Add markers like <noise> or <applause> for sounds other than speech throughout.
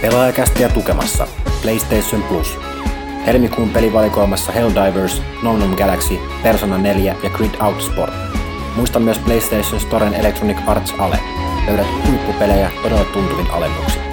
Pelaajakästiä tukemassa PlayStation Plus. Helmikuun pelivalikoimassa Helldivers, Non Galaxy, Persona 4 ja Grid Out Sport. Muista myös PlayStation Storen Electronic Arts Ale. Löydät huippupelejä todella tuntuvin alennuksin.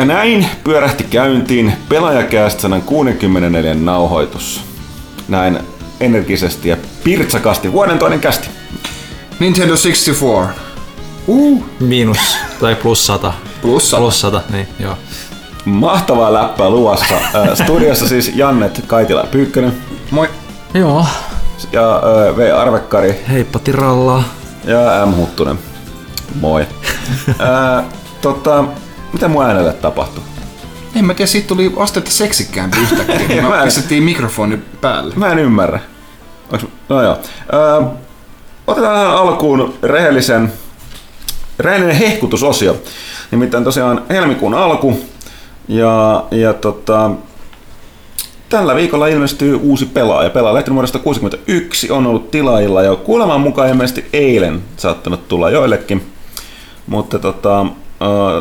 Ja näin pyörähti käyntiin pelaajakäästä 64 nauhoitus. Näin energisesti ja pirtsakasti vuoden toinen kästi. Nintendo 64. Uh. Miinus <laughs> tai plus 100. Plus 100. Plus 1, niin joo. Mahtavaa läppää luvassa. Studiossa siis Jannet Kaitila Pyykkönen Moi. Joo, ja V. Arvekkari heippa tiralla. ja M. Huttunen. Moi. <laughs> Äh, tota, mitä mun äänelle tapahtui? En mä tiedä, siitä tuli astetta seksikkäämpi yhtäkkiä. <laughs> Mä pistettiin mikrofoni päälle. Mä en ymmärrä. Onks, no joo. Ö, otetaan tähän alkuun rehellisen, rehellinen hehkutusosio. Nimittäin tosiaan helmikuun alku. Ja, ja tota, tällä viikolla ilmestyy uusi pelaaja. Pelaaja lehti numerosta 61 on ollut tilaajilla jo kuuleman mukaan ilmeisesti eilen saattanut tulla joillekin. Mutta tota,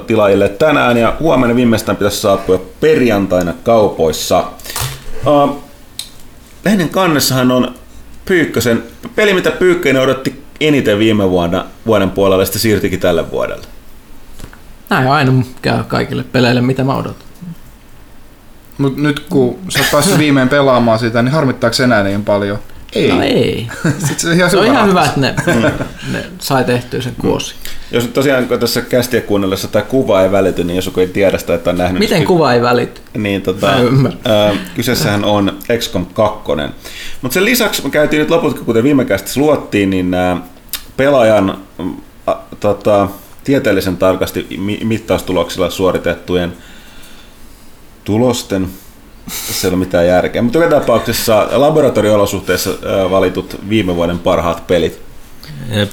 tilaajille tänään ja huomenna viimeistään pitäisi saapua perjantaina kaupoissa. Lehden kannessahan on Pyykkösen, peli mitä Pyykkönen odotti eniten viime vuonna, vuoden puolella, ja sitten siirtyikin tälle vuodelle. Näin aina käy kaikille peleille, mitä mä odotan. Mut nyt kun sä oot päässyt viimein pelaamaan sitä, niin harmittaako se enää niin paljon? Ei. No ei. <laughs> Sitten se on ihan Se on hyvä ihan hyvä, että ne, ne sai tehtyä sen kuosi. Jos nyt tosiaan kun tässä kästiä kuunnellessa tämä kuva ei välity, niin jos joku ei tiedä sitä, että on nähnyt... Miten kuva ei välity? Niin, tota, ää, kyseessähän on XCOM 2. Mutta sen lisäksi me käytiin nyt lopulta, kuten viime kästissä luottiin, niin ää, pelaajan mm, a, tota, tieteellisen tarkasti mi- mittaustuloksilla suoritettujen tulosten tässä ei ole mitään järkeä. Mutta joka tapauksessa laboratorioolosuhteissa ää, valitut viime vuoden parhaat pelit. Jep.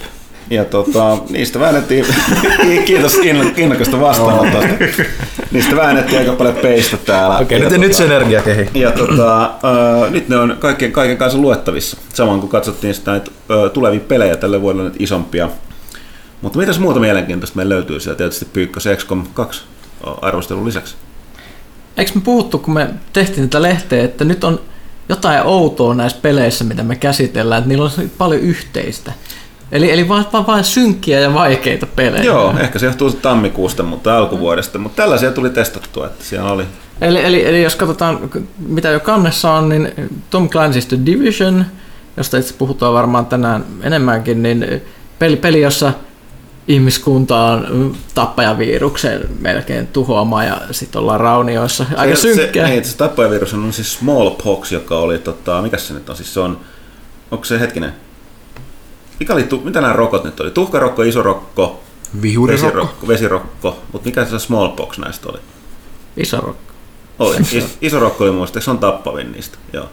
Ja tota, niistä väännettiin, <laughs> kiitos inno- innokasta vastaanotosta. Niistä väännettiin aika paljon peistä täällä. Okei, ja, nyt, tota, nyt se energia kehi. Ja tota, äh, nyt ne on kaiken, kaiken kanssa luettavissa. Samoin kun katsottiin sitä näitä äh, tulevia pelejä tälle vuodelle näitä isompia. Mutta mitäs muuta mielenkiintoista meillä löytyy sieltä? Tietysti Pyykkösen XCOM 2 arvostelun lisäksi. Eikö me puhuttu, kun me tehtiin tätä lehteä, että nyt on jotain outoa näissä peleissä, mitä me käsitellään, että niillä on paljon yhteistä. Eli, eli vaan, vaan, vaan synkkiä ja vaikeita pelejä. Joo, ehkä se johtuu tammikuusta, mutta alkuvuodesta. Mutta tällaisia tuli testattua, että siellä oli Eli, eli, eli jos katsotaan, mitä jo kannessa on, niin Tom Clancy's The Division, josta itse puhutaan varmaan tänään enemmänkin, niin peli, peli jossa ihmiskunta on tappajaviruksen melkein tuhoama ja sitten ollaan raunioissa. Aika se, synkkää. Se, niin, se tappajavirus on siis smallpox, joka oli, tota, mikä se nyt on, siis se on, onko se hetkinen, mikä oli, mitä nämä rokot nyt oli? Tuhkarokko, isorokko, Vihurirokko. vesirokko, vesirokko, mutta mikä se smallpox näistä oli? Iso rokko. Oli. Is, isorokko oli muista, se on tappavin niistä, joo.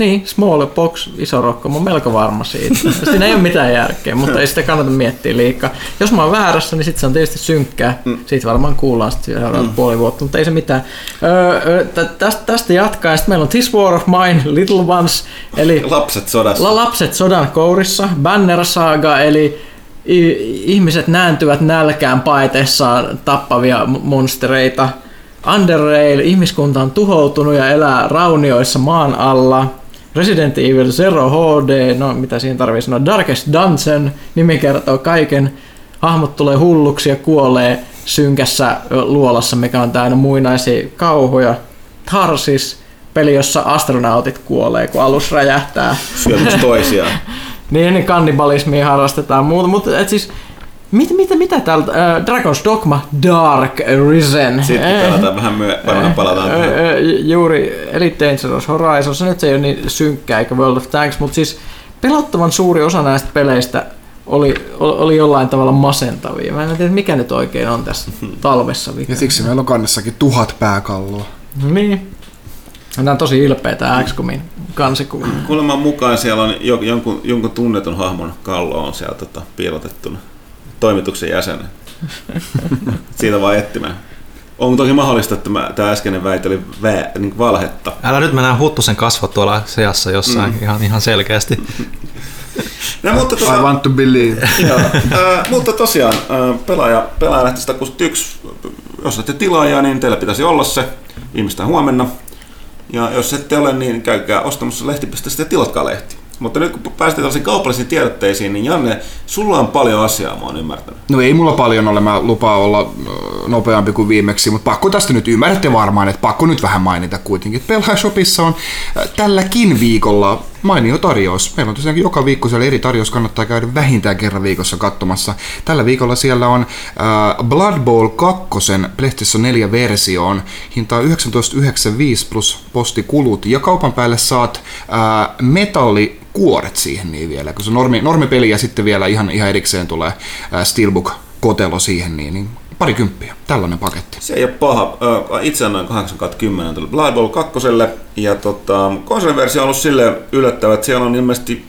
Niin, smallpox, iso rokko, mä oon melko varma siitä. <laughs> Siinä ei ole mitään järkeä, mutta ei sitä kannata miettiä liikaa. Jos mä oon väärässä, niin sitten se on tietysti synkkää. Siitä varmaan kuullaan sitten seuraavat puoli vuotta, mutta ei se mitään. Öö, tä- tästä, tästä jatkaa. Sitten meillä on This War of Mine, Little Ones, eli Lapset sodassa. La- lapset sodan kourissa, Banner Saga, eli ihmiset nääntyvät nälkään paetessaan tappavia monstereita. Underrail, ihmiskunta on tuhoutunut ja elää raunioissa maan alla. Resident Evil Zero HD, no mitä siinä tarvii sanoa, Darkest Dungeon, nimi kertoo kaiken. Hahmot tulee hulluksi ja kuolee synkässä luolassa, mikä on täynnä muinaisia kauhuja. Tarsis, peli, jossa astronautit kuolee, kun alus räjähtää. Syömässä toisiaan. Niin, <laughs> niin kannibalismia harrastetaan muuta, mutta et siis mitä, mitä, mitä täältä? Äh, Dragon's Dogma Dark Risen. Sitten Eh, pelataan vähän myö, varmaan palataan. Ö, ö, juuri Elite Dangerous Horizon, nyt se ei ole niin synkkää eikä World of Tanks, mutta siis pelottavan suuri osa näistä peleistä oli, oli jollain tavalla masentavia. Mä en tiedä, mikä nyt oikein on tässä talvessa vika. Ja siksi meillä on kannessakin tuhat pääkalloa. Niin. Nämä on tosi ylpeitä XCOMin kansikuvia. Kuuleman mukaan siellä on jo- jonkun, jonkun tunnetun hahmon kallo on siellä tota, piilotettuna toimituksen jäsenen. Siitä vaan etsimään. On toki mahdollista, että mä, tämä äskeinen väite oli vä, niin valhetta. Älä nyt mennä Huttusen kasvot tuolla seassa jossain mm. ihan, ihan selkeästi. <laughs> No, mutta, I tota, want to believe. <laughs> joo, ää, mutta tosiaan, pelaaja, pelaaja lähti 161. Jos ette tilaajaa, niin teillä pitäisi olla se viimeistään huomenna. Ja jos ette ole, niin käykää ostamassa lehti.stä ja tilatkaa lehti. Mutta nyt kun päästiin tällaisiin kaupallisiin tiedotteisiin, niin Janne, sulla on paljon asiaa, mä oon ymmärtänyt. No ei mulla paljon ole, mä lupaan olla nopeampi kuin viimeksi, mutta pakko tästä nyt ymmärrätte varmaan, että pakko nyt vähän mainita kuitenkin. Pelaajashopissa on tälläkin viikolla mainio tarjous. Meillä on tosiaankin joka viikko siellä eri tarjous, kannattaa käydä vähintään kerran viikossa katsomassa. Tällä viikolla siellä on Blood Bowl 2 PlayStation 4 versioon. Hinta on 19,95 plus postikulut. Ja kaupan päälle saat metalli kuoret siihen niin vielä, kun se normi, normipeli ja sitten vielä ihan, ihan erikseen tulee äh, Steelbook kotelo siihen, niin, niin pari kymppiä. Tällainen paketti. Se ei ole paha. Itse annoin 8 10 tuli Blood Bowl 2. Ja tota, konsoliversio on ollut sille yllättävä, että siellä on ilmeisesti,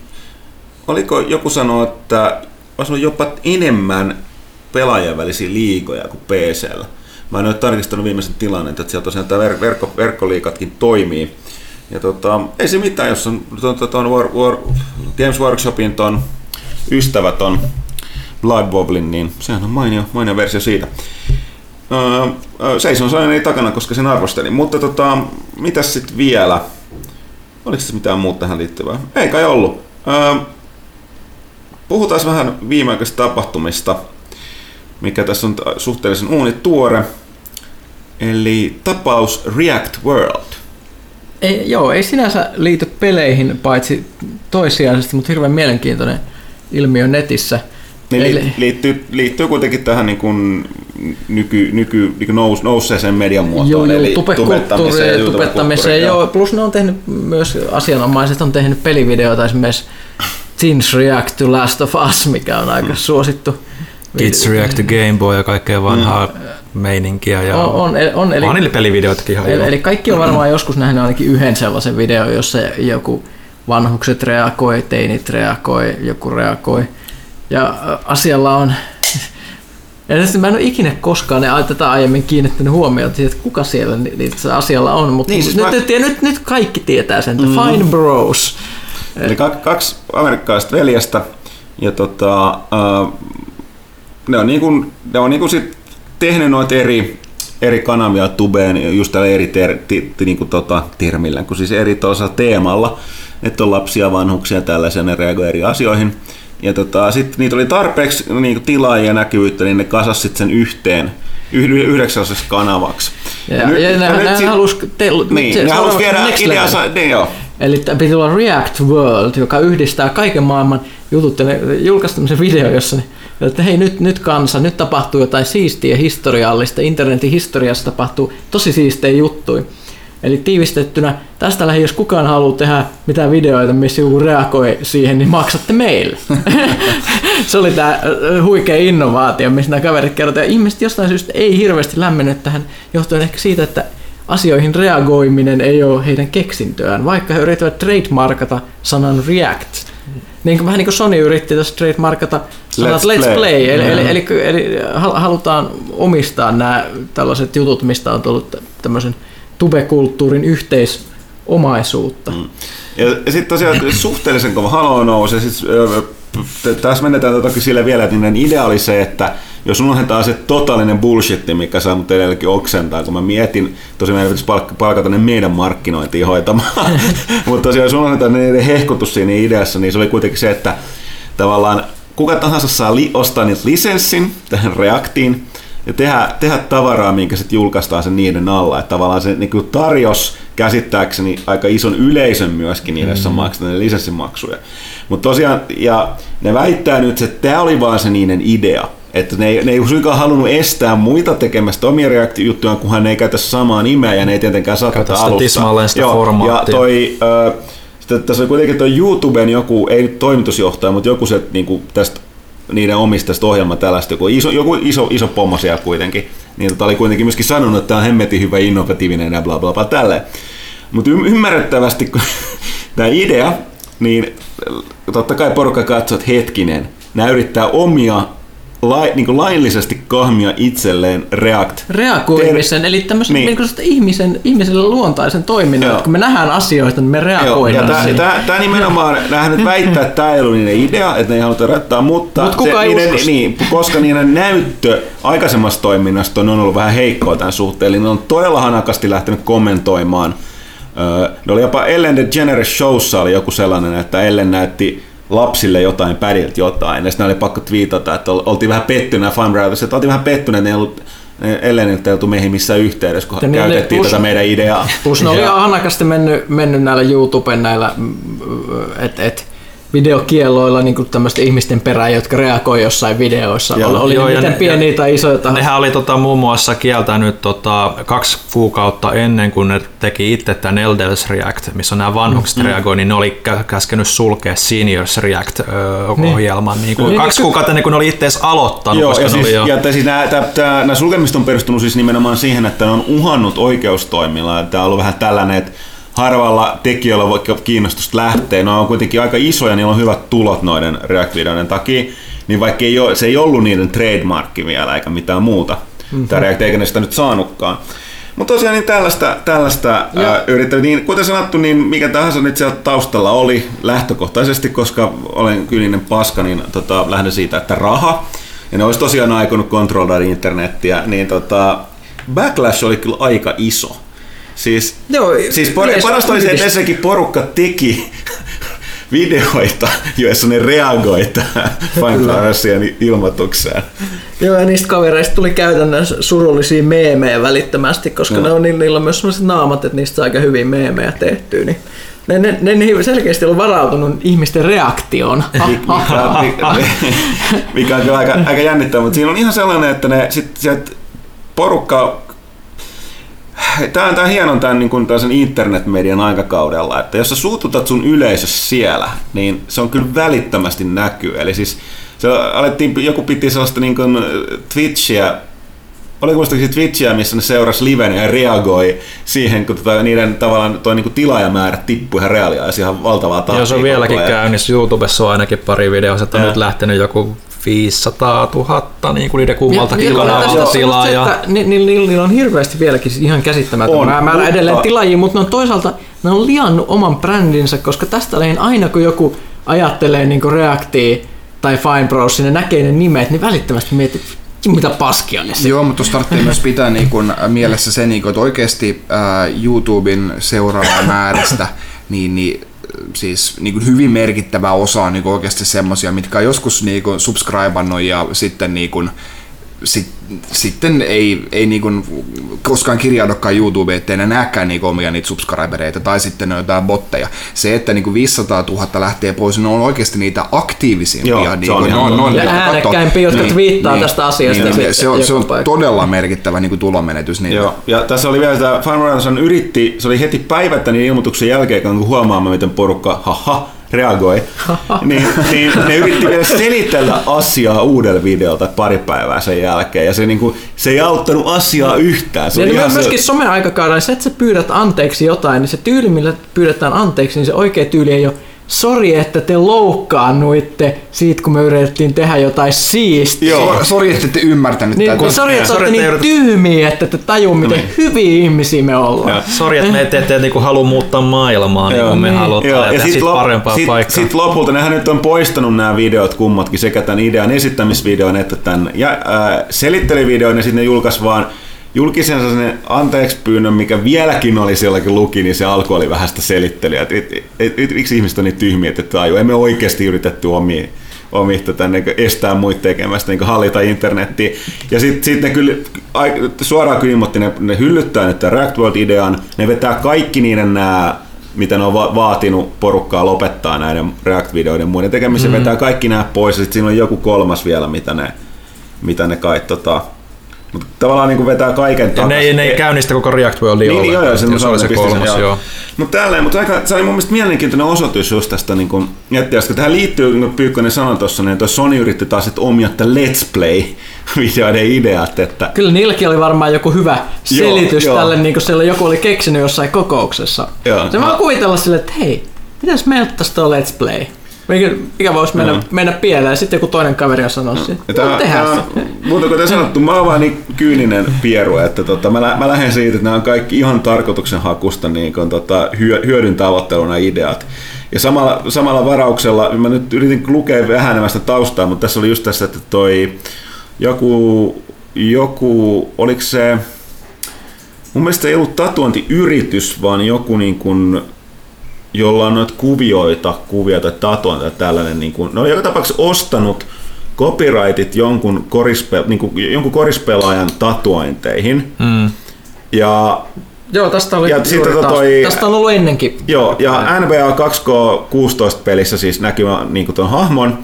oliko joku sanoo, että olisi ollut jopa enemmän pelaajien välisiä liigoja kuin PCllä. Mä en ole tarkistanut viimeisen tilanne, että siellä tosiaan tämä ver- verkko, verkkoliikatkin toimii. Ja tota, ei se mitään, jos on ton, ton, War, War, Games Workshopin ton ystävät on Blood Bowlin, niin sehän on mainio, mainio versio siitä. Öö, seison sain ei takana, koska sen arvostelin. Mutta tota, mitäs sitten vielä? Oliko se mitään muuta tähän liittyvää? Ei kai ollut. Öö, puhutaan vähän viimeaikaisista tapahtumista, mikä tässä on suhteellisen uuni tuore. Eli tapaus React World. Ei, joo, ei sinänsä liity peleihin paitsi toissijaisesti, mutta hirveän mielenkiintoinen ilmiö netissä. Niin Eli- liittyy, liittyy kuitenkin tähän niin kuin nyky, nyky, niin kuin nous, nousseeseen median muotoon, Joo, joo, eli tubekulttuuriin, ja tubettamiseen, joo. Plus ne on tehnyt myös, asianomaiset on tehnyt pelivideoita, esimerkiksi Teens React to Last of Us, mikä on aika suosittu. Kids React to Game Boy ja kaikkea vanhaa meininkiä. Ja On, on, on eli, on niillä pelivideoitakin ihan eli, eli kaikki on varmaan joskus nähnyt ainakin yhden sellaisen videon, jossa joku vanhukset reagoi, teinit reagoi, joku reagoi. Ja asialla on... <laughs> Ja mä en ole ikinä koskaan ne- tätä aiemmin kiinnittänyt huomiota, että kuka siellä ni- niitä se asialla on, mutta Niin, niin, siis nyt, mä- nyt, nyt, nyt, kaikki tietää sen, mm. Fine Bros. Eli kak- kaksi amerikkalaista veljestä, ja tota, äh, ne on, niinku, ne on niinku sit tehnyt noita eri, eri kanavia tubeen just tällä eri ter, ti, ti, niinku tota, termillä, kun siis eri tuollaisella teemalla, että on lapsia, vanhuksia ja tällaisia, ne reagoi eri asioihin. Ja tota, sitten niitä oli tarpeeksi niinku tilaa ja näkyvyyttä, niin ne kasas sit sen yhteen yh- yhdeksänneksi kanavaksi. Ja, ja, ja, ja nyt ne, sit- ne halus, te, Niin, se- ne halus viedä ideansa, niin joo. Eli piti olla React World, joka yhdistää kaiken maailman jutut. Ja ne julkaisi tämmöisen video, jossa ne, että hei nyt, nyt kansa, nyt tapahtuu jotain siistiä historiallista. Internetin historiassa tapahtuu tosi siistejä juttuja. Eli tiivistettynä, tästä lähi, jos kukaan haluaa tehdä mitään videoita, missä joku reagoi siihen, niin maksatte meille. <laughs> Se oli tämä huikea innovaatio, missä nämä kaverit kertovat. Ja ihmiset jostain syystä ei hirveästi lämmennyt tähän, johtuen ehkä siitä, että asioihin reagoiminen ei ole heidän keksintöään, vaikka he yrittävät trademarkata sanan React. Niin kuin, vähän niin kuin Sony yritti tässä trademarkata sanat Let's Let's, play. play. Eli, Mm. eli, eli, eli hal- halutaan omistaa nämä tällaiset jutut, mistä on tullut tä- tämmöisen tubekulttuurin yhteisomaisuutta. Mm. Ja, ja sitten tosiaan suhteellisen kova halo nousi. T- tässä mennetään toki sille vielä, että niiden idea oli se, että jos unohdetaan se totaalinen bullshit, mikä saa mut edelläkin oksentaa, kun mä mietin, tosiaan meidän pitäisi palk- palkata ne meidän markkinointiin hoitamaan, <laughs> mutta tosiaan jos unohdetaan niiden hehkutus siinä ideassa, niin se oli kuitenkin se, että tavallaan kuka tahansa saa li- ostaa niitä lisenssin tähän Reactiin, ja tehdä, tehdä tavaraa, minkä sitten julkaistaan sen niiden alla. Että tavallaan se niin kuin tarjous käsittääkseni aika ison yleisön myöskin niille mm. maksetaan lisenssimaksuja. Mutta tosiaan, ja ne väittää nyt, että tämä oli vaan se niiden idea, että ne ei, ne ei suinkaan halunnut estää muita tekemästä omia reaktijuttuja, kunhan ne ei käytä samaa nimeä ja ne ei tietenkään saa tätä alusta. tismalleen sitä Joo, Ja toi, ö, sitten tässä on kuitenkin tuo YouTuben joku, ei nyt toimitusjohtaja, mutta joku se niin kuin tästä niiden omistajasta ohjelma tällaista, joku iso, joku iso, iso pommo siellä kuitenkin, niin tota oli kuitenkin myöskin sanonut, että tämä on hemmetin hyvä, innovatiivinen ja bla bla bla tälleen. Mutta ymmärrettävästi, kun <laughs> tämä idea, niin totta kai porukka katsoo, että hetkinen, nämä yrittää omia lai, niin laillisesti kahmia itselleen React. Reagoimisen, eli tämmöisen Niin. niin. ihmisen, ihmiselle luontaisen toiminnan, Joo. että kun me nähdään asioita, niin me Joo, ja reagoidaan tämä, nimenomaan, näähän nyt väittää, että tämä ei ollut niiden idea, että ne ei haluta rattaa, mutta Mut kuka ei niiden, niin, koska niiden näyttö aikaisemmasta toiminnasta on ollut vähän heikkoa tämän suhteen, eli ne on todella hanakasti lähtenyt kommentoimaan. Ne oli jopa Ellen DeGeneres Showssa oli joku sellainen, että Ellen näytti lapsille jotain, pädiltä jotain, ja sitten oli pakko twiitata, että ol- oltiin vähän pettyneet, fanbrothers, että oltiin vähän pettyneet, että ne ei ollut Elleniltä ei oltu meihin missään yhteydessä, kun niille käytettiin plus- tätä meidän ideaa. Plus ne oli Ja- hanakasti mennyt, mennyt näillä YouTuben näillä, että et, videokielloilla niin tämmöisten ihmisten perään, jotka reagoi jossain videoissa. Joo. Oli, Joo, ne miten ne- pieniä tai isoja tahansa. Nehän oli tota, muun muassa kieltänyt tota, kaksi kuukautta ennen kuin ne teki itse tämän Elders React, missä nämä vanhukset Mm-hmm. mm. reagoi, niin ne oli kä- käskenyt sulkea Seniors React-ohjelman niin. Niin kuin Niin, kaksi niin, kuukautta ennen kuin ne oli itse aloittanut, Joo, koska ja, siis, oli jo... ja siis nää, tää, tää, nämä sulkemiset on perustunut siis nimenomaan siihen, että ne on uhannut oikeustoimilla. Tämä on ollut vähän tällainen, että harvalla tekijöillä voi kiinnostusta lähteä. Ne on kuitenkin aika isoja, niillä on hyvät tulot noiden React-videoiden takia. Niin vaikka ei ole, se ei ollut niiden trademarkki vielä eikä mitään muuta. Mm-hmm. Tämä React eikä ne sitä nyt saanutkaan. Mutta tosiaan niin tällaista, tällaista ää, yrittänyt, niin kuten sanottu, niin mikä tahansa nyt siellä taustalla oli lähtökohtaisesti, koska olen kyyninen paska, niin tota, lähden siitä, että raha, ja ne olisi tosiaan aikonut kontrolloida internettiä, niin tota, backlash oli kyllä aika iso. Siis, Joo, siis yleis- parasta oli se, että ensinnäkin porukka teki <laughs> videoita, joissa ne reagoi tähän Fine ilmoitukseen. Joo, ja niistä kavereista tuli käytännössä surullisia meemejä välittömästi, koska Joo. ne on, niillä on myös sellaiset naamat, että niistä saa aika hyvin meemejä tehtyä. Niin ne, ne, ne, ne selkeästi on varautunut ihmisten reaktioon. <laughs> mikä, <laughs> mikä, on kyllä aika, aika jännittävää, mutta siinä on ihan sellainen, että ne sit, sit porukka Tämä on, tämä on hieno tämän, niin kuin, tämän internetmedian aikakaudella, että jos sä suututat sun yleisössä siellä, niin se on kyllä välittömästi näkyy. Eli siis se alettiin, joku piti sellaista niin kuin Twitchiä, oliko muistaakseni Twitchiä, missä ne seurasi liven ja reagoi siihen, kun tota, niiden tavallaan toi niin kuin tilaajamäärä tippui ihan reaaliaisia ihan valtavaa tahtia. Joo, se on vieläkin käynnissä. YouTubessa on ainakin pari videoa, että on nyt lähtenyt joku 500 000 niin kuin niiden kummalta kanavalta tästä on tilaa. semmoista, Ja... että ni- ni- Niillä niillä on hirveästi vieläkin ihan käsittämätön On, määrä mutta- edelleen tilaajia, mutta ne on toisaalta ne on liannut oman brändinsä, koska tästä lähin aina kun joku ajattelee niin reaktia tai Fine Bros, ne näkee ne nimet, niin välittömästi miettii, mitä paskia ne. Joo, mutta tuossa tarvitsee myös pitää niin kun, mielessä se, niin kun, että oikeasti ää, YouTuben seuraajamääristä <laughs> niin, niin siis niin kuin hyvin merkittävä osa on niin kuin oikeasti semmoisia, mitkä on joskus niin kuin subscribannut ja sitten niin kuin, sit, sitten ei, ei niin kuin koskaan kirjaudukaan YouTubeen, ettei ne näkään niin omia niitä subscribereita tai sitten ne on jotain botteja. Se, että niin kuin 500 000 lähtee pois, ne on oikeasti niitä aktiivisimpia. Joo, se niin on kuin, ne on, on, Ja äänekkäimpiä, jotka twiittaa tästä asiasta Niin, sitten se on, se on todella merkittävä niin kuin tulonmenetys. Niin Joo, ja tässä oli vielä tämä Farmer yritti, se oli heti päivättä niin ilmoituksen jälkeen, kun huomaamme, miten porukka haha, reagoi, <laughs> niin, niin, ne yritti vielä selitellä asiaa uudella videolta pari päivää sen jälkeen, ja se, niin kuin, se ei auttanut asiaa yhtään. Se Ja ihan niin myöskin se, aikakaudella, se, että sä pyydät anteeksi jotain, niin se tyyli, millä pyydetään anteeksi, niin se oikea tyyli ei ole sori, että te loukkaannuitte siitä, kun me yritettiin tehdä jotain siistiä. Joo. Sori, että ette ymmärtänyt Niin, tätä. sori, että olette että niin tyhmiä, että te tajuu, miten Niin. hyviä ihmisiä me ollaan. Sori, että me ette, ette niinku halua muuttaa maailmaa, niin kuin me Niin. halutaan, ja, ja sitten parempaa sit, paikkaa. Sitten lopulta, nehän nyt on poistanut nämä videot kummatkin, sekä tämän idean esittämisvideon että tämän ja, ää, selittelyvideon, ja sitten ne julkaisi vaan julkisen sen anteeksi pyynnön, mikä vieläkin oli sielläkin luki, niin se alku oli vähän sitä selittelyä. Et, et, et, et, miksi ihmiset on niin tyhmiä, että tajuu, emme oikeasti yritetty omia, omihta tänne, niin estää muita tekemästä, niin hallita internettiä. Ja sitten sit ne kyllä suoraan kyllä ilmoitti, ne, ne hyllyttää nyt tämän React World-idean, ne vetää kaikki niiden nämä mitä ne on va- vaatinut porukkaa lopettaa näiden React-videoiden muiden tekemisen, mm. vetää kaikki nämä pois, ja sitten siinä on joku kolmas vielä, mitä ne, mitä ne kai tota, mutta tavallaan niin kuin vetää kaiken Ja takaisin. ne, ei- ne ei käynnistä koko React Worldia Niin, niin joo, joo, sen jos mä oli se kolmas, joo. joo. Mutta tälleen, mutta aika, se oli mun mielestä mielenkiintoinen osoitus just tästä niin kuin, jättiästä. Tähän liittyy, niin kuin Pyykkönen sanoi tuossa, niin toi Sony yritti taas sit omia tämän Let's Play-videoiden <laughs> ideat, että Kyllä niilläkin oli varmaan joku hyvä Joo, selitys joo. tälle, niin kuin siellä joku oli keksinyt jossain kokouksessa. Joo. Se vaan kuvitella silleen, että hei, mitäs me ottaisi tuo Let's Play? Mikä, mikä voisi mennä, Joo. mennä pieleen? Sitten joku toinen kaveri on sanonut, että Ja no, tää, tehdään se. mutta kuten sanottu, mä oon vaan niin kyyninen pieru, että tota, mä, lä- mä lähden siitä, että nämä on kaikki ihan tarkoituksenhakusta niin kun, tota, hyö, hyödyn tavoitteluna ideat. Ja samalla, samalla varauksella, mä nyt yritin lukea vähän sitä taustaa, mutta tässä oli just tässä, että toi joku, joku oliko se, mun mielestä ei ollut tatuointiyritys, vaan joku niin kuin, jolla on noita kuvioita, kuvia tai tatuointia tai tällainen, niin kuin, ne oli joka tapauksessa ostanut copyrightit jonkun, korispe, niin kuin, jonkun korispelaajan tatuointeihin. Mm. Ja Joo, tästä oli Ja juuri sitten taas- toi- Tästä on ollut ennenkin. Joo, ja NBA 2K16 pelissä siis näkyy niin tuon hahmon,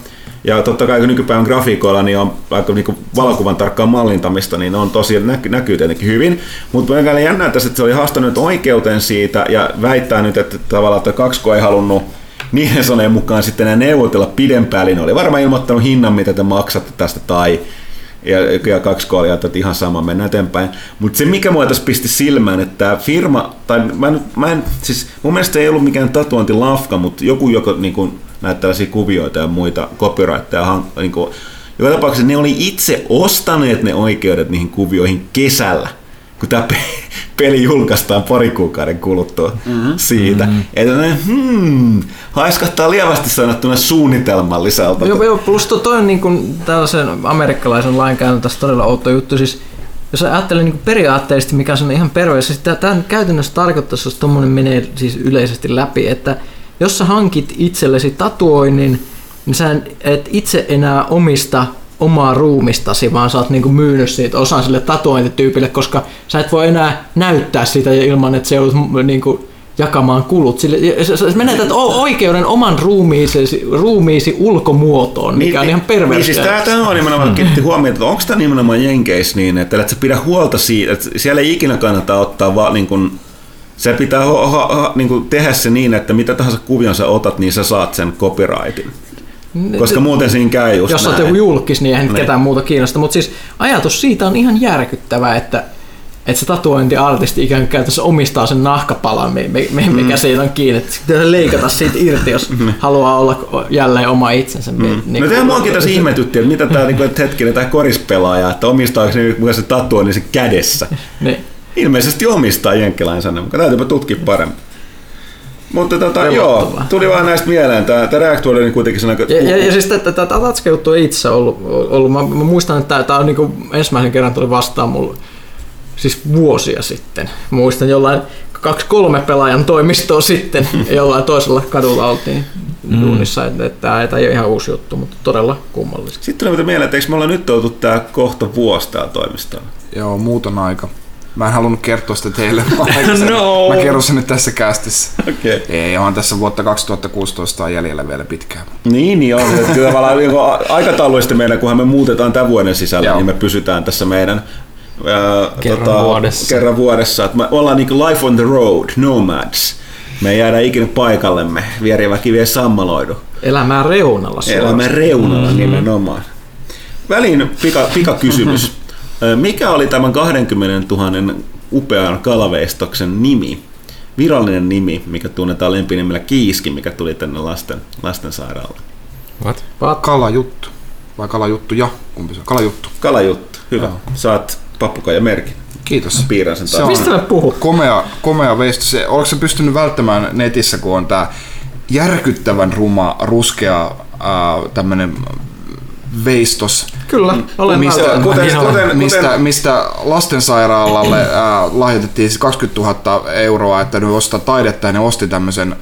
ja totta kai kun nykypäivän grafiikoilla niin on aika niin valokuvan tarkkaa mallintamista, niin on tosiaan näky, näkyy tietenkin hyvin. Mutta mä jännää tässä, että se oli haastanut oikeuteen siitä ja väittää nyt, että tavallaan että 2K ei halunnut niiden sanojen mukaan sitten enää neuvotella pidempään, eli ne oli varmaan ilmoittanut hinnan, mitä te maksatte tästä tai ja, ja kaksi koolia, että ihan sama, mennään eteenpäin. Mutta se, mikä mua tässä pisti silmään, että tämä firma, tai mä, nyt- mä en, siis mun mielestä ei ollut mikään tatuointilafka, mutta joku, joka niin kuin, näitä tällaisia kuvioita ja muita copyrightteja, niin kuin, joka tapauksessa ne oli itse ostaneet ne oikeudet niihin kuvioihin kesällä, kun tämä peli julkaistaan pari kuukauden kuluttua mm-hmm. siitä. Mm-hmm. Että ne, hmm, haiskahtaa lievästi sanottuna suunnitelmalliselta. Joo, joo, plus to, toi on niin kuin tällaisen amerikkalaisen lainkäytön tässä todella outo juttu. Siis, jos ajattelee niin periaatteellisesti, mikä on ihan perveessä, siis tämä käytännössä tarkoittaisi, jos tuommoinen menee siis yleisesti läpi, että jos sä hankit itsellesi tatuoinnin, niin sä et itse enää omista omaa ruumistasi, vaan sä oot niinku myynyt siitä osan sille tatuointityypille, koska sä et voi enää näyttää sitä ilman, että se joudut niinku jakamaan kulut. Sille, sä- sä menetät o- oikeuden oman ruumiisi, ruumiisi ulkomuotoon, mikä on ihan perversiä. Niin siis tää on nimenomaan kiinnitti huomiota, että onko tämä nimenomaan Jenkeissä niin, että et sä pidä huolta siitä, että siellä ei ikinä kannata ottaa vaan niin kuin, se pitää ho, ho, ho, niin kuin tehdä se niin, että mitä tahansa kuvion sä otat, niin sä saat sen copyrightin. Koska muuten siinä käy just Jos olet joku julkis, niin eihän Niin. ketään muuta kiinnosta. Mutta siis ajatus siitä on ihan järkyttävä, että, että se tatuointiartisti ikään kuin käytössä omistaa sen nahkapalan, mi- mi- mi- mikä mm. siitä on kiinni. Pitää leikata siitä irti, jos haluaa olla jälleen oma itsensä. Mm. Niin No tämä muakin tässä ihmetytti, että mitä tämä niinku, hetkinen, tämä korispelaaja, että omistaako se se tatuoinnin se kädessä. Niin. Ilmeisesti omistaa jenkkilainsäädännön, mutta täytyypä tutkia paremmin. Mutta tota, joo, tuli vaan näistä mieleen. Tämä, tämä React World oli kuitenkin sellainen, Ja, ja, ja siis tätä Tatska-juttu ei itse ollut, ollut. Mä, mä muistan, että tämä on niinku ensimmäisen kerran tuli vastaan mulle siis vuosia sitten. Muistan jollain kaksi-kolme pelaajan toimistoa sitten <laughs> jollain toisella kadulla oltiin mm. duunissa, että, että tämä ei ole ihan uusi juttu, mutta todella kummallista. Sitten tuli mitä mieleen, että eikö me olla nyt oltu tää kohta vuosi täällä toimistolla? Joo, muuton aika. Mä en halunnut kertoa sitä teille. Mä, <laughs> No. mä kerron sen nyt tässä kästissä. Okei. Okay. Ei, on tässä vuotta 2016 on jäljellä vielä pitkään. Niin, niin on. Kyllä tavallaan niin aikatauluista meidän, kunhan me muutetaan tämän vuoden sisällä, Joo. niin me pysytään tässä meidän ää, Kerran vuodessa. kerran vuodessa. Että me ollaan niin life on the road, nomads. Me ei jäädä ikinä paikallemme, vieriväki vie sammaloidu. Elämää reunalla Elämän reunalla mm-hmm. nimenomaan. Väliin pika, pikakysymys. <laughs> Mikä oli tämän 20 000 upean kalaveistoksen nimi? Virallinen nimi, mikä tunnetaan lempinimellä Kiiski, mikä tuli tänne lasten, lastensairaalaan. What? Kalajuttu. Vai kalajuttu ja? Kumpi se on? Kalajuttu. Kalajuttu, hyvä. Joo. Saat pappukaija merkin. Kiitos. Piirrän sen Se taas. on- Mistä puhut? Komea, komea veisto. Se, oletko se pystynyt välttämään netissä, kun on tää järkyttävän ruma, ruskea tämmönen veistos, Kyllä, olen mistä, kuten- mistä, kuten- mistä, kuten- mistä lastensairaalalle ää, lahjoitettiin siis 20 000 euroa, että ne ostaa taidetta ja ne osti tämmöisen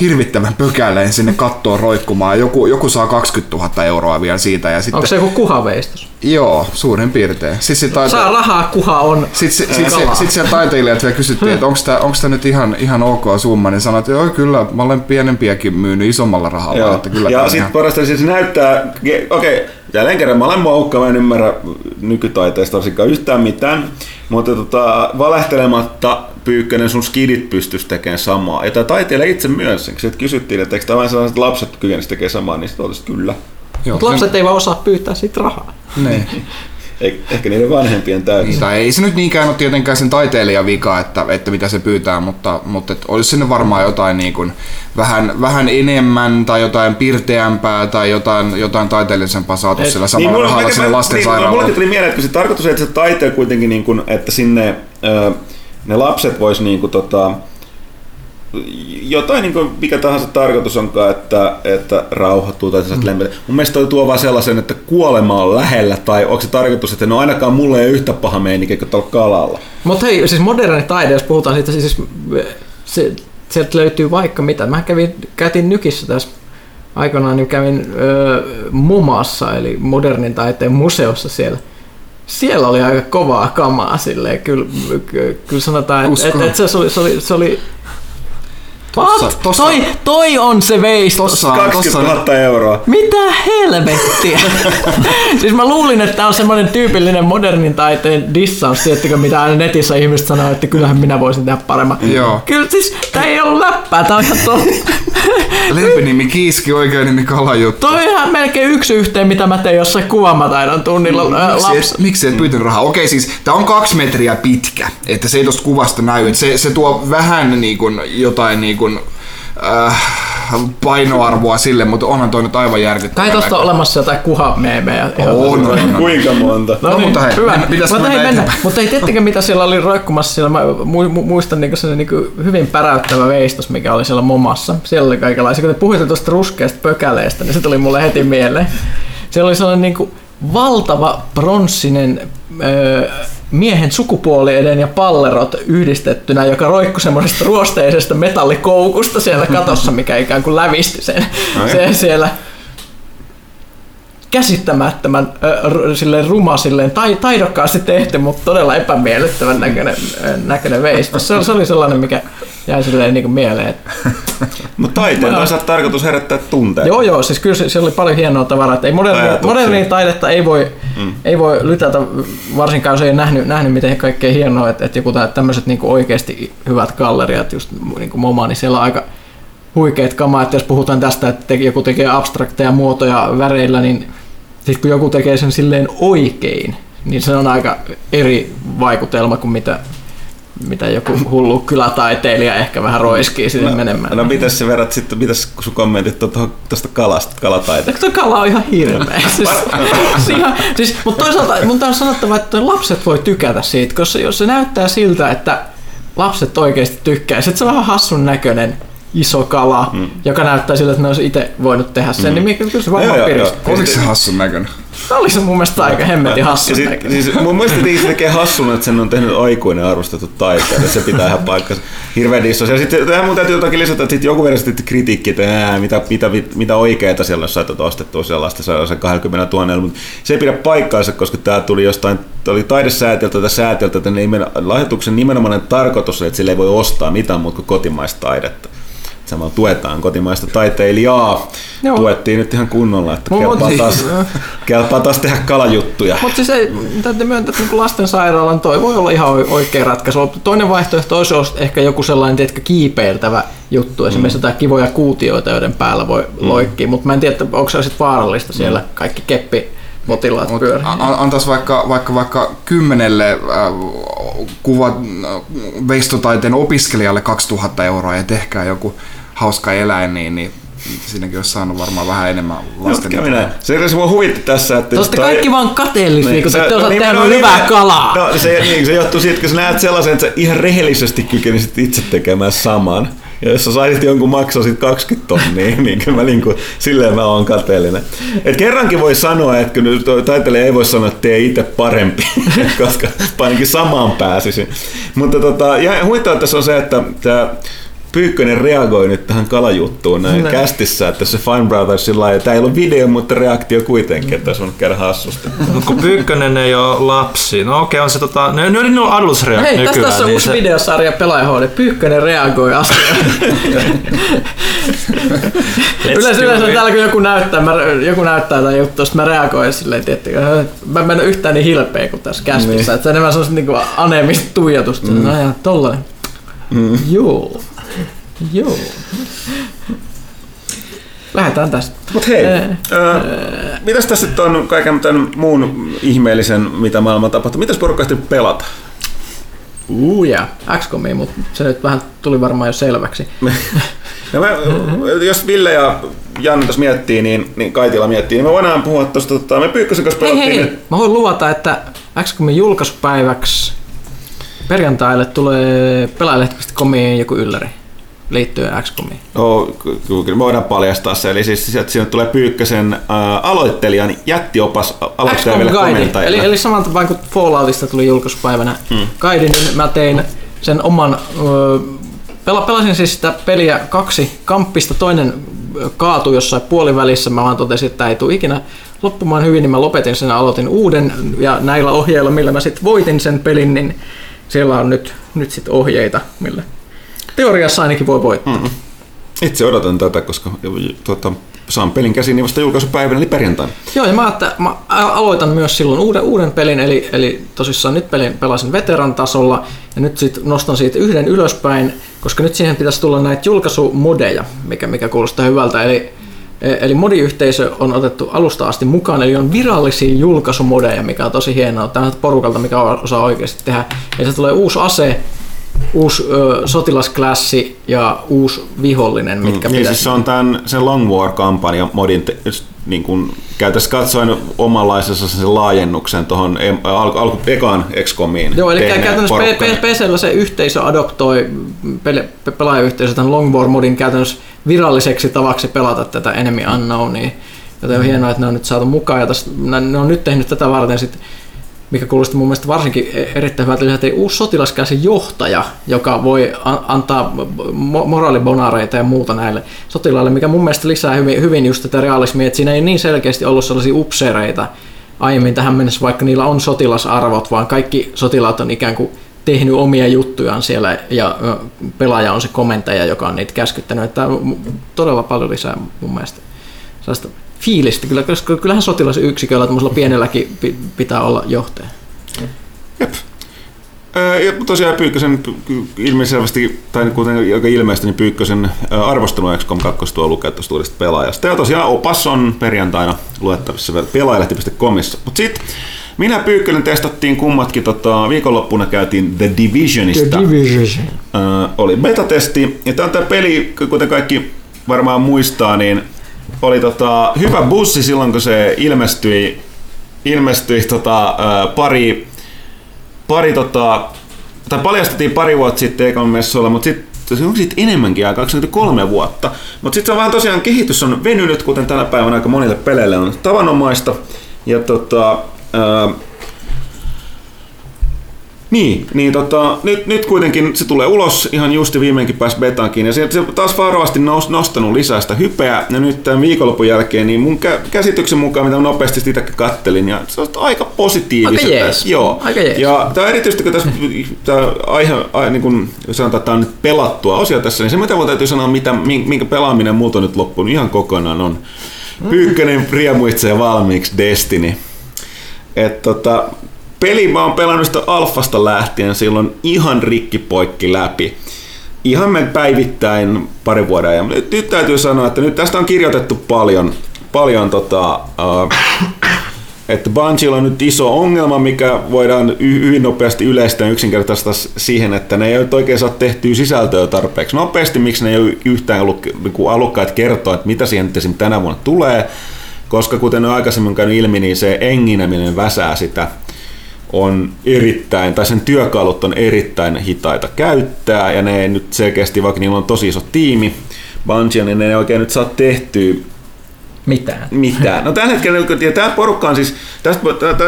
hirvittävän pökäleen sinne kattoon roikkumaan. Joku, joku saa 20 000 euroa vielä siitä. Ja sitten, Onko se joku kuhaveistos? Joo, suurin piirtein. Siis se taite... Saa rahaa, kuha on Sitten sit, sit, sit siellä taiteilijat vielä kysyttiin, että onko tämä nyt ihan, ihan ok summa, niin sanoit, että joo kyllä, mä olen pienempiäkin myynyt isommalla rahalla. Joo. Että kyllä tää ja sitten ihan... parasta siis näyttää, okei, okay, jälleen kerran mä olen moukkava, en ymmärrä nykytaiteesta varsinkaan yhtään mitään, mutta tota, valehtelematta Pyykkönen sun skidit pystyisi tekemään samaa. Ja tämä taiteilija itse myönsi sen, kun kysyttiin, että eikö tämä vain sellaiset lapset kykenisivät tekemään samaa, niin sitten kyllä. Joo, Mutta lapset ei vaan osaa pyytää siitä rahaa. Niin. <laughs> Eh- Ehkä niiden vanhempien täytyy. Niin, ei se nyt niinkään ole tietenkään sen taiteilijan vika, että, että mitä se pyytää, mutta, mutta et olisi sinne varmaan jotain niin kuin vähän, vähän enemmän tai jotain pirteämpää tai jotain, jotain taiteellisempaa saatu Et- sillä samalla mulla- rahalla mä- sinne lastensairaalaan. Niin, mulle tuli mieleen, että kun se tarkoitus, että se taiteella kuitenkin, niin kuin, että sinne ö, ne lapset vois niin kuin, tota, jotain, niin kuin, mikä tahansa tarkoitus onkaan, että, että rauhoittuu tai mm. lempeä. Mun mielestä toi tuo vaan sellaisen, että kuolema on lähellä, tai onko se tarkoitus, että no ainakaan mulle ei yhtä paha meininki kuin tuolla kalalla. Mutta hei, siis moderni taide, jos puhutaan siitä, siis se, sieltä löytyy vaikka mitä. Mä kävin, käytiin Nykissä tässä aikoinaan, niin kävin öö, Mumassa, eli modernin taiteen museossa siellä. Siellä oli aika kovaa kamaa silleen, kyllä, ky- kyllä sanotaan, että Uskon. et, et se oli, se oli, se oli Tossa- What? tossa- toi, toi on se veistos. Tossa, 20 tossa, 000 euroa. Mitä helvettiä? <laughs> siis mä luulin, että tämä on semmoinen tyypillinen modernin taiteen dissaus, tiettikö mitä aina netissä ihmiset sanoo, että kyllähän minä voisin tehdä paremmin. Joo. Kyllä siis, tää ei ollut läppää, tää on ihan to... <laughs> lempinimi Kiiski, oikein nimi Kalajuttu. Toi on ihan melkein yksi yhteen, mitä mä tein jossain kuvamataidon tunnilla ää, Miksi et, miksi et pyytänyt rahaa? Okei, siis tää on kaksi metriä pitkä, että se ei tosta kuvasta näy. että Se, se tuo vähän niin kuin jotain niin kuin, äh, painoarvoa sille, mutta onhan toi nyt aivan järkyttävää. Kai tosta on olemassa jotain kuhameemejä. On, on, on. Kuinka monta? No, mutta hei, hyvä. mennä- pitäisikö mutta hei, mennä mennä. Mutta ei tietenkään mitä siellä oli roikkumassa siellä. Mä mu- mu- muistan niinku se niinku hyvin päräyttävä veistos, mikä oli siellä momassa. Siellä oli kaikenlaisia. Kun te puhuitte tuosta ruskeasta pökäleestä, niin se tuli mulle heti mieleen. Siellä oli sellainen niinku valtava pronssinen öö, miehen sukupuolieden ja pallerot yhdistettynä, joka roikkui semmoisesta ruosteisesta metallikoukusta siellä katossa, mikä ikään kuin lävisti sen, Ai. se siellä käsittämättömän r- silleen ruma, silleen, tai, taidokkaasti tehty, mutta todella epämiellyttävän näköinen, näköinen veistos. Se, oli- se oli sellainen, mikä jäi silleen niin kuin mieleen. <laughs> Mutta taiteen on tarkoitus herättää tunteita. joo, joo, siis kyllä se, oli paljon hienoa tavaraa. Että ei moderni, modernia taidetta ei voi, mm. ei voi lytätä, varsinkaan jos ei nähnyt, nähnyt miten kaikkea hienoa, että, että joku tämmöiset niin oikeasti hyvät galleriat, just niin kuin MoMA, niin siellä on aika huikeat kamaa, että jos puhutaan tästä, että joku tekee abstrakteja muotoja väreillä, niin sitten kun joku tekee sen silleen oikein, niin se on aika eri vaikutelma kuin mitä, mitä joku hullu kylätaiteilija ehkä vähän roiskii sinne menemään. No mitäs se verrat sitten, mitäs sun kommentit tuosta kalasta, kalataiteesta? Tuo kala on ihan hirveä? <laughs> Siis, siis, ihan, siis, mutta toisaalta mun on sanottava, että lapset voi tykätä siitä, koska jos se näyttää siltä, että lapset oikeasti tykkää, sit se on vähän hassun näköinen iso kala, mm. joka näyttää siltä, että ne olisi itse voinut tehdä sen, mm. niin kyllä se varmaan piristää. Oliko se hassun näköinen? Oli se mun mielestä aika hemmetin hassun sit, näköinen. siis mun mielestä se tekee hassuna, että sen on tehnyt aikuinen arvostettu taiteilija. Se pitää ihan paikkansa. Hirveä dissos. Ja sitten tähän mun täytyy jotakin lisätä, että sitten joku verran sitten kritiikki, että ää, mitä, mitä, mitä oikeita siellä on saatu ostettua sellaista sellaisen 20 000, mutta se ei pidä paikkaansa, koska tämä tuli jostain, oli taidesäätiöltä tai säätiöltä, että nimen, lahjoituksen nimenomainen tarkoitus on, että sille ei voi ostaa mitään muuta kuin kotimaista taidetta. Samalla tuetaan kotimaista taiteilijaa. Joo. Tuettiin nyt ihan kunnolla, että Mut- kelpaa mut- taas, kelpaa taas tehdä kalajuttuja. Mutta siis ei, täytyy myöntää, että niinku lastensairaalan toi voi olla ihan oikea ratkaisu. Toinen vaihtoehto olisi ehkä joku sellainen tiedätkö, kiipeiltävä juttu, esimerkiksi jotain kivoja kuutioita, joiden päällä voi loikkia, mutta mä en tiedä, onko se sitten vaarallista siellä kaikki keppi potilaat Mut pyörii. a- antaisi vaikka, vaikka, vaikka kymmenelle äh, kuva, äh, veistotaiteen opiskelijalle 2000 euroa ja tehkää joku hauska eläin, niin, niin siinäkin olisi saanut varmaan vähän enemmän lasten. Just kävi näin. Se, se mua huvitti tässä, että... Olette toi- kaikki vaan kateellisia, Niin, kun se- te olette niin, tehneet no, hyvää niin, kalaa. No, se, niin, se johtuu siitä, kun sä näet sellaisen, että sä ihan rehellisesti kykenisit itse tekemään saman. Ja jos sä saisit jonkun maksaa sit 20 tonnia, <laughs> niin kyllä mä niinku, silleen mä oon kateellinen. Et kerrankin voi sanoa, että toi taiteilija ei voi sanoa, että tee itse parempi, <laughs> koska ainakin samaan pääsisin. Mutta tota, ja huittavaa tässä on se, että tämä Pyykkönen reagoi nyt tähän kalajuttuun näin No. kästissä, että se Fine Brothers sillä lailla, tämä ei ollut video, mutta reaktio kuitenkin, että olisi voinut käydä hassusti. Mut kun Pyykkönen ei ole lapsi, no okei on se tota, ne, ne, ne on adults react Hei, tästä nykyään. tässä on niin uusi se, videosarja Pelaaja HD. Pyykkönen reagoi asiaan. <laughs> yleensä, yleensä täällä kun joku näyttää, mä, joku näyttää tai juttu, sitten mä reagoin silleen, tiettikö, mä en ole yhtään niin hilpeä kuin tässä kästissä. Niin. Että se on enemmän semmoista niinku aneemista tuijotusta. Mm. No ja tollanen. Mm. Joo. Joo. Lähdetään tästä. Mutta hei, Ää. äh, mitäs tässä sitten on kaiken tämän muun ihmeellisen, mitä maailman tapahtuu? Mitäs porukka ehti pelata? Uu ja XCOMia, mutta se nyt vähän tuli varmaan jo selväksi. <laughs> No mä, jos Ville ja Janne tuossa miettii, niin, niin Kaitila miettii, niin me voidaan puhua tuosta, tota, me Pyykkösen kanssa Hei pelattiin hei, mä voin luvata, että XCOMin julkaisupäiväksi perjantaille tulee pelaajalehti.comiin joku ylläri liittyen XCOMiin. Ky- kyllä voidaan paljastaa se. Eli siis sieltä sinne tulee Pyykkösen äh, aloittelijan jättiopas aloitteleville Guide, komentajille. eli, eli saman tapaan kuin Falloutista tuli julkaisupäivänä mm. guide, niin mä tein sen oman, pela, pelasin siis sitä peliä kaksi kamppista, toinen kaatui jossain puolivälissä, mä vaan totesin, että tämä ei tule ikinä loppumaan hyvin, niin mä lopetin sen ja aloitin uuden, ja näillä ohjeilla, millä mä sitten voitin sen pelin, niin siellä on nyt, nyt sitten ohjeita, millä teoriassa ainakin voi voittaa. Mm. Itse odotan tätä, koska tuota, saan pelin käsiin vasta julkaisupäivänä, eli perjantaina. Joo, ja mä, että mä aloitan myös silloin uuden, uuden pelin, eli, eli tosissaan nyt pelin pelasin veteran tasolla, ja nyt sit nostan siitä yhden ylöspäin, koska nyt siihen pitäisi tulla näitä julkaisumodeja, mikä, mikä kuulostaa hyvältä, eli e- Eli modiyhteisö on otettu alusta asti mukaan, eli on virallisia julkaisumodeja, mikä on tosi hienoa. Tämä on porukalta, mikä osaa oikeasti tehdä. Ja se tulee uusi ase, uusi ö, sotilasklassi ja uusi vihollinen, mitkä niin, pitäisi... siis se on tämän sen Long War-kampanja modin te, niin kuin, käytännössä katsoen omanlaisessa sen laajennuksen tuohon alku, alku, ekaan XCOMiin. Joo, eli käytännössä PCllä se yhteisö adoptoi, pele, pe- pelaajayhteisö tämän Longboard modin käytännössä viralliseksi tavaksi pelata tätä Enemy Unknownia. Joten on hienoa, että ne on nyt saatu mukaan ja tästä, ne on nyt tehnyt tätä varten sit, mikä kuulosti mun mielestä varsinkin erittäin hyvältä, että uusi sotilaskäsi johtaja, joka voi antaa mo- moraalibonareita ja muuta näille sotilaille, mikä mun mielestä lisää hyvin, hyvin just tätä realismia, että siinä ei niin selkeästi ollut sellaisia upseereita aiemmin tähän mennessä, vaikka niillä on sotilasarvot, vaan kaikki sotilaat on ikään kuin tehnyt omia juttujaan siellä ja pelaaja on se komentaja, joka on niitä käskyttänyt. Että todella paljon lisää mun mielestä sellaista fiilistä, kyllä, koska kyllähän sotilasyksiköllä tämmöisellä pienelläkin pi- pitää olla johtaja. Jep. Öö, Ja tosiaan Pyykkösen ilmeisesti, tai kuten joka ilmeisesti, niin Pyykkösen ö, arvostelu XCOM 2 tuo lukea tuosta uudesta pelaajasta. Ja tosiaan opas on perjantaina luettavissa pelaajalehti.comissa. Mutta sitten minä Pyykkönen testattiin kummatkin, tota, viikonloppuna käytiin The Divisionista. Division. Ö, oli betatesti, ja tämä on tämä peli, kuten kaikki varmaan muistaa, niin oli tota, hyvä bussi silloin, kun se ilmestyi, ilmestyi tota, pari, pari tota, tai paljastettiin pari vuotta sitten Ekon messuilla, mutta sitten se on sitten enemmänkin aikaa, 23 vuotta. Mutta sitten se on vähän tosiaan, kehitys on venynyt, kuten tänä päivänä aika monille peleille on tavanomaista. Ja tota, ää, niin, niin tota, nyt, nyt kuitenkin se tulee ulos ihan justi viimeinkin pääsi betaankin ja se, se taas varovasti nous, nostanut lisää sitä hypeä ja nyt tämän viikonlopun jälkeen niin mun kä- käsityksen mukaan, mitä nopeasti sitäkin kattelin, ja se on aika positiivista. Aika jees. Joo. Aika jees. Ja tämä erityisesti, kun tässä tämä aihe, aihe niin kun sanotaan, tämä on nyt pelattua osia tässä, niin se mitä mun täytyy sanoa, mitä, minkä pelaaminen multa on nyt loppunut ihan kokonaan on Pyykkönen riemuitsee valmiiksi Destiny. Et tota, peli mä oon pelannut sitä alfasta lähtien silloin ihan rikki poikki läpi. Ihan me päivittäin pari vuoden ajan. Nyt, nyt täytyy sanoa, että nyt tästä on kirjoitettu paljon, paljon tota, uh, että Bungiella on nyt iso ongelma, mikä voidaan hyvin nopeasti yleistää yksinkertaista siihen, että ne ei ole oikein saa tehtyä sisältöä tarpeeksi nopeasti, miksi ne ei ole yhtään ollut niin alukkaat kertoa, että mitä siihen nyt tänä vuonna tulee, koska kuten on aikaisemmin käynyt ilmi, niin se engineminen väsää sitä on erittäin, tai sen työkalut on erittäin hitaita käyttää, ja ne ei nyt selkeästi, vaikka niillä on tosi iso tiimi, Bungie, niin ne ei oikein nyt saa tehtyä Mitään. mitään. No tällä hetkellä, ja tämä porukka on siis, tästä,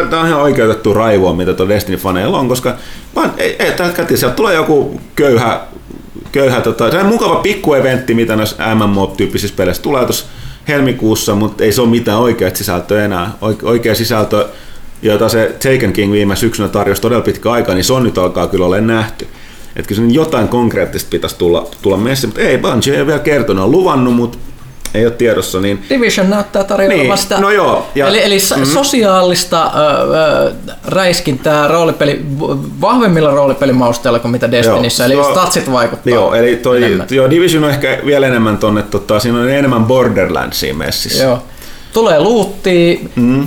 tämä on ihan oikeutettu raivoa, mitä tuo Destiny-faneilla on, koska vaan, ei, ei, tällä hetkellä sieltä tulee joku köyhä köyhä, tota, se on mukava pikkueventti, mitä näissä MMO-tyyppisissä peleissä tulee tuossa helmikuussa, mutta ei se ole mitään oikeaa sisältöä enää. Oike- Oikea sisältö, jota se Taken King viime syksynä tarjosi todella pitkä aika, niin se on nyt alkaa kyllä olla nähty. Että kyllä jotain konkreettista pitäisi tulla, tulla messi, mutta ei Bungie ei ole vielä kertonut, on luvannut, mutta ei ole tiedossa, niin Division näyttää tarjoavan Niin, sitä. no joo, ja- eli eli mm. sosiaalista ö, ö, räiskintää roolipeli, vahvemmilla roolipelimausteilla kuin mitä Destinissä, eli Joo, statsit vaikuttaa Joo, eli toi, enemmän. joo, Division on ehkä vielä enemmän tonne, tota, siinä on enemmän Borderlandsia messissä. Joo. Tulee luuttia. Mm. Ö,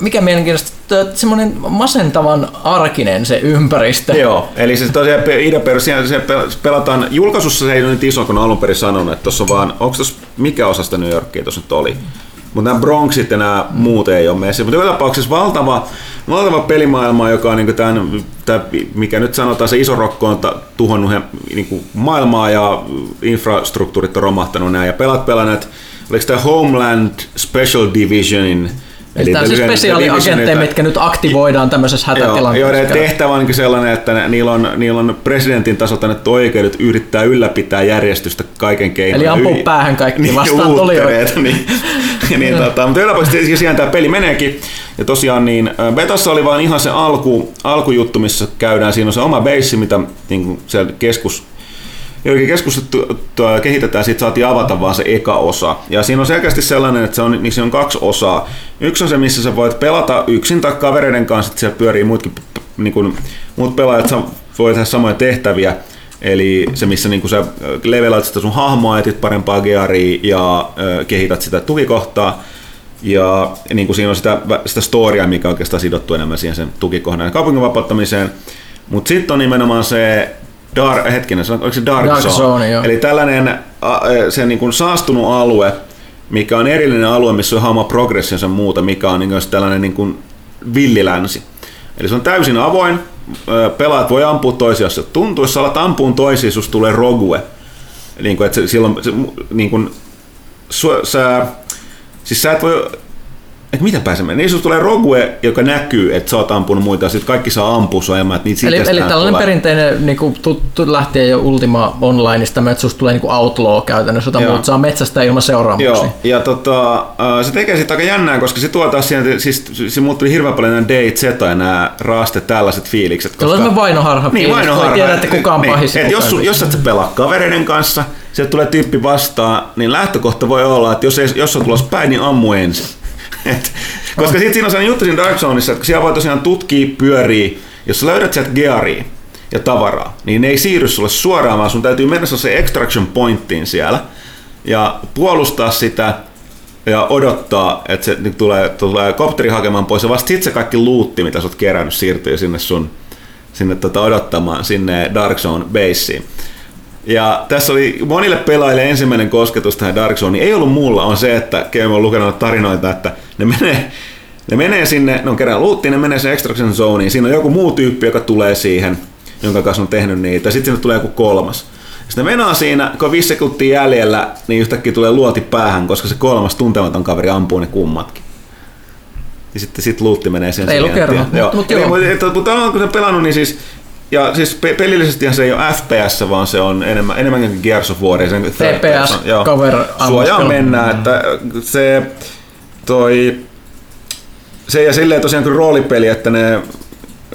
mikä mielenkiintoista, semmoinen masentavan arkinen se ympäristö. Joo, eli se tosiaan idea perus, siinä se pe- pelataan, julkaisussa se ei ole niin iso kuin alun perin sanonut, että tuossa on vaan, onko tuossa, mikä osa sitä New Yorkia tuossa nyt oli? Mutta nämä Bronxit ja nämä muut ei ole messissä. Mutta joka tapauksessa valtava, valtava pelimaailma, joka on niin tämän, tämän, mikä nyt sanotaan, se iso rokko on tuhonnut niin maailmaa ja infrastruktuurit on romahtanut näin. Ja pelat pelanneet, oliko tämä Homeland Special Divisionin, Eli Tämä on siis spesiaaliagentteja, mitkä nyt aktivoidaan tämmöisessä Joo, hätätilanteessa. joiden tehtävä on niin sellainen, että ne, niillä, on, niillä on presidentin tasolta annettu oikeudet yrittää ylläpitää järjestystä kaiken keinoin. Eli ampuu päähän kaikki vastaan tulijoita. <laughs> Niin, niin, tota, mutta yläpuolisesti siihen tämä peli meneekin. Ja tosiaan niin, betassa oli vain ihan se alku, alkujuttu, missä käydään. Siinä on se oma base, mitä niin kuin siellä keskus, joidenkin keskusteltu kehitetään, siitä saatiin avata vaan se eka osa. Ja siinä on selkeästi sellainen, että se on, siinä on kaksi osaa. Yksi on se, missä sä voit pelata yksin tai kavereiden kanssa, että siellä pyörii muutkin, niin kuin, muut pelaajat voi tehdä samoja tehtäviä. Eli se, missä niin sä ö, levelaat sitä sun hahmoa, etit parempaa gearia ja kehität sitä tukikohtaa. Ja niin kuin siinä on sitä, sitä storia, mikä oikeastaan sidottu enemmän siihen sen tukikohdan ja kaupungin vapauttamiseen. Mutta sitten on nimenomaan se Dark, hetkinen, se on- oliko se Dark, Dark Zone? Zone, joo. Eli tällainen a, se niin kuin saastunut alue, mikä on erillinen alue, missä on ihan oma progressionsa muuta, mikä on niin kuin tällainen niin kuin villilänsi. Eli se on täysin avoin, pelaat voi ampua toisia, jos tuntuu, jos sä alat ampuun toisia, susta tulee rogue. Niin kuin, että se, silloin, se, niin kuin, su, sä, siis sä et voi, että mitä pääsemme, niin susta tulee rogue, joka näkyy, että sä oot ampunut muita, ja sitten kaikki saa ampua sua niitä Eli, eli tällainen tulee. perinteinen niin kuin, tuttu, lähtien jo Ultima Onlineista, että susta tulee niin kuin outlaw käytännössä, jota Joo. muut saa metsästä ilman seuraamuksia. Joo, ja tota, se tekee sitä aika jännää, koska se tuo taas siihen, siis se muuttui hirveän paljon nämä DayZ ja nämä raaste tällaiset fiilikset. Se on semmoinen vainoharha niin, vainoharha. tiedä, että kuka on niin, pahis. et jos, jos et sä pelaa kavereiden kanssa, sieltä tulee tyyppi vastaan, niin lähtökohta voi olla, että jos, ei, jos on tulossa päin, niin ammu ensin. Et, koska sitten siinä on sellainen juttu siinä Dark Zoneissa, että siellä voi tosiaan tutkia, pyörii, jos sä löydät sieltä gearia ja tavaraa, niin ne ei siirry sulle suoraan, vaan sun täytyy mennä se extraction pointtiin siellä ja puolustaa sitä ja odottaa, että se nyt tulee, tulee kopteri hakemaan pois ja vasta sitten se kaikki luutti, mitä sä oot kerännyt, siirtyy sinne sun sinne tota odottamaan sinne Dark Zone baseen. Ja tässä oli monille pelaajille ensimmäinen kosketus tähän Dark Zoneen. Ei ollut muulla, on se, että Game on lukenut tarinoita, että ne menee, ne menee sinne, ne on kerran luuttiin, ne menee sen Extraction Zoneen. Siinä on joku muu tyyppi, joka tulee siihen, jonka kanssa on tehnyt niitä. Sitten sinne tulee joku kolmas. Sitten ne menaa siinä, kun on viisi sekuntia jäljellä, niin yhtäkkiä tulee luoti päähän, koska se kolmas tuntematon kaveri ampuu ne kummatkin. Ja sitten sit luutti menee sen Ei kerro, tien. Joo. mut- mut joo. mutta, mutta on, kun se pelannut, niin siis ja siis pe- pelillisesti se ei ole FPS, vaan se on enemmän, enemmänkin Gears of War. Sen TPS, cover Suojaan mennään, että se toi se ja silleen tosiaan kuin roolipeli, että ne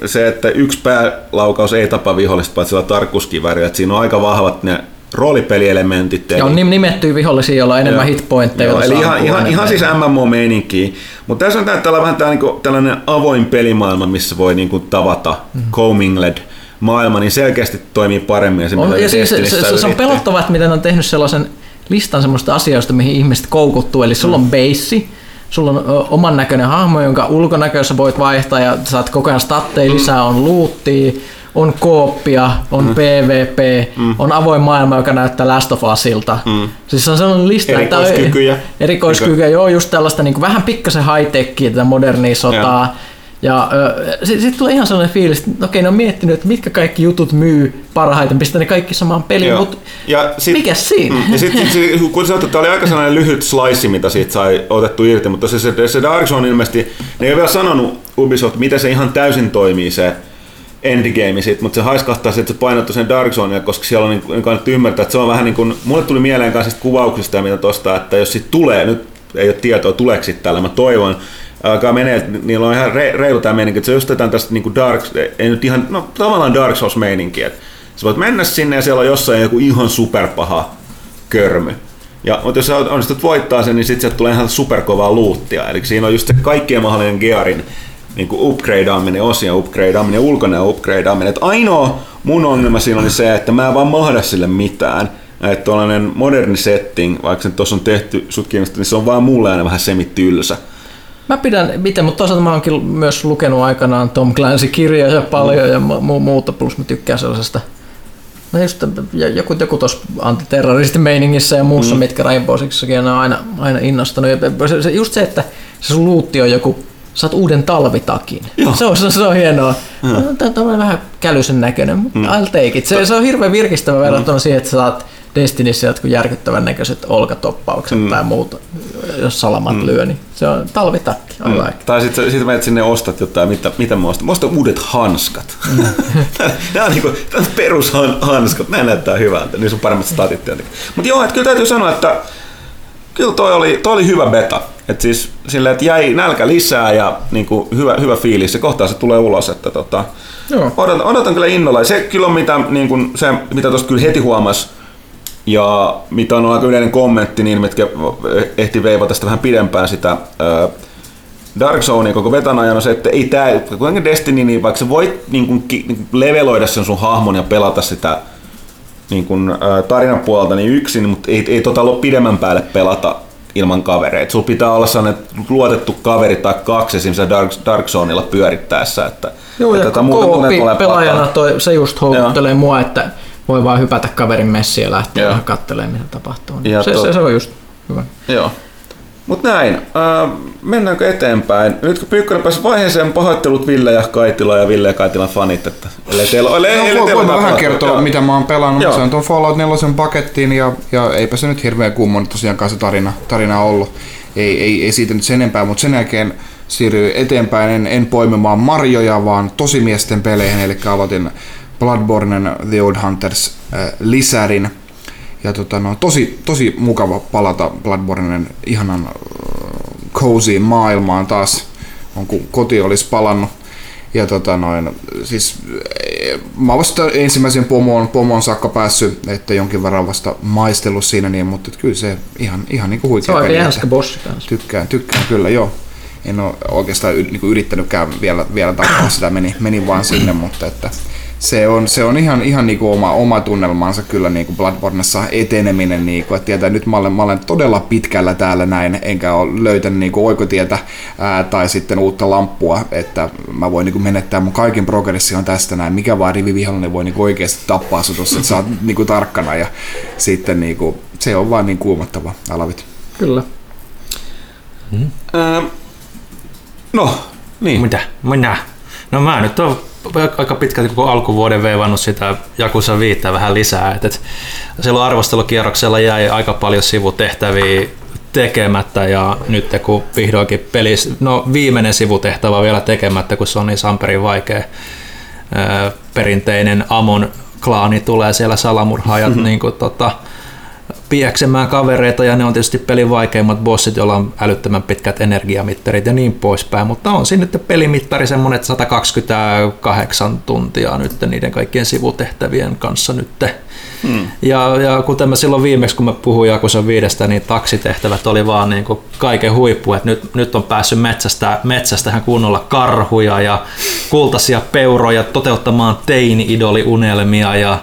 se, että yksi päälaukaus ei tapa vihollista, paitsi sillä tarkkuuskivääriä, että siinä on aika vahvat ne roolipelielementit. Ja on nim- nimettyjä vihollisia, joilla on enemmän Joo. hitpointteja. Joo, eli ihan, ihan, ihan siis MMO-meininkiä. Mutta tässä on tää, täällä vähän tää, niinku, tällainen avoin pelimaailma, missä voi niinku, tavata mm. coaming-led maailma, niin selkeästi toimii paremmin. Ja se, On, ja siis se, se, se, se on pelottavaa, että miten on tehnyt sellaisen listan semmoista asioista, mihin ihmiset koukuttuu. Eli sulla on beissi, sulla on oman näköinen hahmo, jonka ulkonäkössä voit vaihtaa ja saat koko ajan statteja lisää, on luuttia, on kooppia, on mm. PvP, mm. on avoin maailma, joka näyttää Last of Usilta. Mm. Siis on sellainen lista, että Erikoiskykyjä. erikoiskykyjä, joo, just tällaista niin kuin vähän pikkasen high-techia, tätä modernia sotaa. Ja sitten sit tulee ihan sellainen fiilis, että okei, ne on miettinyt, että mitkä kaikki jutut myy parhaiten, pistä ne kaikki samaan peliin, mutta Ja mikä siinä? Mm, ja sit, sit, sit, kun sanottu, että tämä oli aika sellainen lyhyt slice, mitä siitä sai otettu irti, mutta se, se, se Dark Zone ilmeisesti, ne ei ole vielä sanonut Ubisoft, miten se ihan täysin toimii se endgame sit, mutta se haiskahtaa että se painottuu sen Dark Zoneen, koska siellä on niin, niin kannattaa ymmärtää, että se on vähän niin kuin, mulle tuli mieleen kanssa kuvauksista ja mitä tosta, että jos sit tulee, nyt ei ole tietoa tuleeko sit tällä, mä toivon, alkaa menee, niillä on ihan re, reilu tämä meininki, että se just jotain tästä niin Dark, ei nyt ihan, no tavallaan Dark Souls meininki, että sä voit mennä sinne ja siellä on jossain joku ihan superpaha körmy. Ja, mutta jos sä onnistut voittaa sen, niin sitten sieltä tulee ihan superkovaa luuttia. Eli siinä on just se kaikkien mahdollinen gearin niin kuin upgradeaaminen, osien upgradeaaminen ja ulkoinen upgradeaaminen. Että ainoa mun ongelma siinä oli se, että mä en vaan mahda sille mitään. Että tuollainen moderni setting, vaikka se tuossa on tehty sut niin se on vaan mulle aina vähän semitylsä. Mä pidän miten, mutta toisaalta mä oonkin myös lukenut aikanaan Tom Clancy-kirjoja paljon ja mu- muuta, plus mä tykkään sellaisesta No just joku, joku tuossa antiterroristimeiningissä ja muussa, mm. mitkä Rainbow Sixissäkin on aina, aina innostanut. Ja se, se, just se, että se sun luutti on joku saat uuden talvitakin. Se on, se, se on hienoa. Mm. Tämä on vähän kälysen näköinen, mutta mm. I'll take it. Se, se on hirveän virkistävä mm. verrattuna siihen, että sä saat Destinissä jotkut järkyttävän näköiset olkatoppaukset mm. tai muuta, jos salamat mm. lyö, niin se on talvitakki. Mm. Like. Tai sitten sit menet sinne ostat jotain, mitä, mitä mä ostan. Mä ostan uudet hanskat. Mm. <laughs> Nämä on, niinku, on perushanskat, nämä näyttää hyvältä, niin on paremmat statit Mutta joo, että kyllä täytyy sanoa, että kyllä toi oli, toi oli hyvä beta. Et siis silleen, että jäi nälkä lisää ja niin kuin, hyvä, hyvä fiilis. Se kohtaa se tulee ulos. Että, tota, Joo. Odotan, odotan, kyllä innolla. Se kyllä on mitä, niin kuin, se, mitä tuosta kyllä heti huomasi, ja mitä on aika yleinen kommentti, niin mitkä ehti veivata sitä vähän pidempään sitä Dark Zonein koko vetan ajan on se, että ei tää, kuitenkin Destiny, niin vaikka sä voit niin kuin, niin leveloida sen sun hahmon ja pelata sitä niin kuin, ä, tarinapuolta niin yksin, mutta ei, ei tota ole pidemmän päälle pelata ilman kavereita. Sulla pitää olla sellainen luotettu kaveri tai kaksi esimerkiksi Dark, Dark Zoneilla pyörittäessä. Että, Joo, että ja tota, muuta, pelaajana toi, se just houkuttelee mua, että voi vaan hypätä kaverin messiin ja lähteä Joo. katselemaan, mitä tapahtuu. Ja se, se, se, on just hyvä. Joo. Mutta näin, äh, mennäänkö eteenpäin? Nyt kun Pyykkönen pääsi vaiheeseen, pahoittelut Ville ja Kaitila ja Ville ja Kaitilan fanit, että ellei teillä ole... No, ellei teillä vähän kertoa, joo. mitä mä oon pelannut. Joo. Se on tuon Fallout 4 pakettiin ja, ja eipä se nyt hirveän kummonen tosiaankaan se tarina, tarina ollut. Ei, ei, ei siitä nyt sen enempää, mutta sen jälkeen siirryin eteenpäin, en, en poimimaan marjoja, vaan tosimiesten peleihin, eli aloitin Bloodbornen The Old Hunters äh, lisärin. Ja tota, no, tosi, tosi mukava palata Bloodbornen ihanan äh, cozy maailmaan taas, on kun koti olisi palannut. Ja tota noin, siis äh, mä vasta ensimmäisen pomon, pomon saakka päässyt, että jonkin verran vasta maistellut siinä, niin, mutta kyllä se ihan, ihan niin kuin huikea. Se on aika bossi kanssa. Tykkään, tykkään kyllä, joo. En ole oikeastaan niin kuin yrittänytkään vielä, vielä takaa sitä, meni, meni vaan sinne, mutta että se on, se on ihan, ihan niinku oma, oma tunnelmansa kyllä niinku Bloodborneissa eteneminen, niinku, että tietää, nyt mä olen, mä olen todella pitkällä täällä näin, enkä ole löytänyt niinku oikotietä ää, tai sitten uutta lamppua, että mä voin niinku menettää mun kaiken progression tästä näin, mikä vaan rivivihollinen voi niinku oikeasti tappaa sut, että sä oot niinku tarkkana ja sitten niinku, se on vaan niin kuumottava alavit. Kyllä. Mm-hmm. Äh, no, niin. Mitä? Minä? No mä nyt on aika pitkälti koko alkuvuoden veivannut sitä Jakusa viittä vähän lisää. Et, et silloin arvostelukierroksella jäi aika paljon sivutehtäviä tekemättä ja nyt kun vihdoinkin pelis, no viimeinen sivutehtävä vielä tekemättä, kun se on niin samperin vaikea. perinteinen Amon klaani tulee siellä salamurhaajat mm-hmm. niin kuin, tota, pieksemään kavereita ja ne on tietysti pelin vaikeimmat bossit, joilla on älyttömän pitkät energiamittarit ja niin poispäin, mutta on siinä nyt pelimittari semmoinen 128 tuntia nyt niiden kaikkien sivutehtävien kanssa nyt. Hmm. Ja, ja kuten mä silloin viimeksi, kun mä puhuin Jakusen viidestä, niin taksitehtävät oli vaan niin kuin kaiken huippu, että nyt, nyt on päässyt metsästä, metsästähän kunnolla karhuja ja kultaisia peuroja toteuttamaan teini-idoli-unelmia ja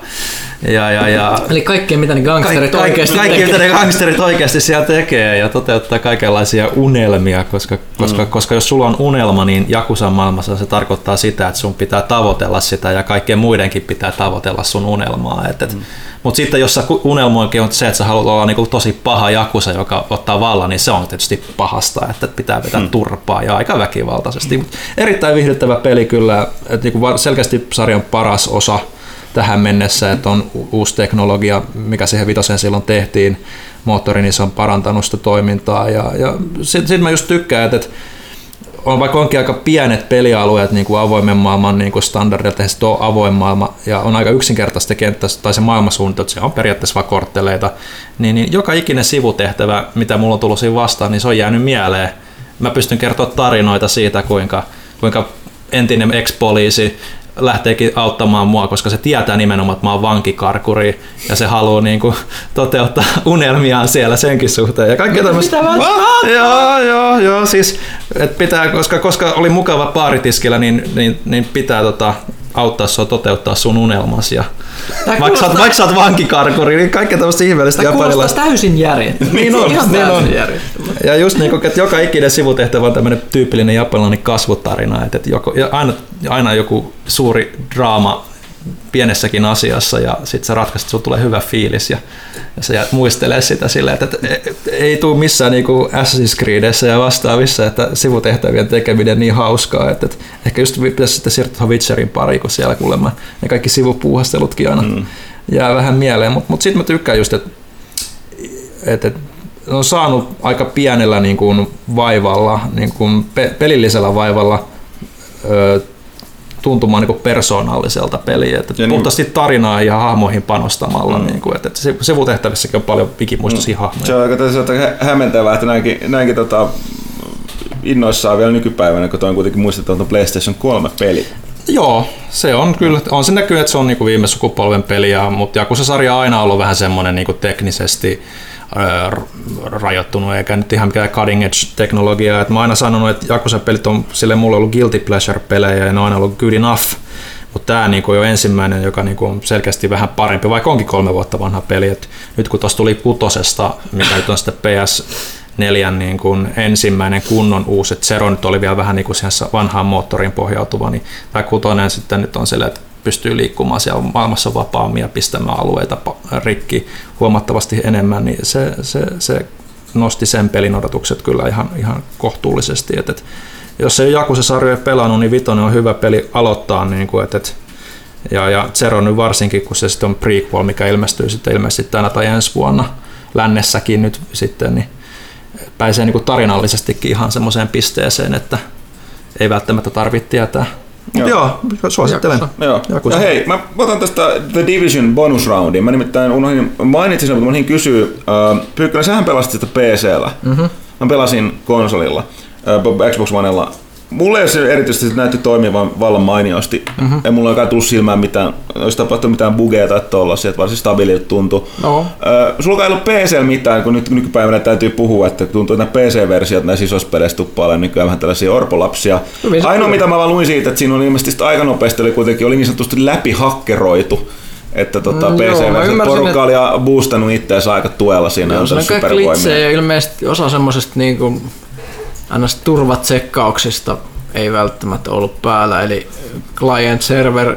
ja, ja, ja, Eli kaikkea, mitä ne gangsterit kaikki, oikeasti kaikki, tekee. mitä ne gangsterit oikeasti siellä tekee ja toteuttaa kaikenlaisia unelmia, koska, koska, mm. koska jos sulla on unelma, niin Jakusan maailmassa se tarkoittaa sitä, että sun pitää tavoitella sitä ja kaikkien muidenkin pitää tavoitella sun unelmaa. Et, et, mm. Mutta sitten jos sä unelmoinkin on se, että sä haluat olla niinku tosi paha Jakusa, joka ottaa vallan, niin se on tietysti pahasta, että pitää vetää mm. turpaa ja aika väkivaltaisesti. Mm. erittäin viihdyttävä peli kyllä, että niinku selkeästi sarjan paras osa – tähän mennessä, että on uusi teknologia, mikä siihen vitoseen silloin tehtiin, moottori, niin se on parantanut sitä toimintaa. Ja, ja sitten sit mä just tykkään, että, on vaikka onkin aika pienet pelialueet niin kuin avoimen maailman niin kuin standardilta, se on avoin maailma ja on aika yksinkertaista kenttä tai se maailmansuunnitelma, että se on periaatteessa vain kortteleita, niin, niin joka ikinen sivutehtävä, mitä mulla on tullut siinä vastaan, niin se on jäänyt mieleen. Mä pystyn kertoa tarinoita siitä, kuinka, kuinka entinen ex-poliisi lähteekin auttamaan mua, koska se tietää nimenomaan, että mä oon vankikarkuri ja se haluaa niin kuin, toteuttaa unelmiaan siellä senkin suhteen. Ja kaikkea tämmöistä. Joo, joo, joo, siis et pitää, koska, koska oli mukava paaritiskillä, niin, niin, niin pitää tota, auttaa sua toteuttaa sun unelmas. Ja vaikka, sä oot, vaikka sä oot vankikarkuri, niin kaikkea tämmöistä ihmeellistä Tämä kuulostaa japanilaista. täysin järjettömältä. <laughs> Niin on, Ihan niin täysin on. Ja just niin kuin, että joka ikinen sivutehtävä on tämmöinen tyypillinen japanilainen kasvutarina, että että joko, ja aina, aina joku suuri draama pienessäkin asiassa ja sitten sä ratkaiset, että sulla tulee hyvä fiilis ja, ja sä jäät muistelee sitä silleen, että, että ei tule missään niinku Assassin's Creedissä ja vastaavissa, että sivutehtävien tekeminen niin hauskaa, että, että ehkä just pitäisi sitten siirtyä Witcherin pariin, kun siellä kuulemma ne kaikki sivupuuhastelutkin aina mm. jää vähän mieleen, mutta mut sitten mä tykkään just, että että on saanut aika pienellä niin kuin vaivalla, niin kuin pe- pelillisellä vaivalla ö, tuntumaan niin persoonalliselta peliä. Että Ja niin- puhtaasti tarinaa ja hahmoihin panostamalla. Mm. Niin kuin, että, että sivu- sivutehtävissäkin on paljon ikimuistoisia mm. hahmoja. Se on aika, hä- hämmentävää, että näinkin, näinkin tota, innoissaan vielä nykypäivänä, kun toi on kuitenkin muistettu, että on PlayStation 3 peli. Joo, se on kyllä. On se näkyy, että se on niinku viime sukupolven peliä, mutta kun se sarja on aina ollut vähän semmoinen niinku teknisesti rajoittunut, eikä nyt ihan mikään cutting edge teknologia. Et mä oon aina sanonut, että Jakusa-pelit on sille mulle ollut guilty pleasure-pelejä ja ne on aina ollut good enough. Mutta tämä niinku jo ensimmäinen, joka niinku on selkeästi vähän parempi, vaikka onkin kolme vuotta vanha peli. Et nyt kun tuossa tuli kutosesta, mikä nyt on sitten PS neljän niin kuin ensimmäinen kunnon uusi, että Zero nyt oli vielä vähän niin kuin vanhaan moottoriin pohjautuva, niin tämä kutonen sitten nyt on sillä, että pystyy liikkumaan siellä maailmassa vapaammin ja pistämään alueita rikki huomattavasti enemmän, niin se, se, se nosti sen pelin odotukset kyllä ihan, ihan kohtuullisesti. Et, et, jos ei Jakusa sarjoja pelannut, niin Vitoinen on hyvä peli aloittaa. Niin kuin, et, et, ja, ja Zero nyt varsinkin, kun se sitten on prequel, mikä ilmestyy sitten ilmeisesti tänä tai ensi vuonna lännessäkin nyt sitten, niin pääsee niin kuin tarinallisestikin ihan semmoiseen pisteeseen, että ei välttämättä tarvitse tietää. Joo, joo suosittelen. Joo. Jakusa. Ja hei, mä otan tästä The Division bonus roundin. Mä nimittäin unohdin, mainitsin sen, mutta mä unohdin kysyä. Uh, Pyykkönen, sähän pelasit sitä PCllä. Mm-hmm. Mä pelasin konsolilla, uh, Xbox Onella. Mulle ei se erityisesti näytti toimivan vallan mainiosti. Mm-hmm. Ei mulla tullut silmään mitään, olisi tapahtunut mitään bugeja tai tollasia, että varsin stabiililta tuntui. No. Sulla ei ollut PC mitään, kun nyt nykypäivänä täytyy puhua, että tuntuu, että PC-versiot näissä isoissa peleissä tuppaa olemaan nykyään vähän tällaisia orpolapsia. Hyvin se Ainoa mitä mä vaan luin siitä, että siinä oli ilmeisesti aika nopeasti oli kuitenkin oli niin sanotusti läpihakkeroitu. Että tota, Mm, PC joo, porukka oli boostannut itseänsä aika tuella siinä ja Se on supervoimia. ja ilmeisesti osa semmoisesta niinku, annas turvatsekkauksista ei välttämättä ollut päällä, eli client server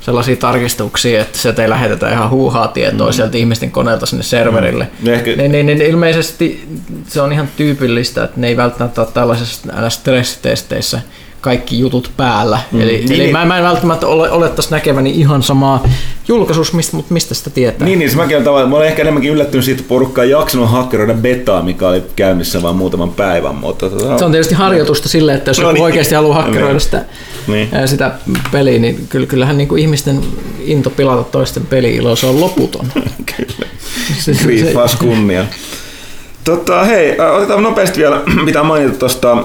sellaisia tarkistuksia, että sieltä ei lähetetä ihan huuhaa tietoa mm. sieltä ihmisten koneelta sinne serverille. Mm. Ehkä- Niin, niin, niin, ilmeisesti se on ihan tyypillistä, että ne ei välttämättä ole tällaisissa stressitesteissä kaikki jutut päällä. Mm. Eli, Niin, eli niin. mä, mä en välttämättä ole, olettaisi näkeväni ihan samaa julkaisuus, mistä, mutta mistä sitä tietää. Niin, niin se mäkin olen tavallaan, mä olen ehkä enemmänkin yllättynyt siitä, että porukka ei jaksanut hakkeroida betaa, mikä oli käynnissä vain muutaman päivän, mutta tota, Se on tietysti harjoitusta sille, että jos No joku niin. oikeasti haluaa hakkeroida Niin. sitä, Niin. sitä peliä, niin kyllä- kyllähän niin kuin ihmisten into pilata toisten peli-ilo, se on loputon. <laughs> <laughs> Se- se- Kriifaas kunnia. Tota, hei, otetaan nopeasti vielä, <clears throat> pitää mainita tuosta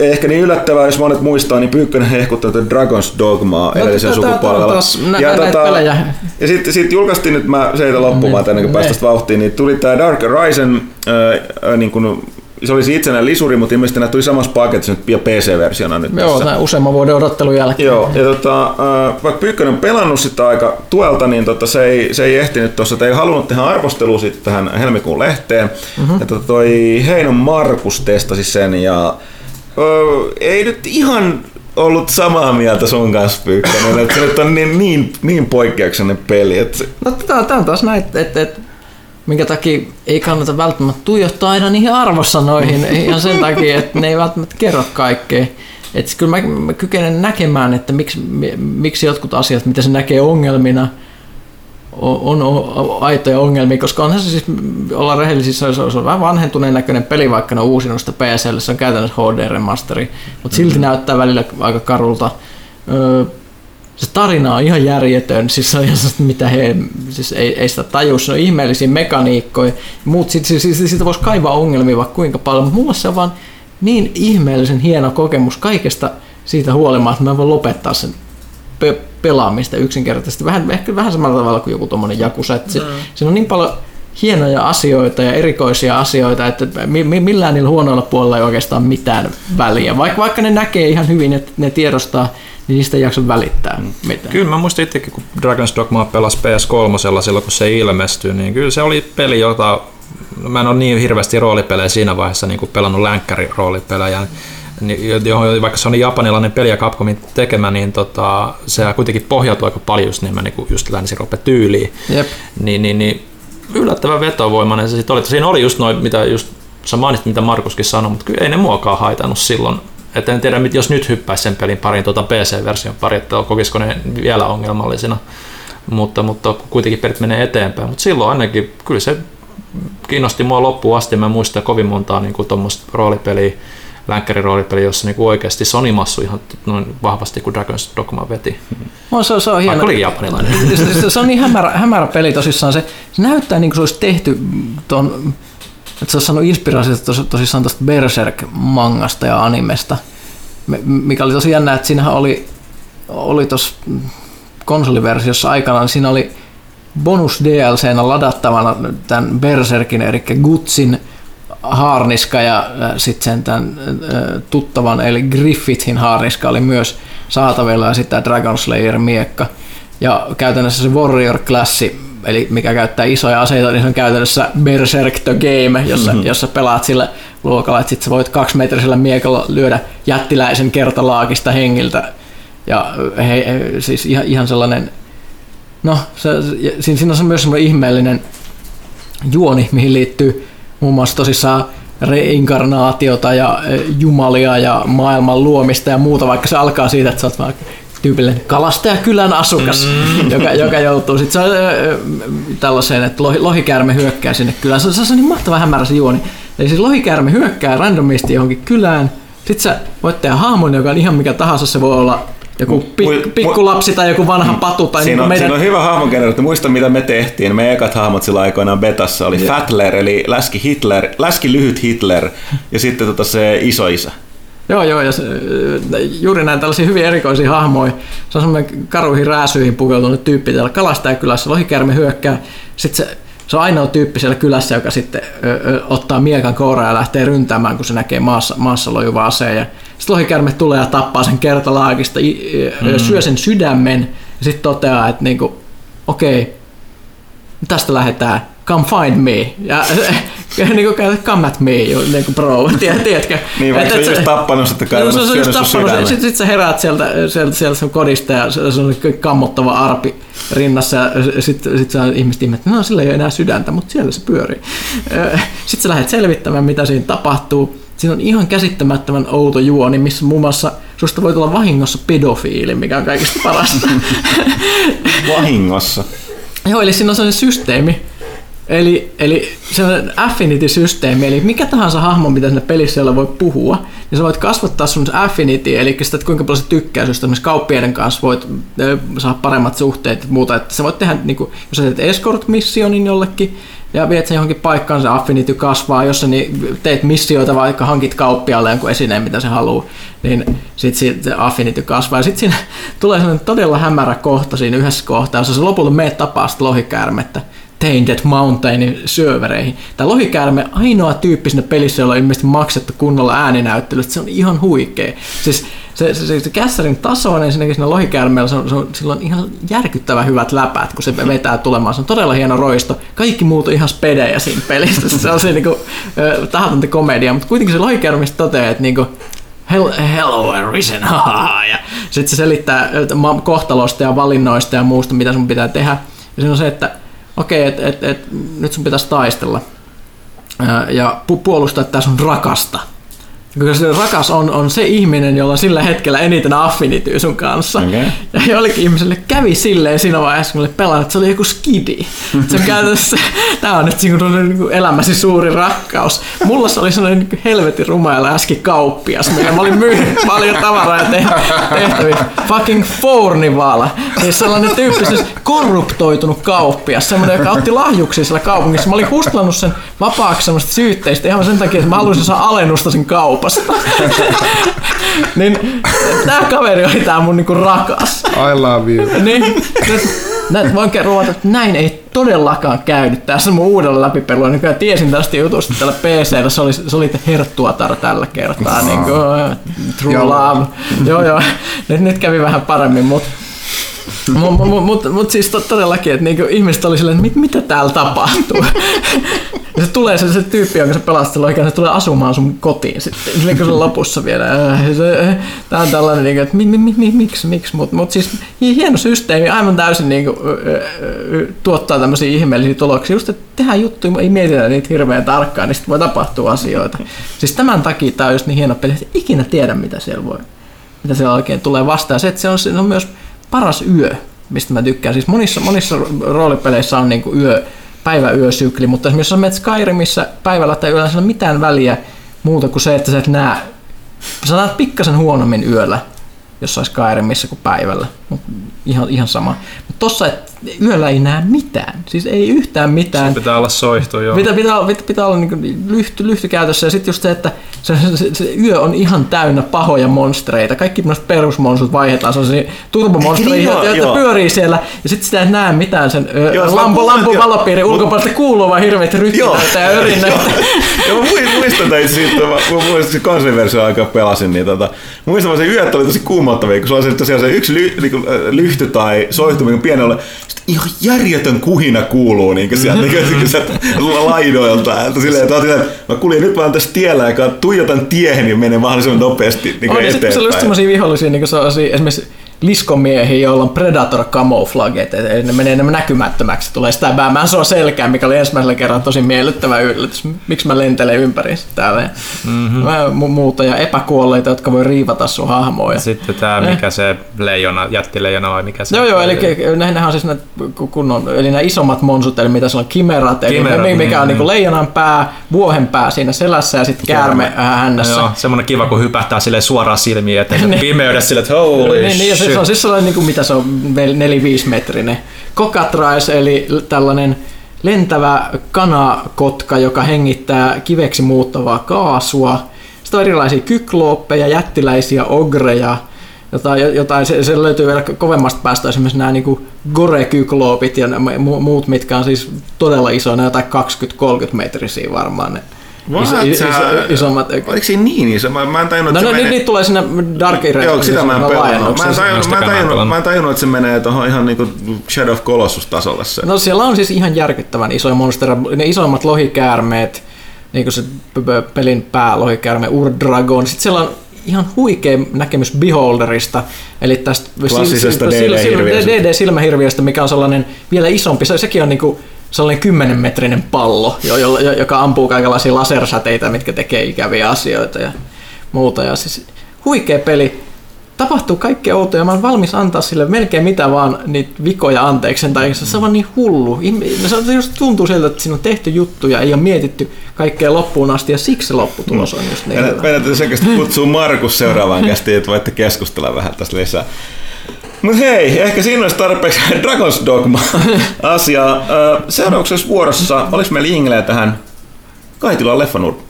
ehkä niin yllättävää, jos monet muistaa, niin Pyykkönen hehkuttaa tätä Dragon's Dogmaa No, edellisen on sukupolvella. taas nä- näitä pelejä. ja sitten sit julkaistiin nyt, mä seitä loppumaan Niin, ennen kuin niin. päästä tästä vauhtiin, niin tuli tämä Dark Horizon, äh, äh, niin kun, se olisi itsenäinen lisuri, mutta ilmeisesti nämä tuli samassa paketissa nyt ja PC-versiona nyt Joo, tässä. näin useamman vuoden odottelun jälkeen. Joo, ja tota, äh, vaikka Pyykkönen on pelannut sitä aika tuelta, niin tota, se, ei, se ei ehtinyt tuossa, että ei halunnut tehdä arvostelua sitten tähän helmikuun lehteen. Mm-hmm. Ja tota, toi Heinon Markus testasi sen ja ö, ei nyt ihan ollut samaa mieltä sun kanssa Pyykkönen, että se nyt on niin, niin, niin poikkeuksellinen peli, että No tämä on taas näin, että, että, että minkä takia ei kannata välttämättä tuijottaa aina niihin arvosanoihin, <laughs> ihan sen takia, että ne ei välttämättä kerro kaikkea. Että kyllä mä, mä kykenen näkemään, että miksi, mi- miksi jotkut asiat, mitä se näkee ongelmina, on, on aitoja ongelmia, koska onhan se siis, olla rehellisiä, se on, se on vähän vanhentuneen näköinen peli, vaikka ne on uusinut sitä PSL, se on käytännössä HD-remasteri, mutta silti mm. näyttää välillä aika karulta. Öö, se tarina on ihan järjetön, siis se on ihan mitä he, siis ei, ei sitä taju, se on ihmeellisiä mekaniikkoja, muut siitä, siitä, siitä, siitä voisi kaivaa ongelmia vaikka kuinka paljon, mutta mulla se on vaan niin ihmeellisen hieno kokemus kaikesta siitä huolimatta, että mä voin lopettaa sen pe- pelaamista yksinkertaisesti. Vähän, ehkä vähän samalla tavalla kuin joku tuommoinen Jakusa. Että se, mm. Siinä on niin paljon hienoja asioita ja erikoisia asioita, että mi- millään niillä huonoilla puolilla ei oikeastaan mittain väliä. Vaikka, vaikka ne näkee ihan hyvin, että ne tiedostaa, niin niistä ei jaksa välittää mitään. Kyllä mä muistin itsekin, kun Dragon's Dogma pelasi PS3 silloin, kun se ilmestyi, niin kyllä se oli peli, jota no mä en ole niin hirveästi roolipelejä siinä vaiheessa niin kuin pelannut länkkäri-roolipelejä, niin, johon, vaikka se on japanilainen peli ja Capcomin tekemä, niin tota, se kuitenkin pohjautuu aika paljon just, niin niin just länsirope-tyyliin. Jep. Niin, niin, niin yllättävän vetovoimainen se sitten oli. Siinä oli just noin, mitä just sä mainitsit, mitä Markuskin sanoi, mutta kyllä ei ne muokaan haitannut silloin. Et en tiedä, jos nyt hyppäisi sen pelin parin tuota PC-version pari, että kokisiko ne vielä ongelmallisina. Mutta, mutta kuitenkin pelit menee eteenpäin. Mutta silloin ainakin kyllä se kiinnosti mua loppuun asti. Mä muistan kovin montaa niin tuommoista roolipeliä, länkkäriroolipeli, jossa niinku oikeasti Sony massu ihan noin vahvasti kuin Dragon's Dogma veti. No, se, se on hieno. oli japanilainen. se, se, on niin hämärä, hämärä peli tosissaan. Se, se näyttää niin kuin se olisi tehty tuon, että se olisi saanut inspiraatiota tos, tosissaan tuosta Berserk-mangasta ja animesta, mikä oli tosi jännä, että siinähän oli, oli tuossa konsoliversiossa aikanaan, siinä oli bonus DLCnä ladattavana tämän Berserkin, eli Gutsin haarniska ja sitten sen tämän tuttavan eli Griffithin haarniska oli myös saatavilla ja sitten Dragon Slayer miekka. Ja käytännössä se Warrior-klassi, eli mikä käyttää isoja aseita, niin se on käytännössä Berserk the Game, jossa, mm-hmm. jossa pelaat sillä luokalla, että sit sä voit kaksimetrisellä miekalla lyödä jättiläisen kertalaakista hengiltä. Ja he, he, siis ihan, ihan sellainen, no se, siinä on myös semmoinen ihmeellinen juoni, mihin liittyy muun muassa tosissaan reinkarnaatiota ja e, jumalia ja maailman luomista ja muuta, vaikka se alkaa siitä, että sä oot vaikka tyypillinen kalastajakylän asukas, mm. joka, joka joutuu sitten tällaiseen, että lohi, lohikäärme hyökkää sinne kylään. Se, se on niin mahtava hämärä se juoni. Eli siis lohikäärme hyökkää randomisti johonkin kylään, sitten sä voit tehdä hahmon, joka on ihan mikä tahansa, se voi olla joku pik, pikkulapsi tai joku vanha mm. patu. Tai siinä, niin on, meidän... siinä on hyvä hahmogeneraatio. Muista mitä me tehtiin. Me ekat hahmot sillä aikoinaan betassa oli yeah. Fatler, eli läski, Hitler, läski lyhyt Hitler ja sitten tota se isoisä. Joo, joo, ja se, juuri näin tällaisia hyvin erikoisia hahmoja. Se on semmoinen karuihin rääsyihin pukeutunut tyyppi täällä kalastajakylässä. Lohikärme hyökkää, sitten se se on ainoa tyyppi siellä kylässä, joka sitten ö, ö, ottaa miekan kouraa ja lähtee ryntäämään, kun se näkee maassa, maassa lojuva aseen. Ja sitten lohikärme tulee ja tappaa sen kertalaakista, mm. syö sen sydämen ja sitten toteaa, että niinku, okei, okay, tästä lähdetään come find me. Ja <laughs> niin kuin come at me, niin kuin bro, <laughs> tiedätkö? niin, vaikka se on just tappanut, että kai no, se tappanut, sitten sit sä heräät sieltä, sieltä, sieltä sun kodista ja se on kammottava arpi rinnassa ja sitten sit sä ihmiset ihmettä, no sillä ei ole enää sydäntä, mutta siellä se pyörii. Sitten sä lähdet selvittämään, mitä siinä tapahtuu. Siinä on ihan käsittämättömän outo juoni, missä muun muassa susta voi tulla vahingossa pedofiili, mikä on kaikista parasta. <laughs> vahingossa? Joo, eli siinä on sellainen systeemi, Eli, eli se on affinity-systeemi, eli mikä tahansa hahmo, mitä sinne pelissä voi puhua, niin sä voit kasvattaa sun affinity, eli sitä, että kuinka paljon sä tykkää esimerkiksi kauppiaiden kanssa voit saada paremmat suhteet ja muuta. Että sä voit tehdä, niin kuin, jos sä teet escort-missionin jollekin, ja viet sen johonkin paikkaan, se affinity kasvaa, jos sä niin teet missioita, vaikka hankit kauppialle jonkun esineen, mitä se haluaa, niin sitten se affinity kasvaa. Sitten siinä <laughs> tulee sellainen todella hämärä kohta siinä yhdessä kohtaa, jossa se lopulta meet tapaa sitä lohikäärmettä. Tainted Mountainin syövereihin. Tämä lohikäärme ainoa tyyppi sinne pelissä, jolla on ilmeisesti maksettu kunnolla ääninäyttely, se on ihan huikea. Siis se, se, se, se kässärin taso on ensinnäkin siinä lohikäärmeellä, se on, se on, sillä on ihan järkyttävän hyvät läpät, kun se vetää tulemaan. Se on todella hieno roisto. Kaikki muut on ihan spedejä siinä pelissä. Se on se niinku, tahatonta komedia, mutta kuitenkin se lohikäärme toteaa, että niinku, hello arisen, ja sitten se selittää kohtalosta ja valinnoista ja muusta, mitä sun pitää tehdä. Ja se on se, että okei, okay, että et, et, nyt sun pitäisi taistella ja puolustaa, tämä sun rakasta. Koska se rakas on, on se ihminen, jolla on sillä hetkellä eniten affinityy sun kanssa. Okei. Ja jollekin ihmiselle kävi silleen siinä vaiheessa, kun pelannut, että se oli joku skidi. Se on käytännössä, tää on nyt niin kuin, niin kuin elämäsi suuri rakkaus. Mulla se oli sellainen niin kuin helvetin ruma ja läski kauppias, millä mä olin myynyt paljon tavaraa ja te- tehtäviä. Fucking Fornivala. Siis sellainen tyyppi, siis korruptoitunut kauppias, semmoinen, joka otti lahjuksia siellä kaupungissa. Mä olin hustlannut sen vapaaksi semmoista syytteistä ihan sen takia, että mä haluaisin saada alennusta siinä kaupasta. <laughs> niin tää kaveri oli tää mun niinku rakas. I love you. Niin, nyt, nyt voin ruvata, että näin ei todellakaan käynyt tässä mun uudella läpipelulla. Niin kyllä tiesin tästä jutusta tällä PCllä. Se oli, se oli Herttuatar tällä kertaa. Niin kuin, true Joo. love. joo, joo. Nyt, nyt kävi vähän paremmin, mutta Mutta mut, mut, mut siis to- todellakin, että niinku ihmiset oli silleen, että mit, mitä täällä tapahtuu. Ja se tulee se, se tyyppi, jonka sä pelastat oikein, se tulee asumaan sun kotiin sitten, niin kuin se lopussa vielä. Äh, Se, tää on tällainen, niinku, että mi, mi, mi, mi, miksi, miksi, mutta mut siis hi- hieno systeemi, aivan täysin ö, ö, tuottaa tämmöisiä ihmeellisiä tuloksia. Just, että tehdään juttuja, ei mietitä niitä hirveän tarkkaan, niin sitten voi tapahtua asioita. Siis tämän takia tää on just niin hieno peli, että ikinä tiedä, mitä siellä voi mitä siellä oikein tulee vastaan. Se, että se on, se on myös paras yö, mistä mä tykkään. Siis monissa, monissa roolipeleissä on niinku yö, päivä-yösykli, mutta esimerkiksi jos menet Skyrimissä päivällä tai yöllä, ei ole mitään väliä muuta kuin se, että sä et näe. Sä näet pikkasen huonommin yöllä jossain Skyrimissä kuin päivällä. Ihan, ihan sama. Mutta tossa et, yöllä ei näe mitään. Siis ei yhtään mitään. Pitää olla soihtu, joo. Pitää, pitää, olla- pitää, pitää olla niin lyhty, lyhty käytössä ja sitten just se, että se, se, se, yö on ihan täynnä pahoja monstereita. Kaikki tämmöiset perusmonstut vaihdetaan sellaisiin turbomonstereihin, Niin, joo, joita joo. pyörii siellä ja sitten sitä ei näe mitään sen Joo, lampu, lampu valopiirin ulkopuolelta kuuluu vaan hirveät rytminöitä ja örinöitä. Joo, mä muistan- tätä siitä, mä, mä muistan se konsolin aikaa pelasin, niin tota, muistan vaan se yöt oli tosi kuumottavia, kun sulla oli se, tosiaan se yksi ly, niinku, lyhty tai soihtuminen pienellä, sitten ihan järjetön kuhina kuuluu niin sieltä, niin sieltä laidoilta. Että silleen, että, että mä kuljin nyt vaan tässä tiellä ja tuijotan tiehen ja menen mahdollisimman nopeasti niin On, ja sitten se oli just eteenpäin. semmoisia vihollisia, niin kuin esimerkiksi liskomiehiä, joilla on Predator camouflage, että ne menee enemmän näkymättömäksi, tulee sitä bäämään sua selkään, mikä oli ensimmäisellä kerralla tosi miellyttävä yllätys. Miksi mä lentelen ympäri täällä mm-hmm. muuta, ja epäkuolleita, jotka voi riivata sun hahmoa. Ja... Sitten tämä, mikä se leijona, jättileijona vai mikä se Joo, joo, eli nehän on siis ku- kunnon, eli nämä isommat monsut, eli mitä siellä on kimerat, eli Kimerat, ne, mikä on niin, niin leijonan pää, vuohen pää siinä selässä ja sitten käärme äh, hännässä. Joo, semmoinen kiva, kun hypähtää sille suoraan silmiin, että se <laughs> pimeydessä sille, että holy niin, niin, se, shit. se on siis sellainen, niin kuin, mitä se on, 4-5 metrinen. Kokatrais, eli tällainen lentävä kanakotka, joka hengittää kiveksi muuttavaa kaasua. Sitten on erilaisia kyklooppeja, jättiläisiä ogreja, jotain, jotain se, se, löytyy vielä kovemmasta päästä esimerkiksi nämä niin gore-kykloopit ja muut, mitkä on siis todella isoja, jotain 20-30 metrisiä varmaan ne iso, iso, isommat. Oliko siinä niin iso? Mä, mä en tajunnut, No, että no se niin, menee... niitä tulee sinne Dark Age Joo, sitä mä en pelannut. Mä en tajunnut, mä en Sitä tajunnut, pelannut. mä en tajunnut että se menee tuohon ihan niinku Shadow of Colossus-tasolle se. No siellä on siis ihan järkyttävän isoja monstereita. Ne isoimmat lohikäärmeet, niin kuin se pelin päälohikäärme Urdragon. Sitten siellä on ihan huikea näkemys Beholderista, eli tästä Klassisesta. DD-silmähirviöstä, mikä on sellainen vielä isompi. Se, sekin on niinku sellainen 10 metrinen pallo, jo, jo, jo- joka ampuu kaikenlaisia lasersäteitä, mitkä tekee ikäviä asioita ja muuta. Ja siis huikea peli. Tapahtuu kaikkea outoja. Mä oon valmis antaa sille melkein mitä vaan niitä vikoja anteeksi. Tai se on vaan niin hullu. Se just tuntuu siltä, että siinä on tehty juttuja, ei ole mietitty kaikkea loppuun asti ja siksi se lopputulos on just niin. Meidän täytyy selkeästi kutsua Markus seuraavaan kästiin, että voitte keskustella vähän tästä lisää. Mut hei, ehkä siinä olisi tarpeeksi <laughs> Dragon's Dogma <laughs> asiaa. Ö, Seuraavaksi vuorossa, olis meillä Ingleä tähän Kaitilan leffanurkkaan?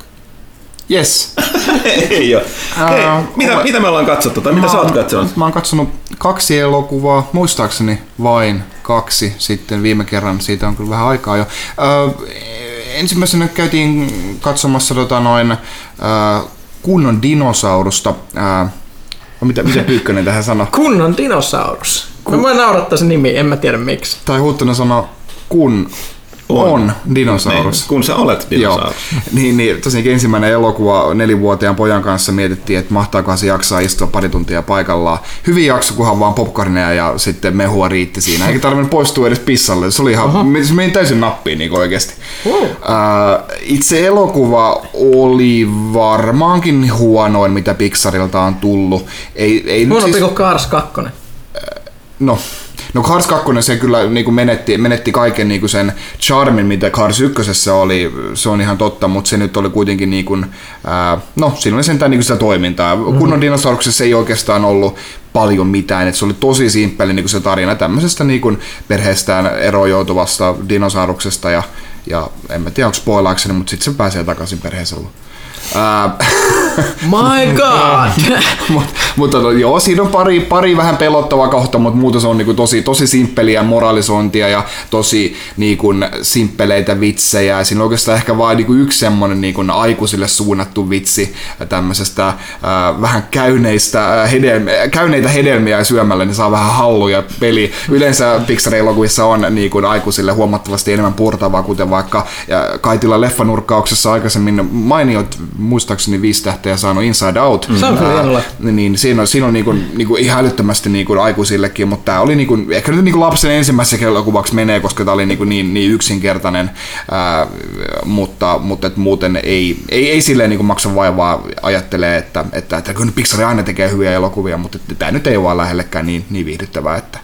Yes. <laughs> Ei oo. Hei, Ää, mitä, mä- mitä me ollaan katsottu tai mitä sä oot katsonut? Mä oon katsonut kaksi elokuvaa, muistaakseni vain kaksi sitten viime kerran, siitä on kyllä vähän aikaa jo. Öö, ensimmäisenä käytiin katsomassa tota noin, öö, kunnon dinosaurusta. Öö, mitä, mitä Pyykkönen tähän sanoi? Kunnon dinosaurus. Mä voin naurattaa se nimi, en mä tiedä miksi. Tai Huttunen sanoi kun On, dinosaurus. Niin, kun sä olet Joo. dinosaurus. Niin, niin tosiaankin ensimmäinen elokuva nelivuotiaan pojan kanssa mietittiin, että mahtaako se jaksaa istua pari tuntia paikallaan. Hyvin jakso, kunhan vaan popcornia ja sitten mehua riitti siinä. Eikä tarvinnut poistua edes pissalle. Se oli ihan, se meni täysin nappiin niin oikeasti. Uh. itse elokuva oli varmaankin huonoin, mitä Pixarilta on tullut. Ei, ei Huonompi kuin Cars 2. No, no Cars 2 se kyllä niin kuin menetti, menetti kaiken niin kuin sen charmin, mitä Cars 1 oli, se on ihan totta, mutta se nyt oli kuitenkin niin kuin, ää, no siinä oli sentään niin kuin sitä toimintaa. Mm-hmm. Kunnon dinosauruksessa ei oikeastaan ollut paljon mitään, että se oli tosi simppeli niin kuin se tarina tämmöisestä niin kuin perheestään eroon joutuvasta dinosauruksesta ja, ja en mä tiedä onko spoilaakseni, mutta sitten se pääsee takaisin perheeseen. <laughs> My god! mutta mutta no, joo, siinä on pari, pari vähän pelottavaa kohta, mutta muuta se on niinku tosi, tosi simppeliä moralisointia ja tosi niinku, simppeleitä vitsejä. Siinä on oikeastaan ehkä vain niinku yksi semmoinen niinku, aikuisille suunnattu vitsi tämmöisestä äh, vähän käyneistä, äh, hedelmiä, käyneitä hedelmiä syömällä, niin saa vähän halluja peli. Yleensä Pixar-elokuvissa on niinku, aikuisille huomattavasti enemmän purtavaa, kuten vaikka ja Kaitila leffanurkkauksessa aikaisemmin mainiot, muistaakseni viisi tähteä saanut Inside Out. Se on kyllä niin siinä on, siinä on niinku, niinku ihan älyttömästi niinku aikuisillekin, mutta tämä oli niinku, ehkä nyt niinku lapsen ensimmäisessä elokuvaksi menee, koska tämä oli niinku niin, niin yksinkertainen, ää, mutta, mutta et muuten ei, ei, ei silleen niinku maksa vaivaa ajattelee, että, että, että kyllä Pixar aina tekee hyviä elokuvia, mutta tämä nyt ei ole vaan lähellekään niin, niin viihdyttävää, että,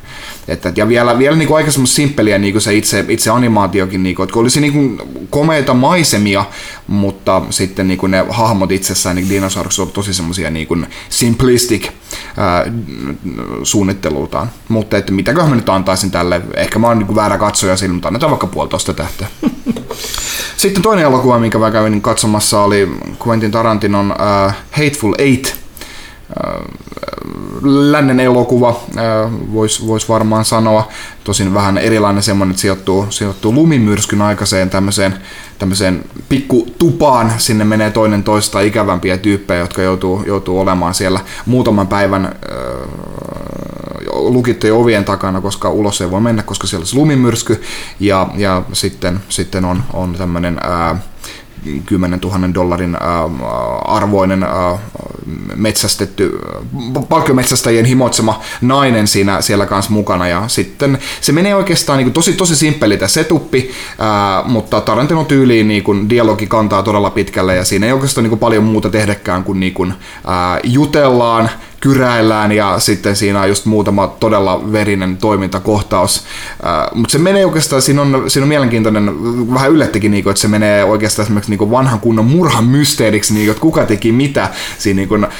että, ja vielä, vielä niinku aika semmoista simppeliä niinku se itse, itse animaatiokin, niinku, että kun olisi niinku komeita maisemia, mutta sitten niinku ne hahmot itsessään, niin dinosaurukset on tosi semmoisia niinku simplistic ää, suunnittelultaan. Mutta että mitäköhän mä nyt antaisin tälle, ehkä mä oon niinku väärä katsoja sillä, mutta annetaan vaikka puolitoista tähteä. Sitten toinen elokuva, minkä mä kävin katsomassa, oli Quentin Tarantinon uh, Hateful Eight. Lännen elokuva, voisi vois varmaan sanoa. Tosin vähän erilainen semmoinen, että sijoittuu, sijoittuu lumimyrskyn aikaiseen tämmöiseen, tämmöiseen pikku tupaan. Sinne menee toinen toista ikävämpiä tyyppejä, jotka joutuu, joutuu olemaan siellä muutaman päivän äh, lukittujen ovien takana, koska ulos ei voi mennä, koska siellä on lumimyrsky. Ja, ja sitten, sitten on, on tämmöinen ää, 10 000 dollarin arvoinen metsästetty, palkkiometsästäjien himoitsema nainen siinä siellä kanssa mukana. Ja sitten se menee oikeastaan niin kuin tosi, tosi simppeli tämä setuppi, mutta Tarantinon tyyliin niin kuin dialogi kantaa todella pitkälle ja siinä ei oikeastaan niin kuin paljon muuta tehdäkään kuin, niin kuin jutellaan, kyräillään ja sitten siinä on just muutama todella verinen toimintakohtaus. Mutta se menee oikeastaan, siinä on, siinä on mielenkiintoinen, vähän yllättikin, niin kuin, että se menee oikeastaan esimerkiksi niin kuin vanhan kunnon murhan mysteeriksi, niin kuin, että kuka teki mitä. Siinä niin kuin, äh,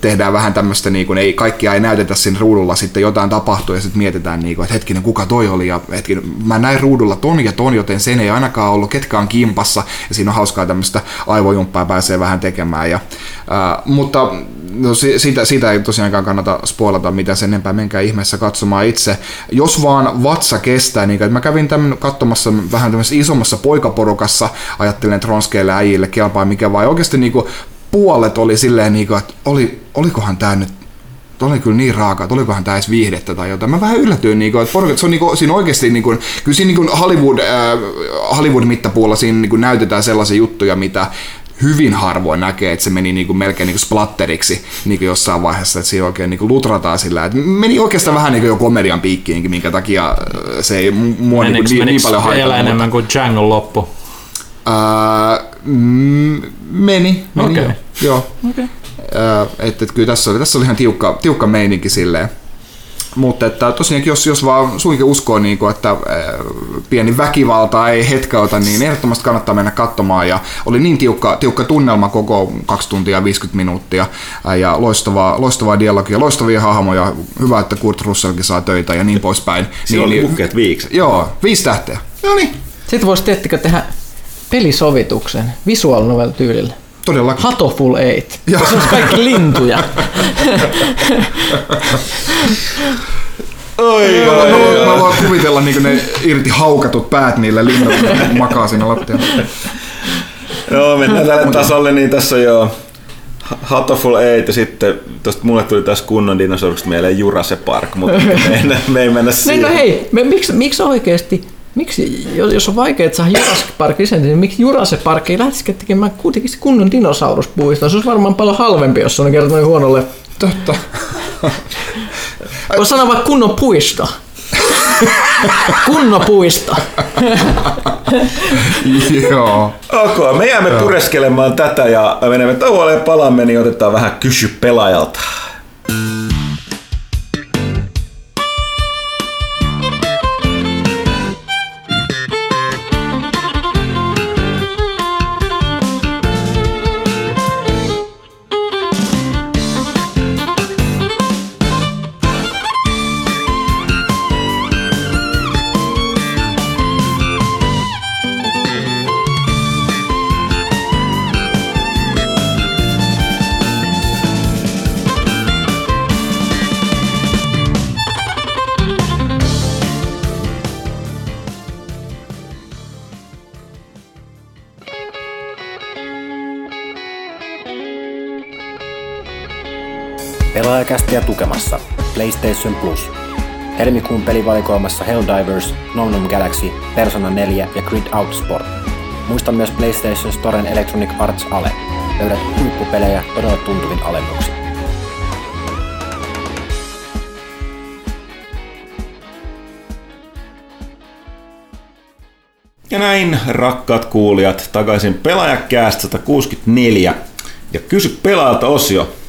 tehdään vähän tämmöistä, niin kuin, ei, kaikkia ei näytetä siinä ruudulla, sitten jotain tapahtuu ja sitten mietitään, niin kuin, että hetkinen, kuka toi oli ja hetkinen, mä näin ruudulla ton ja ton, joten sen ei ainakaan ollut, ketkä on kimpassa ja siinä on hauskaa tämmöistä aivojumppaa pääsee vähän tekemään. Ja, äh, mutta no, si- siitä, siitä ei tosiaankaan kannata spoilata mitä sen enempää, menkää ihmeessä katsomaan itse. Jos vaan vatsa kestää, niin mä kävin tämän katsomassa vähän tämmöisessä isommassa poikaporukassa, ajattelin, että ronskeille äijille kelpaa mikä vai oikeasti niin kuin puolet oli silleen, niin kuin, että oli, olikohan tämä nyt oli kyllä niin raaka, että olikohan tämä edes viihdettä tai jotain. Mä vähän yllätyin, niin kuin, että porukat, se on niin kuin, siinä oikeasti, niin kuin, kyllä siinä niin kuin Hollywood, äh, Hollywood-mittapuulla siinä niin kuin näytetään sellaisia juttuja, mitä hyvin harvoin näkee, että se meni niin kuin melkein niin kuin splatteriksi niin kuin jossain vaiheessa, että siinä oikein niin kuin lutrataan sillä, että meni oikeastaan vähän niin kuin jo komedian piikkiinkin, minkä takia äh, se ei mua niin, kuin, niin, niin paljon vielä enemmän kuin Django loppu? Mm, meni, meni okay. joo. Okei. Ää, että, että kyllä tässä oli, tässä oli ihan tiukka, tiukka meininki silleen. Mutta että tosiaankin, jos, jos vaan suinkin uskoo, niin kuin, että pieni väkivalta ei hetkauta, niin ehdottomasti kannattaa mennä katsomaan. Ja oli niin tiukka, tiukka tunnelma koko 2 tuntia ja 50 minuuttia ja loistavaa, loistavaa dialogia, loistavia hahmoja. Hyvä, että Kurt Russellkin saa töitä ja niin poispäin. Siinä niin, oli puhkeet viikset. Joo, viisi tähteä. No niin, Sitten voisi tiettikö tehdä pelisovituksen visual novel tyylillä. Todellakin. Hatoful Eight. Joo. Se olisi kaikki lintuja. Oi, mä, voin, mä voin kuvitella niin ne irti haukatut päät niillä linnoilla, kun makaa siinä lattialla. Joo, mennään tälle tasolle, niin tässä on jo Hatoful Eight ja sitten tosta mulle tuli taas kunnon dinosauruksesta mieleen Jurassic Park, mutta me ei, me ei mennä siihen. no hei, me, miksi, miksi oikeasti Miksi, jos jos on vaikea saada Jurassic Park niin miksi Jurassic Park ei lähtisikään tekemään kuitenkin kunnon dinosauruspuistoa? Se olisi varmaan paljon halvempi, jos se on kerta noin huonolle. Totta. Voisi sanoa vaikka kunnon puisto. kunnon puisto. Joo. Ok, me jäämme pureskelemaan tätä ja menemme tauolle ja palaamme, niin otetaan vähän kysy pelaajalta. Pelaajakästiä tukemassa PlayStation Plus. Helmikuun pelivalikoimassa Helldivers, Nom Nom Galaxy, Persona 4 ja Grid Out Sport. Muista myös PlayStation Storen Electronic Arts Ale. Löydät huippupelejä todella tuntuvin alennuksin. Ja näin, rakkaat kuulijat, takaisin Pelaajakäästä 164 ja kysy pelaajalta osio.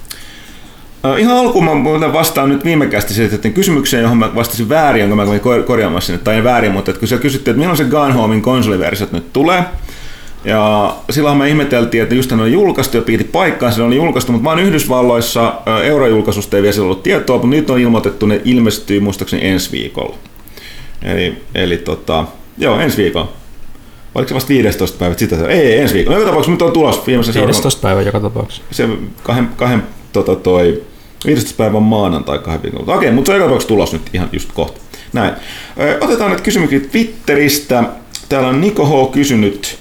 Ihan alkuun mä vastaan nyt viime kästi esitettiin kysymykseen, johon mä vastasin väärin, jonka mä kävin kor- korjaamassa sinne, tai ei väärin, mutta että kun siellä kysyttiin, että milloin se Gone Homein konsoliversiot nyt tulee, ja silloin me ihmeteltiin, että just ne on julkaistu ja piti paikkaan, se oli julkaistu, mutta vaan Yhdysvalloissa eurojulkaisusta ei vielä silloin ollut tietoa, mutta nyt on ilmoitettu, ne ilmestyy muistaakseni ensi viikolla. Eli, eli tota, joo, ensi viikolla. Oliko se vasta 15 päivät sitä? Ei, ensi viikolla. No, joka tapauksessa nyt on tulos viimeisen seuraavan- 15 päivä joka tapauksessa. se kahden, kahden tota toi, 15 päivän maanantai kahden viikon. Okei, mutta on joka tulos nyt ihan just kohta. Näin. Otetaan nyt kysymyksiä Twitteristä. Täällä on Niko H. kysynyt,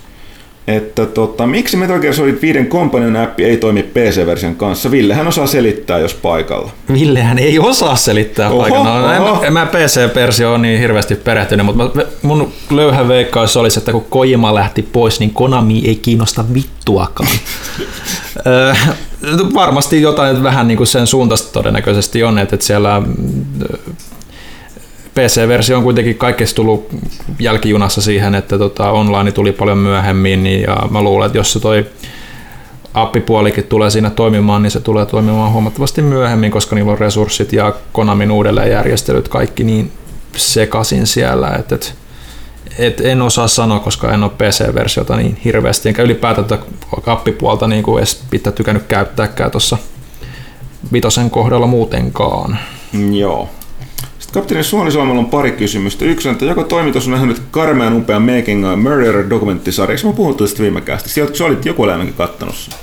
että tota, miksi Metal Gear Solid 5 Companion appi ei toimi PC-version kanssa? Ville hän osaa selittää, jos paikalla. Villehän ei osaa selittää Oho, paikalla. No, en, oho. en mä PC-versio on niin hirveästi perehtynyt, mutta mun löyhä veikkaus olisi, että kun Kojima lähti pois, niin Konami ei kiinnosta vittuakaan. <laughs> Varmasti jotain vähän niin kuin sen suuntaista todennäköisesti on, että siellä PC-versio on kuitenkin kaikessa tullut jälkijunassa siihen, että tota, online tuli paljon myöhemmin, niin- ja mä luulen, että jos se toi appipuolikin tulee siinä toimimaan, niin se tulee toimimaan huomattavasti myöhemmin, koska niillä on resurssit ja Konamin uudelleenjärjestelyt kaikki niin sekasin siellä, että et, et en osaa sanoa, koska en ole PC-versiota niin hirveästi, enkä ylipäätään tätä appipuolta niin kuin edes pitää tykännyt käyttääkään tuossa vitosen kohdalla muutenkaan. Joo. Kapteeni Suonisalmella on pari kysymystä. Yksi on, että joko toimitus on nähnyt karmean upean Making a Murderer dokumenttisarjaksi. Mä puhuttu tästä viime kästi. Sieltä sä olit joku eläimenkin kattonut sen.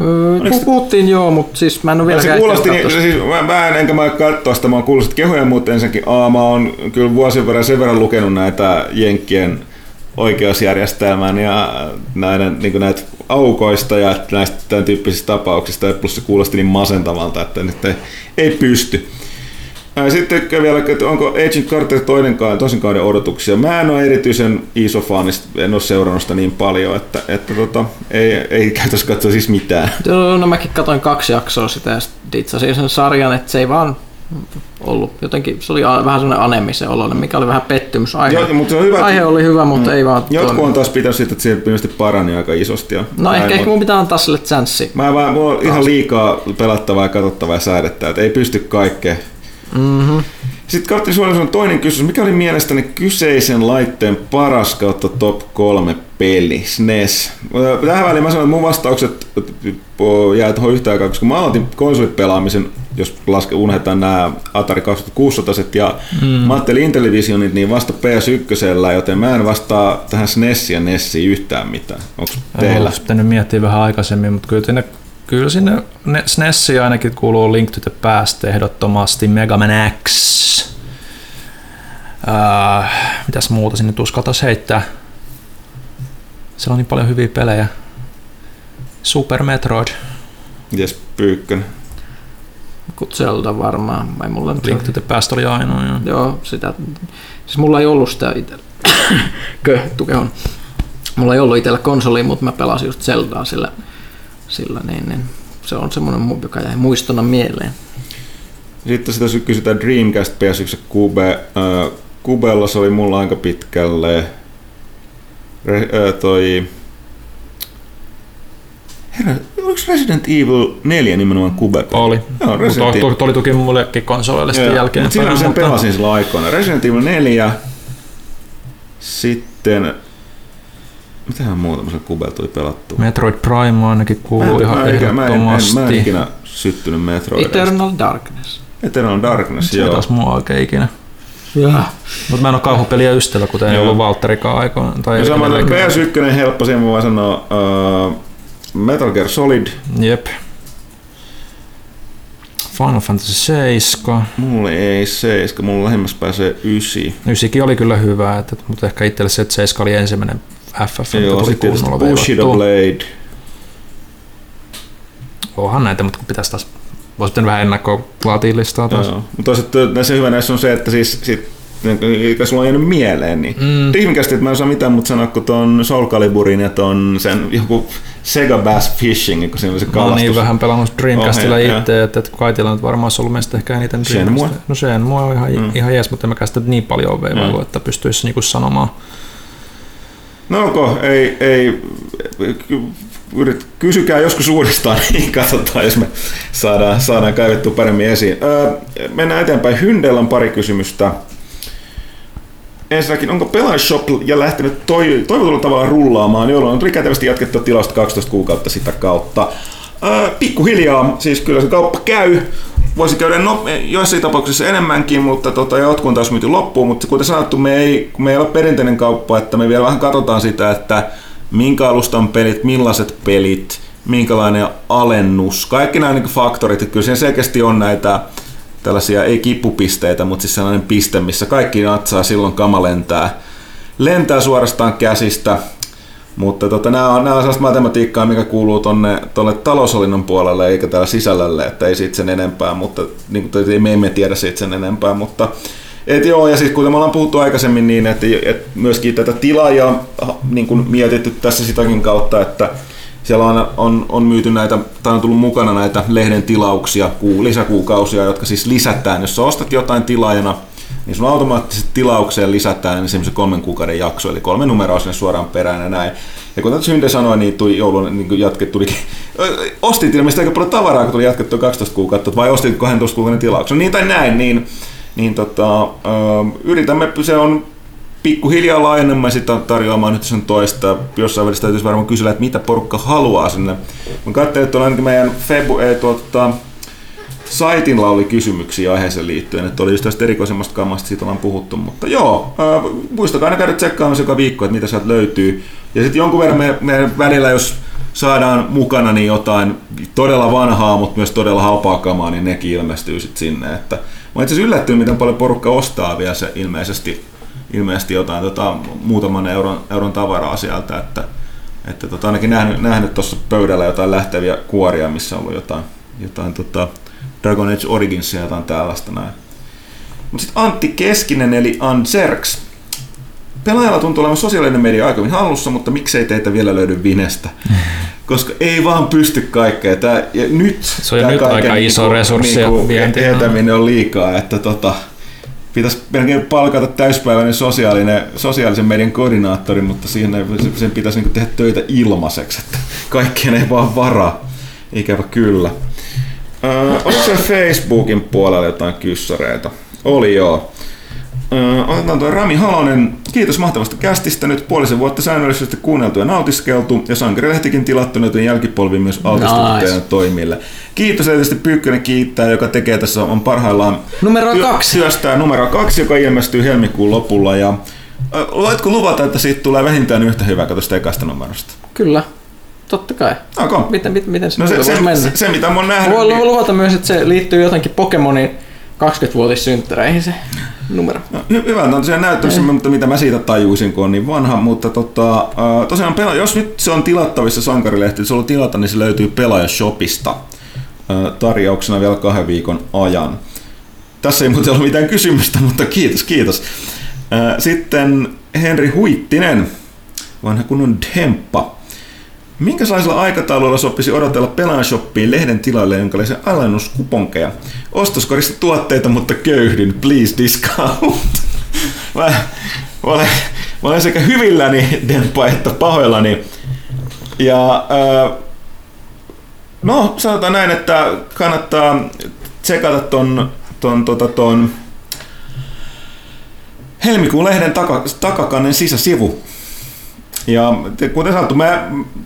Öö, pu- puhuttiin joo, mutta siis mä en ole Se vieläkään kuulosti, niin, siis, mä, mä, en, enkä mä katsoa sitä, mä oon kuullut sitä kehuja, mutta ensinnäkin A, mä oon kyllä vuosien verran sen verran lukenut näitä Jenkkien oikeusjärjestelmän ja näiden, niin näitä aukoista ja näistä tämän tyyppisistä tapauksista, ja plus se kuulosti niin masentavalta, että nyt ei, ei pysty. Sitten vielä, että onko Agent Carter toinen, ka- toisen kauden odotuksia. Mä en ole erityisen iso fani, en ole seurannut sitä niin paljon, että, että tota, ei, ei käytössä katsoa siis mitään. Joo, no mäkin katsoin kaksi jaksoa sitä ja ditsasin sen sarjan, että se ei vaan ollut jotenkin, se oli vähän semmoinen anemisen oloinen, mikä oli vähän pettymys. Aihe, Joo, mutta se on hyvä, aihe oli hyvä, mutta ei vaan Jotkut toiminut. on taas pitänyt siitä, että se ilmeisesti parani aika isosti. Ja No ehkä, ehkä mun pitää antaa sille chanssi. Mä vaan, mulla on ihan liikaa pelattavaa ja katsottavaa ja säädettävää, että ei pysty kaikkeen. Mm-hmm. Sitten Suolisuus on toinen kysymys. Mikä oli mielestäni kyseisen laitteen paras kautta top 3 peli, SNES? Tähän väliin mä sanon, että mun vastaukset jää tuohon yhtä aikaa, koska mä aloitin konsolipelaamisen, jos laske, unohdetaan nämä Atari 2600 ja mm. mä ajattelin Intellivisionit niin vasta PS1, joten mä en vastaa tähän SNES ja NESiin yhtään mitään. Onko teillä? Olisi pitänyt miettiä vähän aikaisemmin, mutta kyllä sinne, kyllä sinne ne- SNESiin ainakin kuuluu Link to the Past ehdottomasti, Mega Man X. Äh, mitäs muuta sinne uskaltaisi heittää? Siellä on niin paljon hyviä pelejä. Super Metroid, Mites Pyykkönen? Zelda varmaan, vai mulla nyt Link to the Past oli ainoa. Joo. Joo, sitä. Siis mulla ei ollut sitä itsellä. <coughs> tuke on. Mulla ei ollut itsellä konsoli, mutta mä pelasin just Zeldaa sillä, sillä niin, niin se on semmoinen, mu- joka jäi muistona mieleen. Sitten sitä sy- kysytään Dreamcast, PS1 ja Cube. Äh, Cubella se oli mulla aika pitkälle Re, äh, toi... Herra, oliko Resident Evil 4 nimenomaan Cube? Oli. Joo, Resident Evil. tuli tuki mullekin konsoleille sitten jälkeen. Mutta silloin sen pelasin silloin aikoina. Resident Evil 4. Sitten... Mitähän muuta mä sen Cubella tuli pelattua? Metroid Prime ainakin kuuluu mä, ihan mä, en ikinä- mä, en, en, mä en ehdottomasti. ikinä syttynyt Metroidista. Eternal Darkness. Eternal Darkness, Se joo. taas mua oikein ikinä. Mutta mä en ole kauhupeliä ystävä, kuten ei ollut Valtterikaan aikoina. Tai Ja ei sama kenelläkään. PS1 helppo, sen voi sanoa uh, Metal Gear Solid. Jep. Final Fantasy 7. Mulle ei 7, mulla lähemmäs pääsee 9. Ysikin oli kyllä hyvä, että, mutta ehkä itselle se, että 7 oli ensimmäinen FF, Joo, sitten Bushido. Blade. Onhan näitä, mutta kun pitäisi taas Voisi pitänyt vähän ennakkoa laatia listaa taas. Joo. Mutta toisaalta näissä hyvä näissä on se, että siis sit, mikä sulla on jäänyt mieleen, niin mm. Dreamcast, että mä en saa mitään muuta sanoa kuin ton Soul Caliburin ja ton sen joku Sega Bass Fishing, kun siinä oli se Mä oon kalastus. niin vähän pelannut Dreamcastilla Ohe, itse, että, että kaitilla nyt varmaan olisi ollut meistä ehkä eniten Shenmue? Dreamcast. No Shenmue on ihan, mm. ihan jees, mutta en mäkään sitä niin paljon ole veivailu, mm. että pystyisi niinku sanomaan. No onko, ei, ei, kysykää joskus uudestaan, <laughs> niin katsotaan, jos me saadaan, saadaan kaivettua paremmin esiin. Öö, mennään eteenpäin. Hyndellä on pari kysymystä. Ensinnäkin, onko Pelaajashop ja lähtenyt toi, toivotulla tavalla rullaamaan, jolloin on rikätävästi jatkettu tilausta 12 kuukautta sitä kautta? Öö, pikkuhiljaa, siis kyllä se kauppa käy. Voisi käydä no, joissain tapauksissa enemmänkin, mutta tota, jotkut taas myyty loppuun, mutta kuten sanottu, me ei, me ei ole perinteinen kauppa, että me vielä vähän katsotaan sitä, että minkä alustan pelit, millaiset pelit, minkälainen alennus, kaikki nämä niin faktorit, että kyllä siinä selkeästi on näitä tällaisia, ei kipupisteitä, mutta siis sellainen piste, missä kaikki natsaa, silloin kama lentää, lentää suorastaan käsistä, mutta tota, nämä, on, nämä on sellaista matematiikkaa, mikä kuuluu tuonne tuolle taloushallinnon puolelle eikä täällä sisällölle, että ei siitä sen enempää, mutta niin me emme tiedä siitä sen enempää, mutta et joo, ja siis kuten me ollaan puhuttu aikaisemmin niin, että, että myöskin tätä tilaajaa niin kuin mietitty tässä sitäkin kautta, että siellä on, on, on myyty näitä, tai on tullut mukana näitä lehden tilauksia, kuu, lisäkuukausia, jotka siis lisätään. Jos sä ostat jotain tilaajana, niin sun automaattisesti tilaukseen lisätään semmoisen kolmen kuukauden jakso, eli kolme numeroa sinne suoraan perään ja näin. Ja kuten Synde sanoi, niin tuli joulun niin tulikin. <laughs> Ostit ilmeisesti aika paljon tavaraa, kun tuli jatkettua 12 kuukautta, vai ostit 12 kuukauden tilauksen, niin tai näin, niin, niin tota, yritämme, se on pikkuhiljaa laajennamme sitä tarjoamaan nyt sen toista. Jossain välissä täytyisi varmaan kysellä, että mitä porukka haluaa sinne. Mä katsoin, että on ainakin meidän Febu, ei, tuota, saitilla oli kysymyksiä aiheeseen liittyen, että oli just tästä erikoisemmasta kammasta, siitä ollaan puhuttu, mutta joo, äh, muistakaa aina käydä tsekkaamassa joka viikko, että mitä sieltä löytyy. Ja sitten jonkun verran meidän, meidän välillä, jos saadaan mukana niin jotain todella vanhaa, mutta myös todella halpaa kamaa, niin nekin ilmestyy sitten sinne. Että mä itse asiassa yllättynyt, miten paljon porukka ostaa vielä se ilmeisesti, ilmeisesti jotain tota, muutaman euron, euron tavaraa sieltä, että, että tota, ainakin nähnyt tuossa pöydällä jotain lähteviä kuoria, missä on ollut jotain, jotain tota, Dragon Age Originsia ja jotain tällaista näin. Mutta sitten Antti Keskinen eli Anserks. Pelaajalla tuntuu olevan sosiaalinen media aika hyvin hallussa, mutta miksei teitä vielä löydy Vinestä? <laughs> Koska ei vaan pysty kaikkea. Tää, ja nyt Se on nyt aika iso resurssi ja niinku, vienti. etäminen on liikaa, että tota, pitäisi melkein palkata täyspäiväinen sosiaalinen, sosiaalisen median koordinaattori, mutta siihen sen pitäisi niinku tehdä töitä ilmaiseksi, että kaikkien ei vaan varaa. Ikävä kyllä. Öö, oliko se Facebookin puolella jotain kyssäreitä? Oli joo. Öö, otetaan tuo Rami Halonen. Kiitos mahtavasta kästistä. Nyt puolisen vuotta säännöllisesti kuunneltu ja nautiskeltu. Ja Sankarilehtikin tilattu, joten jälkipolvi myös altistuneet Nice. toimille. Kiitos tietysti Pyykkönen kiittää, joka tekee tässä on parhaillaan Numero kaksi. työstää numero kaksi, joka ilmestyy helmikuun lopulla. Ja, ö, voitko luvata, että siitä tulee vähintään yhtä hyvä kuin tuosta ekasta numerosta? Kyllä, totta kai. Okay. Miten, miten, miten se, No se, se, mennä? se, se, mitä mä oon nähnyt, Voin niin- luvata myös, että se liittyy jotenkin Pokemonin 20-vuotissynttäreihin se numero. No, hy- hyvä, on tosiaan näyttämässä, mutta mitä mä siitä tajuisin, kun on niin vanha, mutta tota, äh, tosiaan pela- jos nyt se on tilattavissa sankarilehti, se on tilata, niin se löytyy Pelaajashopista äh, tarjouksena vielä kahden viikon ajan. Tässä ei muuten ollut mitään kysymystä, <laughs> mutta kiitos, kiitos. Äh, Sitten Henri Huittinen, vanha kunnon demppa. Minkälaisella aikataululla sopisi odotella Pelaanshoppiin lehden tilalle jonkinlaisia alennuskuponkeja? Ostoskorista tuotteita, mutta köyhdyn, please discount. Mä, mä, olen, mä olen sekä hyvilläni Demppa että pahoillani. Ja äh, no, sanotaan näin, että kannattaa tsekata ton, ton, tota, ton helmikuun lehden taka, takakannen sisäsivu. Ja te- kuten sanottu, me,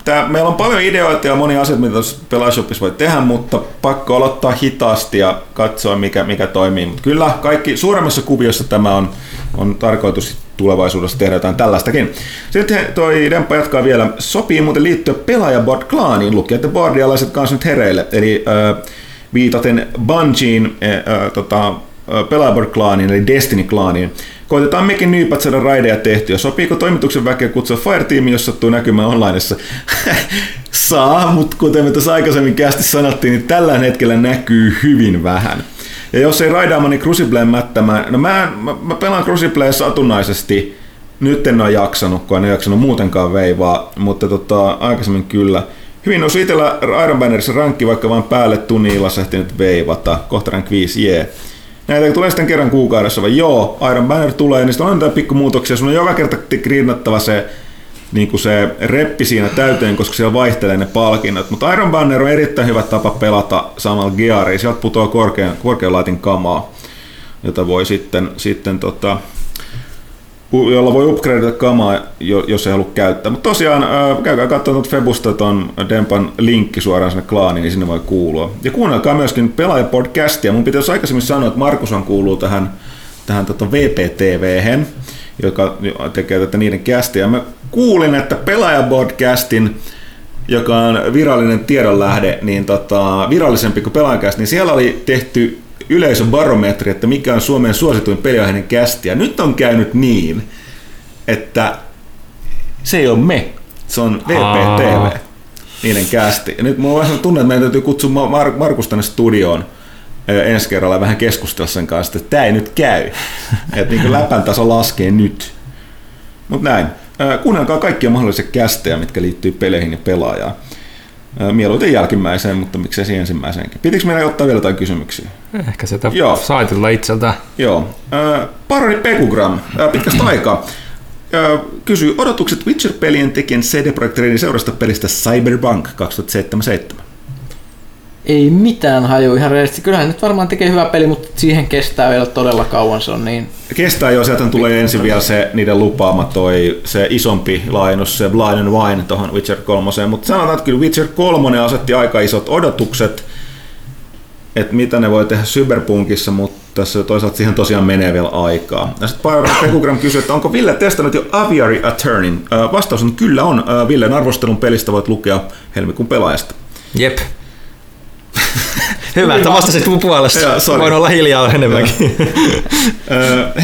tää, meillä on paljon ideoita ja monia asioita, mitä tuossa Pelaashopissa voi tehdä, mutta pakko aloittaa hitaasti ja katsoa, mikä, mikä toimii. Mutta kyllä kaikki suuremmassa kuviossa tämä on, on tarkoitus tulevaisuudessa tehdä jotain tällaistakin. Sitten toi Demppa jatkaa vielä. Sopii muuten liittyä pelaajaboard klaaniin lukijat ja boardialaiset kanssa nyt hereille. Eli äh, viitaten Bungien äh, tota, pelaajaboard-klaaniin, eli Destiny-klaaniin. Koitetaan mekin nyypät saada raideja tehtyä. Sopiiko toimituksen väkeä kutsua Fire-tiimi, jos sattuu näkymään onlineissa? <laughs> Saa, mutta kuten me tuossa aikaisemmin kästi sanottiin, niin tällä hetkellä näkyy hyvin vähän. Ja jos ei raidaamani Crucibleen mättämään, no mä, mä, mä pelaan Crucibleen satunnaisesti, nyt en ole jaksanut, kun en ole jaksanut muutenkaan veivaa, mutta tota, aikaisemmin kyllä. Hyvin nousi itsellä Iron Bannerissa rankki, vaikka vain päälle tunnin illassa ehtinyt veivata. Kohta rank 5, jee. Näitä tulee sitten kerran kuukaudessa, vai joo, Iron Banner tulee, niin sitten on jotain pikkummuutoksia. Sun on joka kerta grindattava se, niin se reppi siinä täyteen, koska siellä vaihtelee ne palkinnot. Mutta Iron Banner on erittäin hyvä tapa pelata samalla geariin. Sieltä putoaa korkean, korkean laitin kamaa, jota voi sitten, sitten tota, jolla voi upgradeata kamaa, jo- jos ei halua käyttää. Mutta tosiaan, ää, käykää katsomaan Febusta ton Dempan linkki suoraan sinne klaaniin, niin sinne voi kuulua. Ja kuunnelkaa myöskin pelaajapodcastia. Mun pitäisi aikaisemmin sanoa, että Markus on kuuluu tähän, tähän tota VPTV-hen, joka tekee tätä niiden kästiä. Mä kuulin, että pelaajapodcastin joka on virallinen tiedonlähde, niin tota, virallisempi kuin pelaajakästi, niin siellä oli tehty yleisöbarometri, että mikä on Suomen suosituin peliaiheinen kästi. Ja nyt on käynyt niin, että se ei ole me, se on VPTV, Aa. niiden kästi. Ja nyt mulla on vähän tunne, että meidän täytyy kutsua Mar- Markus tänne studioon ensi kerralla vähän keskustella sen kanssa, että tämä ei nyt käy. <laughs> että niin läpän taso laskee nyt. Mutta näin. Kuunnelkaa kaikkia mahdollisia kästejä, mitkä liittyy peleihin ja pelaajaan. Mieluiten jälkimmäiseen, mutta miksei siihen ensimmäiseenkin. Pitikö meidän ottaa vielä jotain kysymyksiä? Ehkä sitä Joo. saitilta itseltä. Joo. Ö, Paroni Pekugram, pitkästä <clears throat> aikaa, kysyy odotukset Witcher-pelien tekijän CD Projekt Redin seurasta pelistä Cyberpunk 2077. Ei mitään haju ihan reellisesti. Kyllähän nyt varmaan tekee hyvä peli, mutta siihen kestää vielä todella kauan. Se on niin... Kestää jo, sieltä tulee ensin vielä se niiden lupaama toi, se isompi laajennus, se Blind and Wine tuohon Witcher 3. Mutta sanotaan, että kyllä Witcher 3 asetti aika isot odotukset, että mitä ne voi tehdä Cyberpunkissa, mutta tässä toisaalta siihen tosiaan menee vielä aikaa. Ja sitten <coughs> Pekugram kysyy, että onko Ville testannut jo Aviary Attorneyn? Ö, Vastaus on kyllä on. Villen arvostelun pelistä voit lukea helmikuun pelaajasta. Jep. Hyvä, että vastasit mun puolesta. Joo. Voin olla hiljaa enemmänkin.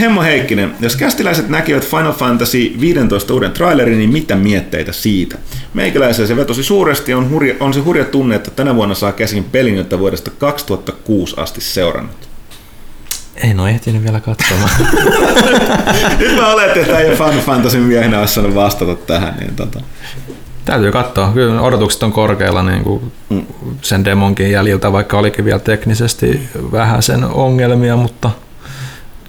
Hemmo Heikkinen, jos kästiläiset näkivät Final Fantasy 15 uuden trailerin, niin mitä mietteitä siitä? Meikäläisen se vetosi suuresti on, hurja, on se hurja tunne, että tänä vuonna saa käsin pelin, jota vuodesta 2006 asti seurannut. en ole ehtinyt vielä katsomaan. <laughs> Nyt mä oletin, että ei Final Fantasy miehenä olisi saanut vastata tähän. Niin tota. Täytyy katsoa. Kyllä odotukset on korkealla niin kuin sen demonkin jäljiltä, vaikka olikin vielä teknisesti vähän sen ongelmia, mutta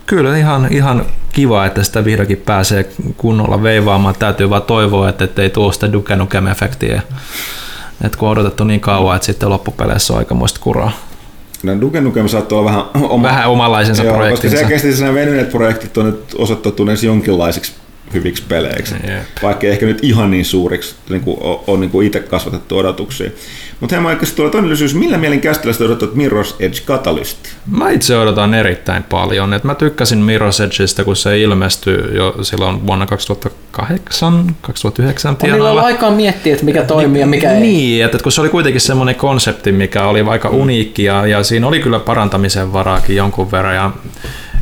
kyllä ihan, ihan kiva, että sitä vihdoinkin pääsee kunnolla veivaamaan. Täytyy vaan toivoa, että ei tule sitä Duke Nukem-efektiä. Et kun on odotettu niin kauan, että sitten loppupeleissä on aikamoista kuraa. No, Duke Nukem saattoi olla vähän oma, Vähän omanlaisensa Joo, koska projektinsa. se kesti nämä venyneet projektit on nyt osoittautuneet jonkinlaisiksi hyviksi peleiksi. Jep. Vaikka ehkä nyt ihan niin suuriksi niin kuin on, on niin kuin itse kasvatettu odotuksia. Mutta hei Maikka, tulee toinen kysymys. Millä mielin käsittelystä odotat Mirror's Edge Catalyst? Mä itse odotan erittäin paljon. Et mä tykkäsin Mirror's Edgeistä, kun se ilmestyi jo silloin vuonna 2008, 2009 On niillä tienoilla. aikaa miettiä, että mikä toimii ja mikä ei. Niin, että kun se oli kuitenkin semmoinen konsepti, mikä oli aika uniikki ja, ja siinä oli kyllä parantamisen varaakin jonkun verran ja,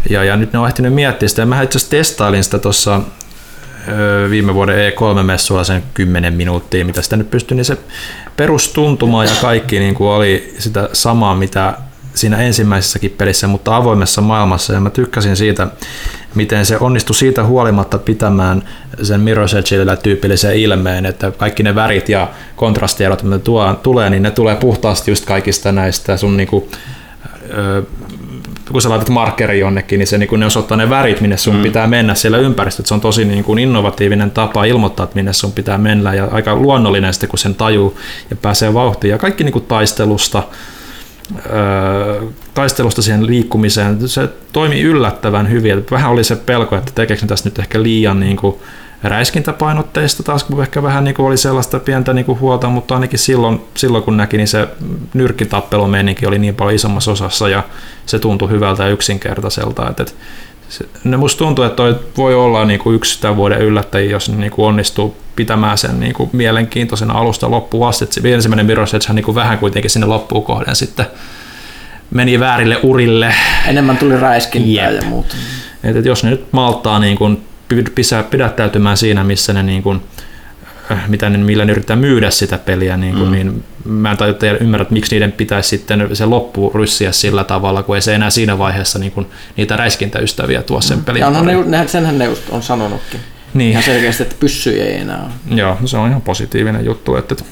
ja, ja nyt ne on ehtinyt miettiä sitä. Mä itse asiassa testailin sitä tuossa viime vuoden E3-messuilla sen 10 minuuttia, mitä sitä nyt pystyi, niin se perustuntuma ja kaikki niin kuin oli sitä samaa, mitä siinä ensimmäisessäkin pelissä, mutta avoimessa maailmassa. Ja mä tykkäsin siitä, miten se onnistui siitä huolimatta pitämään sen Mirror's Edgeillä tyypillisen ilmeen, että kaikki ne värit ja kontrastierot, mitä tuo, tulee, niin ne tulee puhtaasti just kaikista näistä sun niinku, ö, kun sä laitat markkeri jonnekin, niin se niin ne osoittaa ne värit, minne sun mm. pitää mennä siellä ympäristössä. Se on tosi niin kuin innovatiivinen tapa ilmoittaa, että minne sun pitää mennä ja aika luonnollinen sitten, kun sen tajuu ja pääsee vauhtiin. Ja kaikki niin kuin taistelusta, öö, taistelusta siihen liikkumiseen, se toimii yllättävän hyvin. Vähän oli se pelko, että tekeekö tässä nyt ehkä liian niin kuin, räiskintäpainotteista taas, kun ehkä vähän niin kuin oli sellaista pientä niin kuin huolta, mutta ainakin silloin, silloin kun näki, niin se nyrkkitappelumeninki oli niin paljon isommassa osassa ja se tuntui hyvältä ja yksinkertaiselta. Että, että se, ne musta tuntuu, että toi voi olla niin kuin yksi tämän vuoden yllättäjiä, jos ne niin kuin onnistuu pitämään sen niin kuin mielenkiintoisena alusta loppuun asti. Et ensimmäinen Edge niin kuin vähän kuitenkin sinne loppuun kohden sitten meni väärille urille. Enemmän tuli räiskintää Jep. ja muuta. Et, et jos ne nyt malttaa niin kuin pisää, pidättäytymään siinä, missä ne niin kuin, äh, mitä ne, millä ne yrittää myydä sitä peliä, niin, kuin, mm. niin mä en tajua ymmärrä, että miksi niiden pitäisi sitten se loppu ryssiä sillä tavalla, kun ei se enää siinä vaiheessa niin kuin, niitä räiskintäystäviä tuo sen pelin Ja onhan pariin. ne, senhän ne on sanonutkin. Niin. Ihan selkeästi, että pyssyjä ei enää ole. Joo, se on ihan positiivinen juttu, että että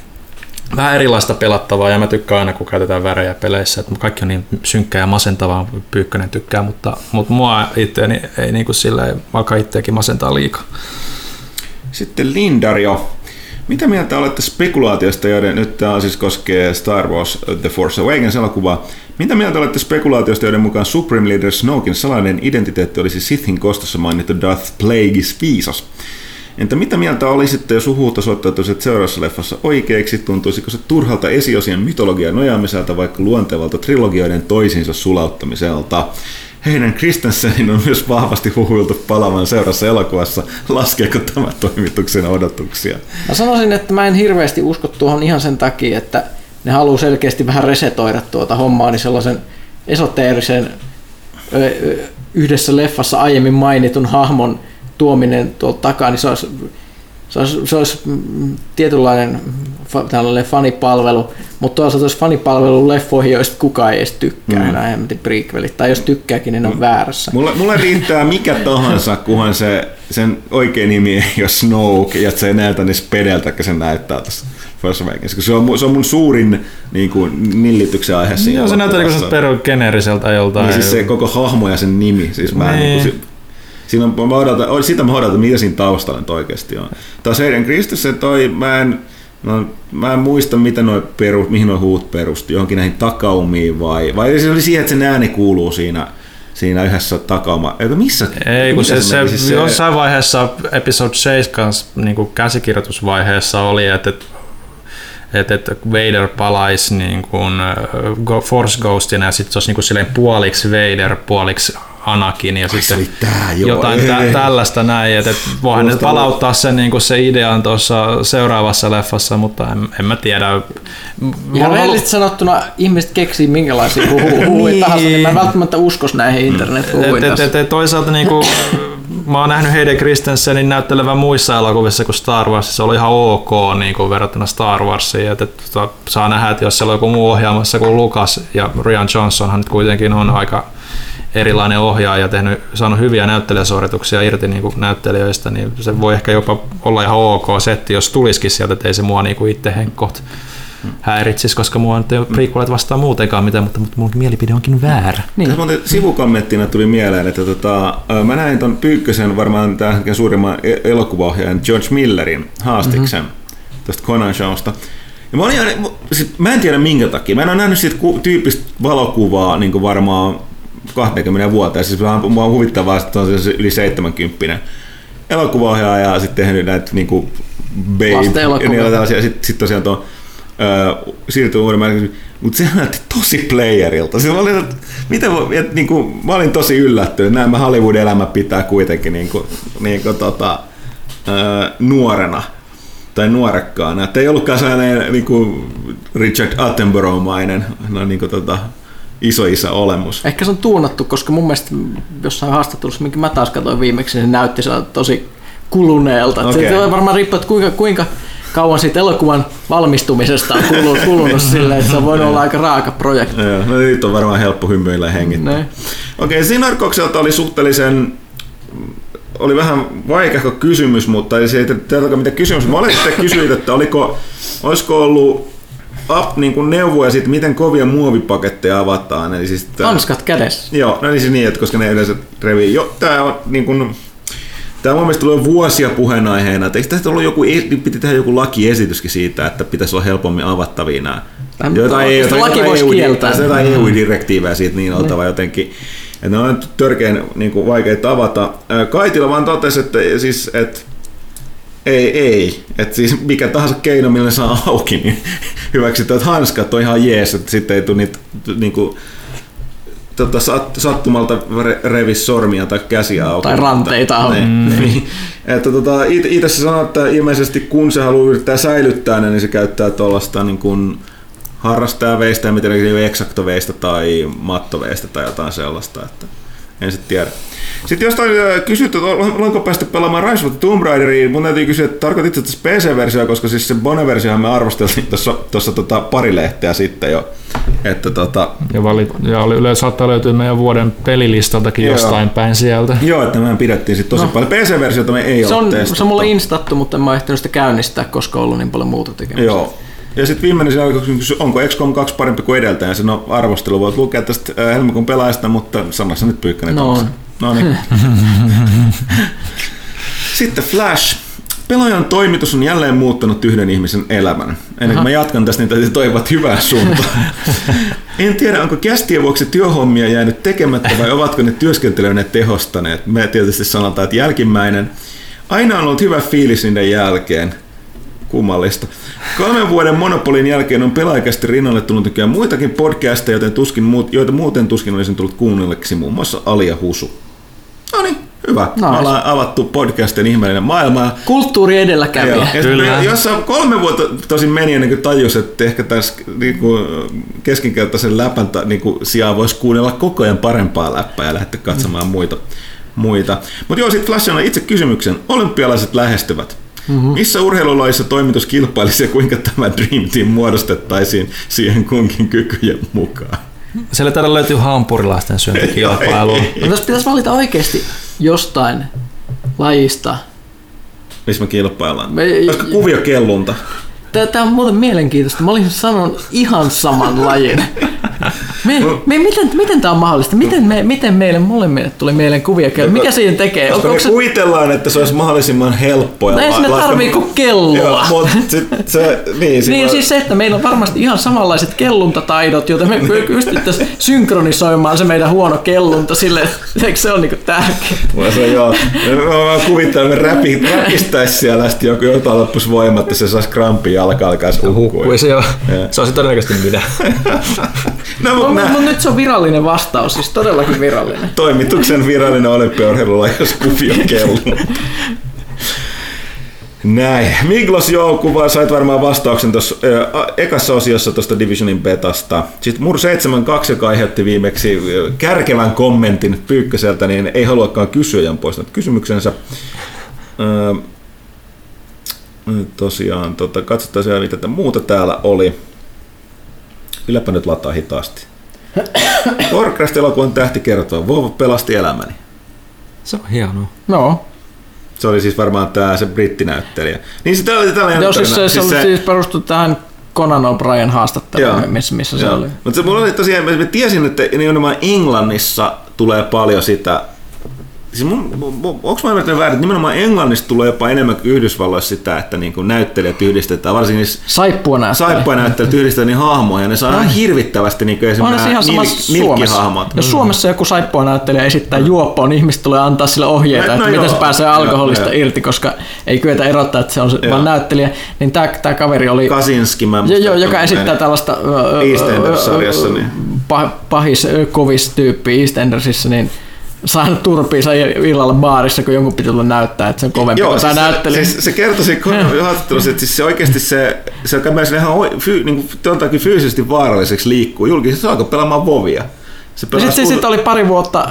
vähän erilaista pelattavaa ja mä tykkään aina, kun käytetään värejä peleissä, että kaikki on niin synkkää ja masentavaa, Pyykkönen tykkää, mutta, mutta mua itseäni ei niin kuin sillä vaikka itseäkin masentaa liikaa. Sitten Lindario. Mitä mieltä olette spekulaatiosta, joiden nyt tämä siis koskee Star Wars The Force Awakens elokuvaa. Mitä mieltä olette spekulaatiosta, joiden mukaan Supreme Leader Snoken salainen identiteetti olisi Sithin kostossa mainittu Darth Plagueis viisas? Entä mitä mieltä olisitte, jos huhuut osoittautuisivat seuraavassa leffassa oikeiksi? Tuntuisiko se turhalta esiosien mytologian nojaamiselta, vaikka luontevalta trilogioiden toisiinsa sulauttamiselta? Heidän Kristensenin on myös vahvasti huhuiltu palavan seurassa elokuvassa. Laskeeko tämä toimituksen odotuksia? Mä sanoisin, että mä en hirveästi usko tuohon ihan sen takia, että ne haluaa selkeästi vähän resetoida tuota hommaa, niin sellaisen esoteerisen yhdessä leffassa aiemmin mainitun hahmon tuominen tuolta takaa, niin se olisi, se olisi, se olisi mm, tietynlainen tällainen fanipalvelu, mutta toisaalta jos fanipalvelu leffoihin, joista kukaan ei edes tykkää mm. enää prequelit, tai jos tykkääkin, niin ne on väärässä. Mulle, mulle riittää mikä tahansa, kunhan se, sen oikein nimi ei ole Snoke, ja se ei näytä niin spedeltä, kun se näyttää tässä Awakens. Se on, mun- se on mun suurin niin kuin, nillityksen aihe siinä Joo, se näyttää niin elokuvassa. perun geneeriseltä joltain. Niin siis se koko hahmo ja sen nimi. Siis mä en, Niin. niin kuin, siinä on, mä odotan, sitä mä odotan, mitä siinä taustalla nyt oikeasti on. Taas Heidän Kristus, se toi, mä en, no, mä en muista, mitä noi peru, mihin noi huut perusti, johonkin näihin takaumiin vai, vai se oli siihen, että sen ääni kuuluu siinä, siinä yhdessä takauma. Eikö missä? Ei, kun se, se, meni? Siis se, jossain vaiheessa episode 7 niin kuin käsikirjoitusvaiheessa oli, että, että että, että Vader palaisi niin kuin äh, Force Ghostina ja sitten se olisi niin kuin silleen puoliksi Vader, puoliksi Anakin ja Ai, sitten tää, joo. jotain tä- Ei. <laughs> tällaista näin, että, voihan ne Kuulostaa- palauttaa sen, niin kuin se idean tuossa seuraavassa leffassa, mutta en, en mä tiedä. Ihan ollut- rehellisesti sanottuna ihmiset keksii minkälaisia huhu- huhuja Niin. tahansa, niin mä en välttämättä uskos näihin internet-huhuihin Et, et, tässä. et, et, toisaalta niinku, mä oon nähnyt Hayden Christensenin näyttelevän muissa elokuvissa kuin Star Wars, se oli ihan ok niinku, verrattuna Star Warsiin. Et, et, tota, saa nähdä, että jos siellä on joku muu ohjaamassa kuin Lucas ja Rian Johnsonhan nyt kuitenkin on aika erilainen ohjaaja ja tehnyt, saanut hyviä näyttelijäsuorituksia irti niin näyttelijöistä, niin se voi ehkä jopa olla ihan ok setti, jos tulisikin sieltä, että ei se mua niin itse henkkoht häiritsisi, koska mua nyt ei ole prequelit vastaan muutenkaan mitään, mutta, mutta mun mielipide onkin väärä. Niin. Tässä muuten sivukommenttina tuli mieleen, että tota, mä näin ton Pyykkösen varmaan tämän suurimman e- elokuvaohjaajan George Millerin haastiksen mm-hmm. tuosta Conan Showsta. Ja mä, olin, sit, mä en tiedä minkä takia. Mä en ole nähnyt siitä tyyppistä valokuvaa niin varmaan 20 vuotta. Ja Siis mua on huvittavaa, että on se yli 70 elokuvaohjaaja ja sitten tehnyt näitä niin kuin Babe ja niillä tällaisia. Sitten sit tosiaan tuon siirtyy uudemmaan, mutta se näytti tosi playerilta. Siis mä, olin, että, miten voi, että, niin kuin, mä olin tosi yllättynyt. Näin mä Hollywood-elämä pitää kuitenkin niin kuin, niin kuin, tota, nuorena tai nuorekkaana. Että ei ollutkaan sellainen niin kuin Richard Attenborough-mainen no, niin kuin, tota, isoisa olemus. Ehkä se on tuunattu, koska mun mielestä jossain haastattelussa, minkä mä taas katsoin viimeksi, niin se näytti tosi kuluneelta. Okay. Okei. Se varmaan riippuu, että kuinka, kuinka kauan siitä elokuvan valmistumisesta on <laughs> kulunut, kulunut silleen, että se voinut olla aika raaka projekti. Joo, no nyt on varmaan helppo hymyillä hengittää. Ne. Okei, Sinarkokselta oli suhteellisen oli vähän vaikea kysymys, mutta ei se ei mitä kysymys. Mä olin sitten kysynyt, että oliko, olisiko ollut up, niin kuin neuvoja siitä, miten kovia muovipaketteja avataan. Eli siis tää, Hanskat kädessä. Joo, no eli siis niin, että koska ne yleensä revii. Jo, tää on niin kuin, Tämä on mun mielestä ollut vuosia puheenaiheena. että Eikö tästä ollut joku, piti tehdä joku lakiesityskin siitä, että pitäisi olla helpommin avattavia nämä. Tai- Jotain, oikeastaan jotain, laki jotain, voisi EU, kieltää. tai jotain EU-direktiivejä siitä niin oltava jotenkin. Että ne on törkeän niin kuin, vaikeita avata. Kaitila vaan totesi, että, siis, että ei, ei. Että siis mikä tahansa keino, millä saa auki, niin <laughs> hyväksytään, että hanskat on ihan jees, että sitten ei tule niitä niin kuin, tota, sat, sattumalta re, revi sormia tai käsiä auki. Tai ranteita auki. Niin, niin. <laughs> Että tota, itse se sanoo, että ilmeisesti kun se haluaa yrittää säilyttää ne, niin se käyttää tuollaista niin kuin harrastajaveistä ja miten ne eksaktoveista tai mattoveista tai jotain sellaista. Että en sitten tiedä. Sitten jostain äh, kysyt, että olenko päästy pelaamaan Rise of the Tomb Raideriin, mun täytyy kysyä, että tarkoitit että PC-versio, koska siis se Bone-versiohan me arvosteltiin tuossa, tuossa tota pari lehteä sitten jo. Että tota, Ja, vali, ja oli yleensä saattaa löytyä meidän vuoden pelilistaltakin Joo. jostain päin sieltä. joo, että me pidettiin sitten tosi no. paljon. PC-versiota me ei Se ole on, testattu. se on mulle instattu, mutta en mä ehtinyt sitä käynnistää, koska on ollut niin paljon muuta tekemistä. Joo. Ja sitten viimeinen alkoi kysyä, onko XCOM 2 parempi kuin edeltäjä? Sen on arvostelu, voit lukea tästä äh, helmikuun pelaajasta, mutta sanassa nyt pyykkänen. No on. No niin. <laughs> Sitten Flash. Pelaajan toimitus on jälleen muuttanut yhden ihmisen elämän. Ennen kuin mä jatkan tästä, niin täytyy toivot hyvää suuntaan. <laughs> en tiedä, onko kästien vuoksi työhommia jäänyt tekemättä vai ovatko ne työskentelyneet tehostaneet. Me tietysti sanotaan, että jälkimmäinen. Aina on ollut hyvä fiilis niiden jälkeen. Kummallista. Kolmen vuoden monopolin jälkeen on pelaajakästi rinnalle tullut nykyään muitakin podcasteja, joten tuskin muut, joita muuten tuskin olisin tullut kuunnelleksi, muun muassa Alia Husu. No niin, hyvä. Nice. Me ollaan avattu podcastien ihmeellinen maailma. Kulttuuri Joo. edelläkävijä. Ja Kyllä. Jossa kolme vuotta tosin meni ennen kuin tajus, että ehkä tässä niinku, keskinkertaisen läpän ta- niinku, sijaan voisi kuunnella koko ajan parempaa läppää ja lähteä katsomaan mm. muita. muita. Mutta joo, sitten Flashilla itse kysymyksen. Olympialaiset lähestyvät. Mm-hmm. Missä urheilulajissa toimitus kilpailisi ja kuinka tämä Dream Team muodostettaisiin siihen kunkin kykyjen mukaan? Siellä täällä löytyy hampurilaisten syöntikilpailu. No, jos pitäisi valita oikeasti jostain lajista. Missä me kilpaillaan? Me- Olisiko kuviokellunta? Tämä on muuten mielenkiintoista. Mä olisin sanonut ihan saman lajin. Me, me, miten, miten tämä on mahdollista? Miten, me, miten meille molemmille tuli mieleen kuvia kello? Mikä siihen tekee? Koska Onko me se, kuvitellaan, että se olisi mahdollisimman helppoa. No ei sinne tarvii kuin kelloa. Joo, mutta sit se, niin, niin mä- siis se, että meillä on varmasti ihan samanlaiset kelluntataidot, joita me pystyttäisiin synkronisoimaan se meidän huono kellunta sille, eikö se ole niinku tärkeää? Mä sanoin, joo. Mä vaan kuvittelen, että me räpi, räpistäisi siellä joku jotain loppuisi voimat, että se saisi krampia jalka alkaisi hukkua. Hukkuisi jo. Se on se todennäköisesti minä. <laughs> No, No, mutta mutta nää, nyt se on virallinen vastaus, siis todellakin virallinen. toimituksen virallinen olympiaurheilulaji, jos kuvi on kello. Näin. Miglos joo, kuva, sait varmaan vastauksen tuossa äh, ekassa osiossa tuosta Divisionin betasta. Sitten Mur 72, joka aiheutti viimeksi kärkevän kommentin Pyykköseltä, niin ei haluakaan kysyjän poistaa kysymyksensä. Ö, tosiaan, tota, katsotaan siellä, mitä tätä muuta täällä oli. Kylläpä nyt lataa hitaasti. <coughs> Warcraft-elokuvan tähti kertoo, Vov pelasti elämäni. Se on hienoa. No, Se oli siis varmaan tämä se brittinäyttelijä. Niin se oli tällainen Joo, siis se, se, siis, se siis perustui tähän Conan O'Brien haastatteluun, missä, missä se joo. oli. Mutta se mulla oli tosiaan, mä tiesin, että nimenomaan Englannissa tulee paljon sitä, siis mun, onko mä ymmärtänyt väärin, että nimenomaan Englannissa tulee jopa enemmän kuin Yhdysvalloissa sitä, että niin kuin näyttelijät yhdistetään, varsinkin Saippua näyttää. saippua näyttelijät yhdistetään niin hahmoja, ja ne saa ihan hirvittävästi niin kuin esimerkiksi ihan nil- Suomessa. nilkkihahmot. Jos Suomessa joku saippua näyttelijä esittää juoppoa, niin ihmiset tulee antaa sille ohjeita, No, että no miten joo. se pääsee alkoholista joo. irti, koska ei kyetä erottaa, että se on se vaan näyttelijä. Niin tämä, tämä kaveri oli, Kasinski, mä jo, jo, joka esittää näin. tällaista EastEnders-sarjassa, ö, niin. pah- pahis kovis tyyppi EastEndersissa, niin saanut turpiinsa illalla baarissa, kun jonkun piti tulla näyttää, että se on kovempi Joo, kuin siis, näyttelijä. se, siis se kertoi siinä haastattelussa, <laughs> että siis se oikeasti se, se joka myös ihan fy, niin kuin, jotakin fyysisesti vaaralliseksi liikkuu. Julkisesti se alkoi pelaamaan Vovia. Se Ja pelasi sitten sit, sit oli pari vuotta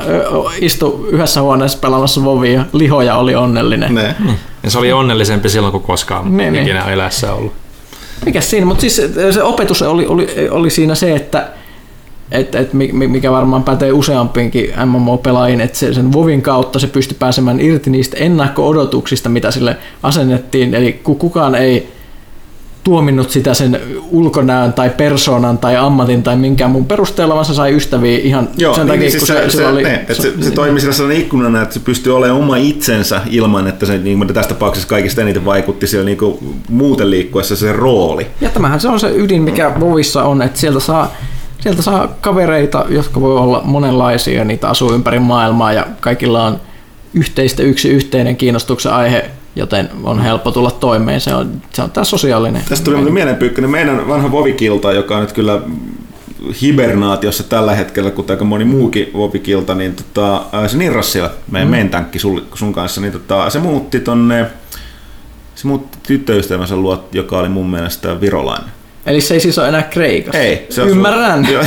istu yhdessä huoneessa pelaamassa Vovia, lihoja oli onnellinen. Ne. Ja se oli onnellisempi silloin kuin koskaan Niin, niin. ikinä elässä ollut. Mikä siinä, mutta siis se, se opetus oli, oli, oli siinä se, että et, et mi- mi- mikä varmaan pätee useampiinkin MMO-pelaajiin, että se, sen Vovin kautta se pystyi pääsemään irti niistä ennakko-odotuksista, mitä sille asennettiin, eli ku- kukaan ei tuominnut sitä sen ulkonäön tai persoonan tai ammatin tai minkään muun perusteella, vaan se sai ystäviä ihan Joo, sen niin, takia, niin, siis kun se, se, se, oli... ne, että se, se toimi sellaisena ikkunana, että se pystyy olemaan oma itsensä ilman, että se niin kuin tässä tapauksessa kaikista eniten vaikutti siellä niin kuin muuten liikkuessa se rooli. Ja tämähän se on se ydin, mikä Vovissa on, että sieltä saa, sieltä saa kavereita, jotka voi olla monenlaisia, niitä asuu ympäri maailmaa ja kaikilla on yhteistä yksi yhteinen kiinnostuksen aihe, joten on helppo tulla toimeen. Se on, se on tämä sosiaalinen. Tästä tuli muuten mieleen Pyykkönen, meidän vanha Vovikilta, joka on nyt kyllä hibernaatiossa tällä hetkellä, kuten aika moni muukin Vovikilta, niin tota, se Nirrassila, meidän mm. main tankki sul, sun kanssa, niin tota, se muutti tonne, se muutti tyttöystävänsä luo, joka oli mun mielestä virolainen. Eli se ei siis ole enää Kreikassa. Ei, se asuu, Ymmärrän. <laughs> Joo,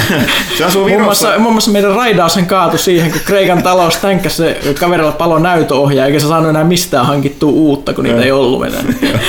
se asuu Muun muassa, muun muassa meidän raidaus kaatu siihen, kun Kreikan talous tänkäs se kaverilla palo näytöohjaa, eikä se saanut enää mistään hankittua uutta, kun niitä ei ollut enää. <laughs>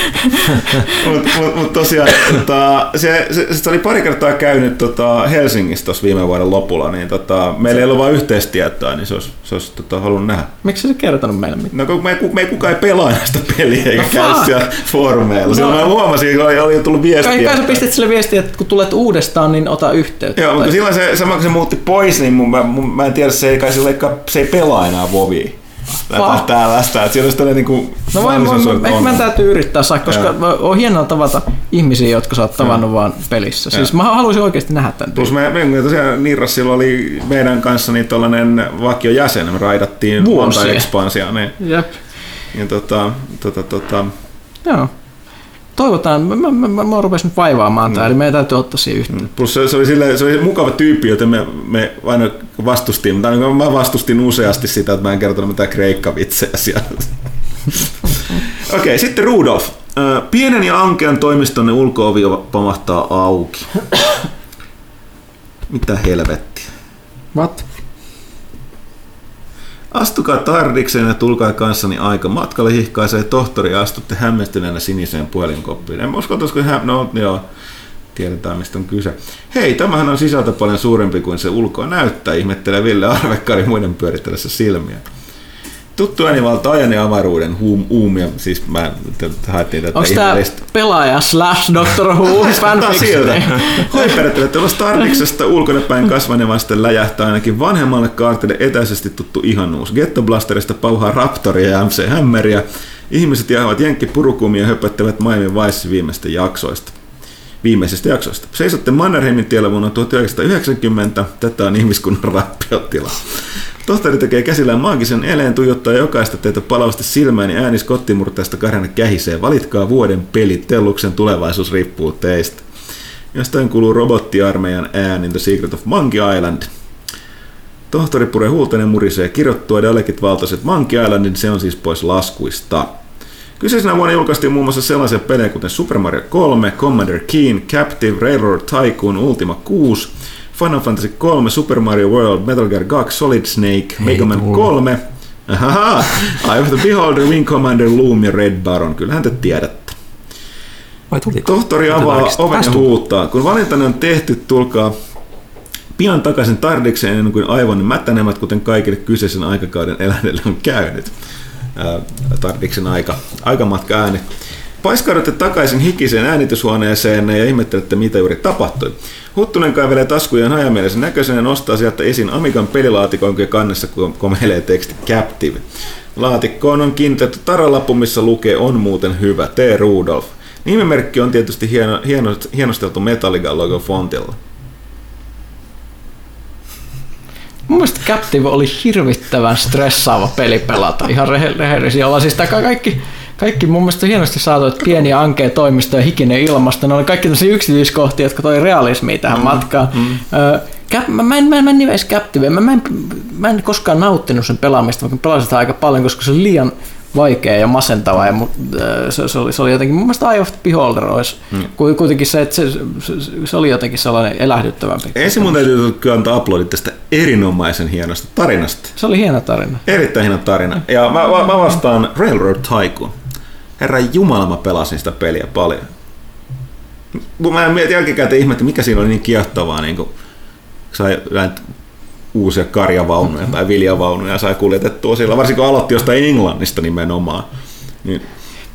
Mutta mut, mut tosiaan tota, se, se, se, oli pari kertaa käynyt tota, Helsingissä tuossa viime vuoden lopulla, niin tota, meillä ei ollut vain yhteistietoa, niin se olisi, se olisi tota, halunnut nähdä. Miksi se kertonut meille mitään? No kun me, me ei kukaan ei pelaa näistä peliä eikä No käy siellä foorumeilla. Silloin No. mä huomasin, kun oli, oli tullut viestiä. Kai, kai sä että- pistit sille viestiä, että kun tulet uudestaan, niin ota yhteyttä. Joo, mutta silloin se, sama kun se muutti pois, niin mun, mä, mun, mä en tiedä, se ei, kai sille, se ei pelaa enää Vovia. Tällaista, että siellä olisi tällainen niinku No voi, voi, että ehkä mä täytyy yrittää saa, koska Joo. on hienoa tavata ihmisiä, jotka sä oot tavannut vaan pelissä. Siis mä haluaisin oikeasti nähdä tämän. Plus me, me tosiaan Nirrassilla oli meidän kanssa niin tollainen vakio jäsen, me raidattiin Vuosia. monta ekspansia, niin, Jep. niin tota, tota, tota, Joo. Toivotaan, mä, mä, mä, mä rupesin nyt vaivaamaan tää, eli meidän täytyy ottaa siihen yhteyttä. plus se, se, oli sille, se oli mukava tyyppi, joten me, me aina vastustiin, mutta aina mä vastustin useasti sitä, että mä en kertonut mitään kreikkavitsejä siellä. <laughs> Okei, okay, sitten Rudolf. Pienen ja ankean toimistonne ulko-ovi pamahtaa auki. <coughs> Mitä helvettiä? What? Astukaa tardikseen ja tulkaa kanssani aika. Matkalle hihkaisee tohtori ja astutte hämmästyneenä siniseen puhelinkoppiin. En usko, koska hän, no joo, tiedetään mistä on kyse. Hei, tämähän on sisältö paljon suurempi kuin se ulkoa näyttää, ihmettelee Ville Arvekkari muiden pyörittäessä silmiä. Tuttu äänivalta ajan ja avaruuden huum, uumia, siis mä haettiin tätä Onko tää pelaaja slash Doctor Who <laughs> fanfiction? Hyperettelee, että Stardiksesta ulkonepäin kasvaneen vasten läjähtää ainakin vanhemmalle kaartille etäisesti tuttu ihanuus. Ghetto Blasterista pauhaa Raptoria ja MC Hämmeriä. Ihmiset jäävät jenkki purukumia ja höpöttävät Miami Vice viimeistä jaksoista. Viimeisestä jaksoista. Seisotte Mannerheimin tiellä vuonna 1990. Tätä on ihmiskunnan rappiotila. Tohtori tekee käsillään maagisen eleen, tuijottaa jokaista teitä palavasti silmään ja ääni skottimurteesta karjana kähisee. Valitkaa vuoden peli, Telluksen tulevaisuus riippuu teistä. Jostain kuuluu robottiarmeijan ääni The Secret of Monkey Island. Tohtori huulten ja murisee kirjoittua Dalekit valtaiset Monkey Islandin, se on siis pois laskuista. Kyseisenä vuonna julkaistiin muun muassa sellaisia pelejä kuten Super Mario 3, Commander Keen, Captive, Railroad Tycoon, Ultima 6, Final Fantasy 3, Super Mario World, Metal Gear 2, Solid Snake, Mega Man tullut. 3, Ahaha, Eye of the Beholder, Wing Commander, Loom ja Red Baron. Kyllähän te tiedätte. Vai tuliko? Tohtori avaa oven ja huuttaa. Kun valintanne on tehty, tulkaa pian takaisin tardikseen ennen kuin aivon mätänemät, kuten kaikille kyseisen aikakauden eläneille on käynyt. Ää, Tardiksen aika, aikamatka ääni. Paiskaudutte takaisin hikiseen äänityshuoneeseen ja ihmettelette, mitä juuri tapahtui. Huttunen kaivelee taskujaan hajamielisen näköisen ja nostaa sieltä esiin Amigan pelilaatikon, kannessa kom- komeilee teksti Captive. Laatikkoon on kiinnitetty taralappu, missä lukee on muuten hyvä, T. Rudolf. Nimimerkki on tietysti hieno, hieno, hienosteltu Metallica logo fontilla. Mun mielestä Captive oli hirvittävän stressaava peli pelata. Ihan rehe- rehellisiä olla. Siis kaikki, kaikki mun mielestä hienosti saatu, että pieni ankea toimisto ja hikinen ilmasto. Ne oli kaikki tämmöisiä yksityiskohtia, jotka toi realismia tähän mm, matkaan. Mm. Ö, Cap, mä, mä, en, mä, en, mä en Captive. Mä, mä, en, mä en koskaan nauttinut sen pelaamista, vaikka pelasin sitä aika paljon, koska se oli liian vaikea ja masentava. Ja, ö, se, se, oli, se oli jotenkin, mun mielestä Eye of Beholder olisi mm. kuitenkin se, että se, se, se, oli jotenkin sellainen elähdyttävämpi. Ensin mun täytyy kyllä antaa uploadit tästä erinomaisen hienosta tarinasta. Se oli hieno tarina. Erittäin hieno tarina. Ja mä, mä, mä vastaan Railroad Tycoon. herra Jumala mä pelasin sitä peliä paljon. Mä en jälkikäteen ihmettä, mikä siinä oli niin kiehtovaa, niin kun sai näitä uusia karjavaunuja tai viljavaunuja sai kuljetettua sillä, varsinkin kun aloitti jostain Englannista nimenomaan. Niin,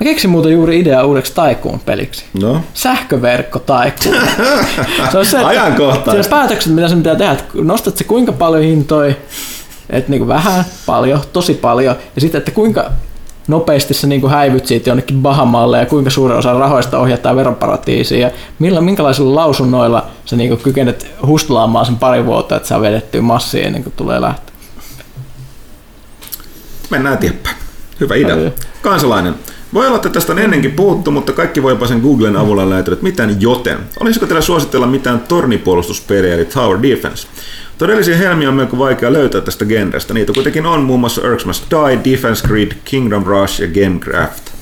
Mä keksin muuten juuri idea uudeksi taikuun peliksi. no, Sähköverkko taikuun. <laughs> se on se, Ajankohtaista. siellä päätökset, mitä sen pitää tehdä, että nostat se kuinka paljon hintoja, että niinku vähän, paljon, tosi paljon, ja sitten, että kuinka nopeasti sä niinku häivyt siitä jonnekin Bahamalle ja kuinka suurin osa rahoista ohjataan veroparatiisiin ja millä, minkälaisilla lausunnoilla sä niinku kykenet hustlaamaan sen pari vuotta, että saa vedettyä massia ennen kuin tulee lähtö. mennään eteenpäin. Hyvä idea. Kansalainen. Voi olla, että tästä on ennenkin puhuttu, mutta kaikki voipa sen Googlen avulla löytyä, että mitään joten. Olisiko teillä suositella mitään tornipuolustuspeliä eli Tower Defense? Todellisia helmiä on melko vaikea löytää tästä genrestä. Niitä kuitenkin on muun muassa Urks Must Die, Defense Grid, Kingdom Rush ja Gamecraft.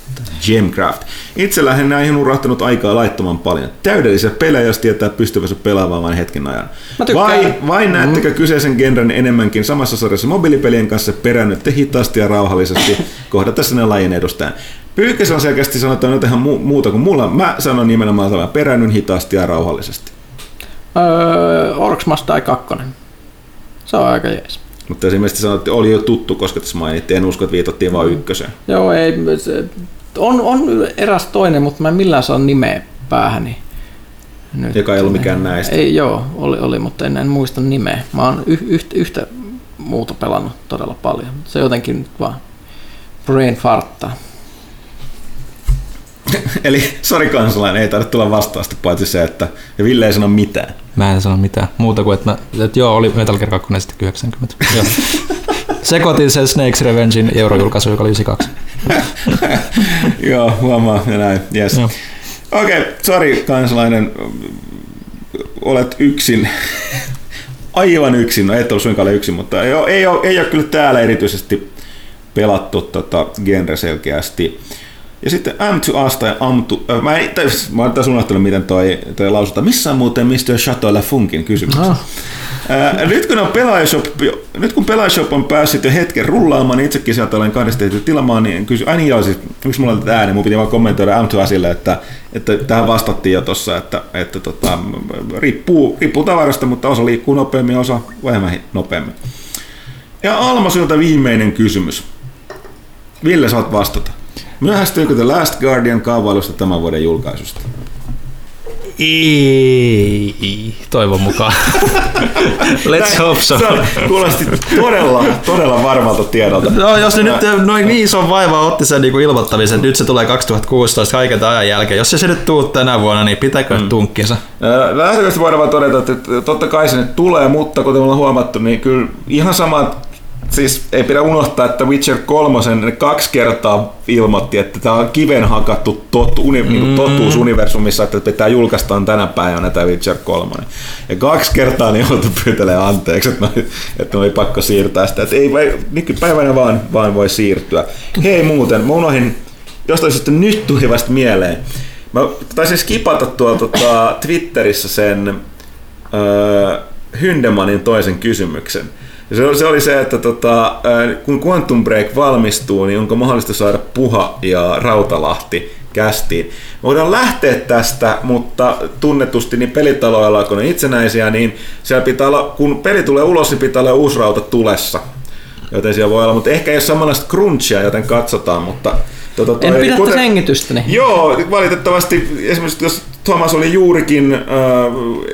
Gemcraft. Itsellähän näihin on urahtanut aikaa laittoman paljon. Täydellisiä pelejä, jos tietää pystyvänsä pelaamaan vain hetken ajan. Vai, vai näettekö kyseisen genren enemmänkin samassa sarjassa mobiilipelien kanssa perännytte hitaasti ja rauhallisesti <laughs> kohdata sinne lajin edustajan? Pyykkäs on selkeästi sanotaan jotain mu- muuta kuin mulla. Mä sanon nimenomaan tämän peräännyn hitaasti ja rauhallisesti. Öö, Orcs Must Die 2. Se on aika jees. Mutta esimerkiksi sanoit, että oli jo tuttu, koska tässä mainittiin. En usko, että viitattiin vain ykköseen. Joo, ei, se, on, on eräs toinen, mutta mä en millään saa nimeä päähäni. Nyt. Joka ei ollut mikään näistä. Ei, joo, oli, oli mutta en, en muista nimeä. Mä oon y, yhtä, yhtä muuta pelannut todella paljon. Se jotenkin nyt vaan brain farttaa. <laughs> Eli sori kansalainen, ei tarvitse tulla vastausta, paitsi se, että ja Ville ei sano mitään. Mä en sano mitään muuta kuin, että, mä, että joo, oli Metal Gear 2 sitten 90. <laughs> Joo. Sekoitin sen Snake's Revengein eurojulkaisu, joka oli 92. <laughs> Joo, huomaa ja näin. Yes. Okei, okay, sori kansalainen, olet yksin. Aivan yksin, no et ole suinkaan ole yksin, mutta ei ole, ei, ole, ei ole kyllä täällä erityisesti pelattu tota genre selkeästi. Ja sitten M2 Us tai Amtu, äh, mä, en, tai, mä oon taas unohtanut miten toi, toi lausutaan. Missä on muuten Mr. Chateau Funkin kysymys? Ah. Ää, nyt, kun on Pelaajashop, nyt kun Pelaajashop on päässyt jo hetken rullaamaan, niin itsekin sieltä olen kahdesti ehtinyt tilaamaan, niin kysy, ai niin joo, siis, miksi mulla on tätä ääni, mun piti vaan kommentoida m 2 asille, että, että tähän vastattiin jo tuossa, että, että tota, riippuu, riippuu tavarasta, mutta osa liikkuu nopeammin, osa vähemmän nopeammin. Ja Alma, sinulta viimeinen kysymys. Ville, saat vastata. Myöhästyykö The Last Guardian kaavailusta tämän vuoden julkaisusta? Ei, toivon mukaan. <laughs> Let's hope so. Kuulosti todella, todella varmalta tiedolta. No, jos ne nyt noin niin ison vaivaa otti sen niin ilmoittamisen, nyt se tulee 2016 kaiken ajan jälkeen. Jos se, se nyt tuu tänä vuonna, niin pitääkö mm. tunkkinsa? Lähtökohtaisesti voidaan vaan todeta, että totta kai se nyt tulee, mutta kuten ollaan huomattu, niin kyllä ihan sama, siis ei pidä unohtaa, että Witcher 3 ne kaksi kertaa ilmoitti, että tämä on kiven hakattu tot, uni, mm. niin totuus universumissa, että pitää julkaistaan tänä päivänä tämä Witcher 3. Ja kaksi kertaa niin joutui pyytelemään anteeksi, että, ne, että oli pakko siirtää sitä. Että ei, ei nykypäivänä vaan, vaan voi siirtyä. Hei muuten, mä unohdin, jostain syystä nyt tuli vasta mieleen. Mä taisin skipata tuolla tota, Twitterissä sen öö, Hyndemanin toisen kysymyksen. Se, se oli se, että tota, kun Quantum Break valmistuu, niin onko mahdollista saada Puha ja Rautalahti kästiin. Voidaan lähteä tästä, mutta tunnetusti niin pelitaloilla, kun ne itsenäisiä, niin siellä pitää olla, kun peli tulee ulos, niin pitää olla uusi rauta tulessa. Joten siellä voi olla, mutta ehkä ei ole samanlaista crunchia, joten katsotaan, mutta Tota, En pidä kuten- hengitystäni. Joo, valitettavasti esimerkiksi jos Thomas oli juurikin äh,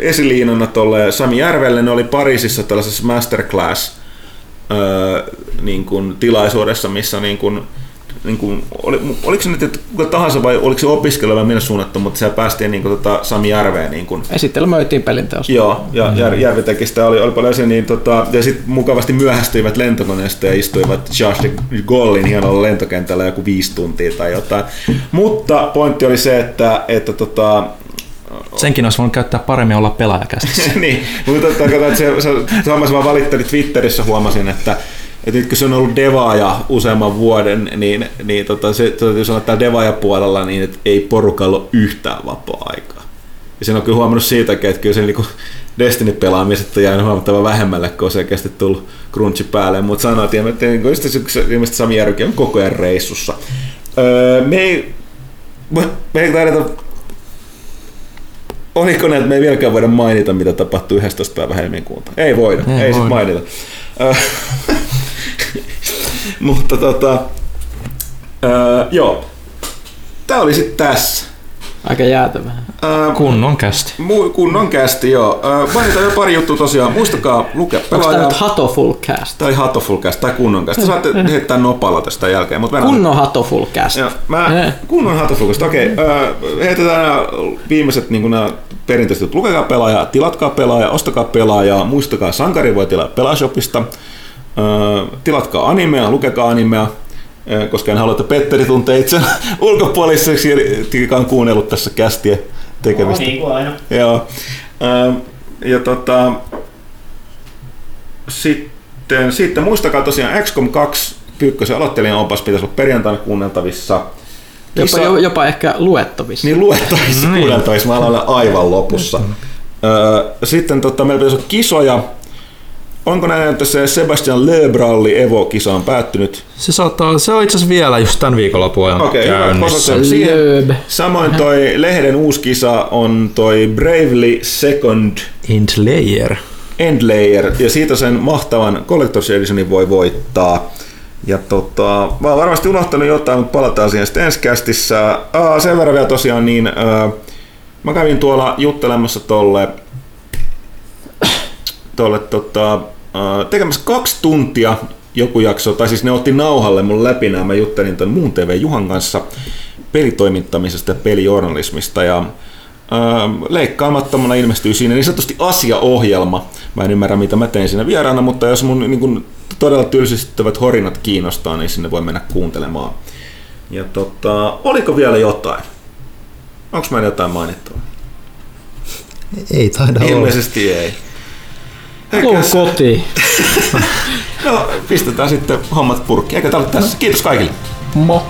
esiliinana tuolle Sami Järvelle, ne oli Pariisissa tällaisessa masterclass äh, niin kuin, tilaisuudessa, missä niin kuin, niin kuin, oli, oliko se nyt että kuka tahansa vai oliko se opiskelija vai minne suunnattu, mutta siellä päästiin niin kuin, tota, Sami Järveen niin kuin, Esittelemöitiin pelinteosta. Joo, ja Jär, Järvi teki sitä, oli, oli paljon asia, niin tota, ja sitten mukavasti myöhästyivät lentokoneesta ja istuivat Josh de Gaulin hienolla lentokentällä joku viisi tuntia tai jotain. Mutta pointti oli se, että, että tota, Senkin olisi voinut käyttää paremmin olla pelaajakästissä. <laughs> niin, mutta tota, kato, että se, se, Thomas vaan valitteli Twitterissä, huomasin, että että nyt kun se on ollut devaaja useamman vuoden, niin, niin tota, se, täytyy sanoa, että devaaja puolella niin että ei porukalla ole yhtään vapaa-aikaa. Ja sen on kyllä huomannut siitäkin, että kyllä se niinku Destiny-pelaamiset on jäänyt huomattavan vähemmälle, kun on selkeästi tullut crunchi päälle. Mutta sanoin, että se- ilmeisesti Sami Järvi on koko ajan reissussa. Öö, me ei me ei taideta... Oliko ne, että me ei vieläkään voida mainita, mitä tapahtui 11. päivä helmikuuta? Ei voida, ei, Ei ei sit voida. mainita. <laughs> <laughs> Mutta tota... Öö, joo. Tää oli sitten tässä. Aika jäätävää. Öö, Kunnon kästi. Mu- kunnon kästi, joo. Öö, mainitaan jo pari juttua tosiaan. Muistakaa lukea Onko tää pelaajaa. nyt Hatoful Cast? Tai Hatoful cast, tai kunnon cast. Te Saatte heittää nopalla tästä jälkeen. Mutta Kunnon Hatoful Cast. Joo, mä, Eh. kunnon Hatoful cast. Okei, öö, heitetään nämä viimeiset niin nämä perinteiset. Lukekaa pelaajaa, tilatkaa pelaajaa, ostakaa pelaajaa, muistakaa sankari voi tilaa Pelaashopista. Öö, tilatkaa animea, lukekaa animea, koska en halua, että Petteri tuntee itse <laughs> ulkopuoliseksi, joka on kuunnellut tässä kästiä tekemistä. Niin kuin aina. Joo. Ja tota, sitten, sitten muistakaa tosiaan XCOM 2 Pyykkösen aloittelijan opas pitäisi olla perjantaina kuunneltavissa. Jopa, jo- jopa ehkä luettavissa. Niin luettavissa Niin. kuunneltavissa, mä olen aivan lopussa. Öö, sitten tota, meillä pitäisi olla kisoja. Onko näin, että se Sebastian Lebralli Evo-kisa on päättynyt? Se, saattaa, se on itse asiassa vielä just tämän viikonlopun ajan Okei, hyvä. käynnissä. Siihen. Lööb. Samoin toi lehden uusi kisa on toi Bravely Second Endlayer. Endlayer, ja siitä sen mahtavan Collector's Editionin voi voittaa. Ja tota, mä oon varmasti unohtanut jotain, mutta palataan siihen sitten ensi kästissä. Aa, sen verran vielä tosiaan, niin ää, mä kävin tuolla juttelemassa tolle, tolle tota, tekemässä kaksi tuntia joku jakso, tai siis ne otti nauhalle mun läpi nämä, mä juttelin ton muun TV Juhan kanssa pelitoimittamisesta ja pelijournalismista, ja leikkaamattomana ilmestyy siinä niin sanotusti asiaohjelma. Mä en ymmärrä, mitä mä tein siinä vieraana, mutta jos mun niin kun, todella tylsistyttävät horinat kiinnostaa, niin sinne voi mennä kuuntelemaan. Ja tota, oliko vielä jotain? Onko meillä jotain mainittavaa? Ei taida olla. Ilmeisesti ei. Tuu kotiin. <laughs> No, pistetään sitten hommat purkkiin. Eikä tää ole tässä. Kiitos kaikille. Mo.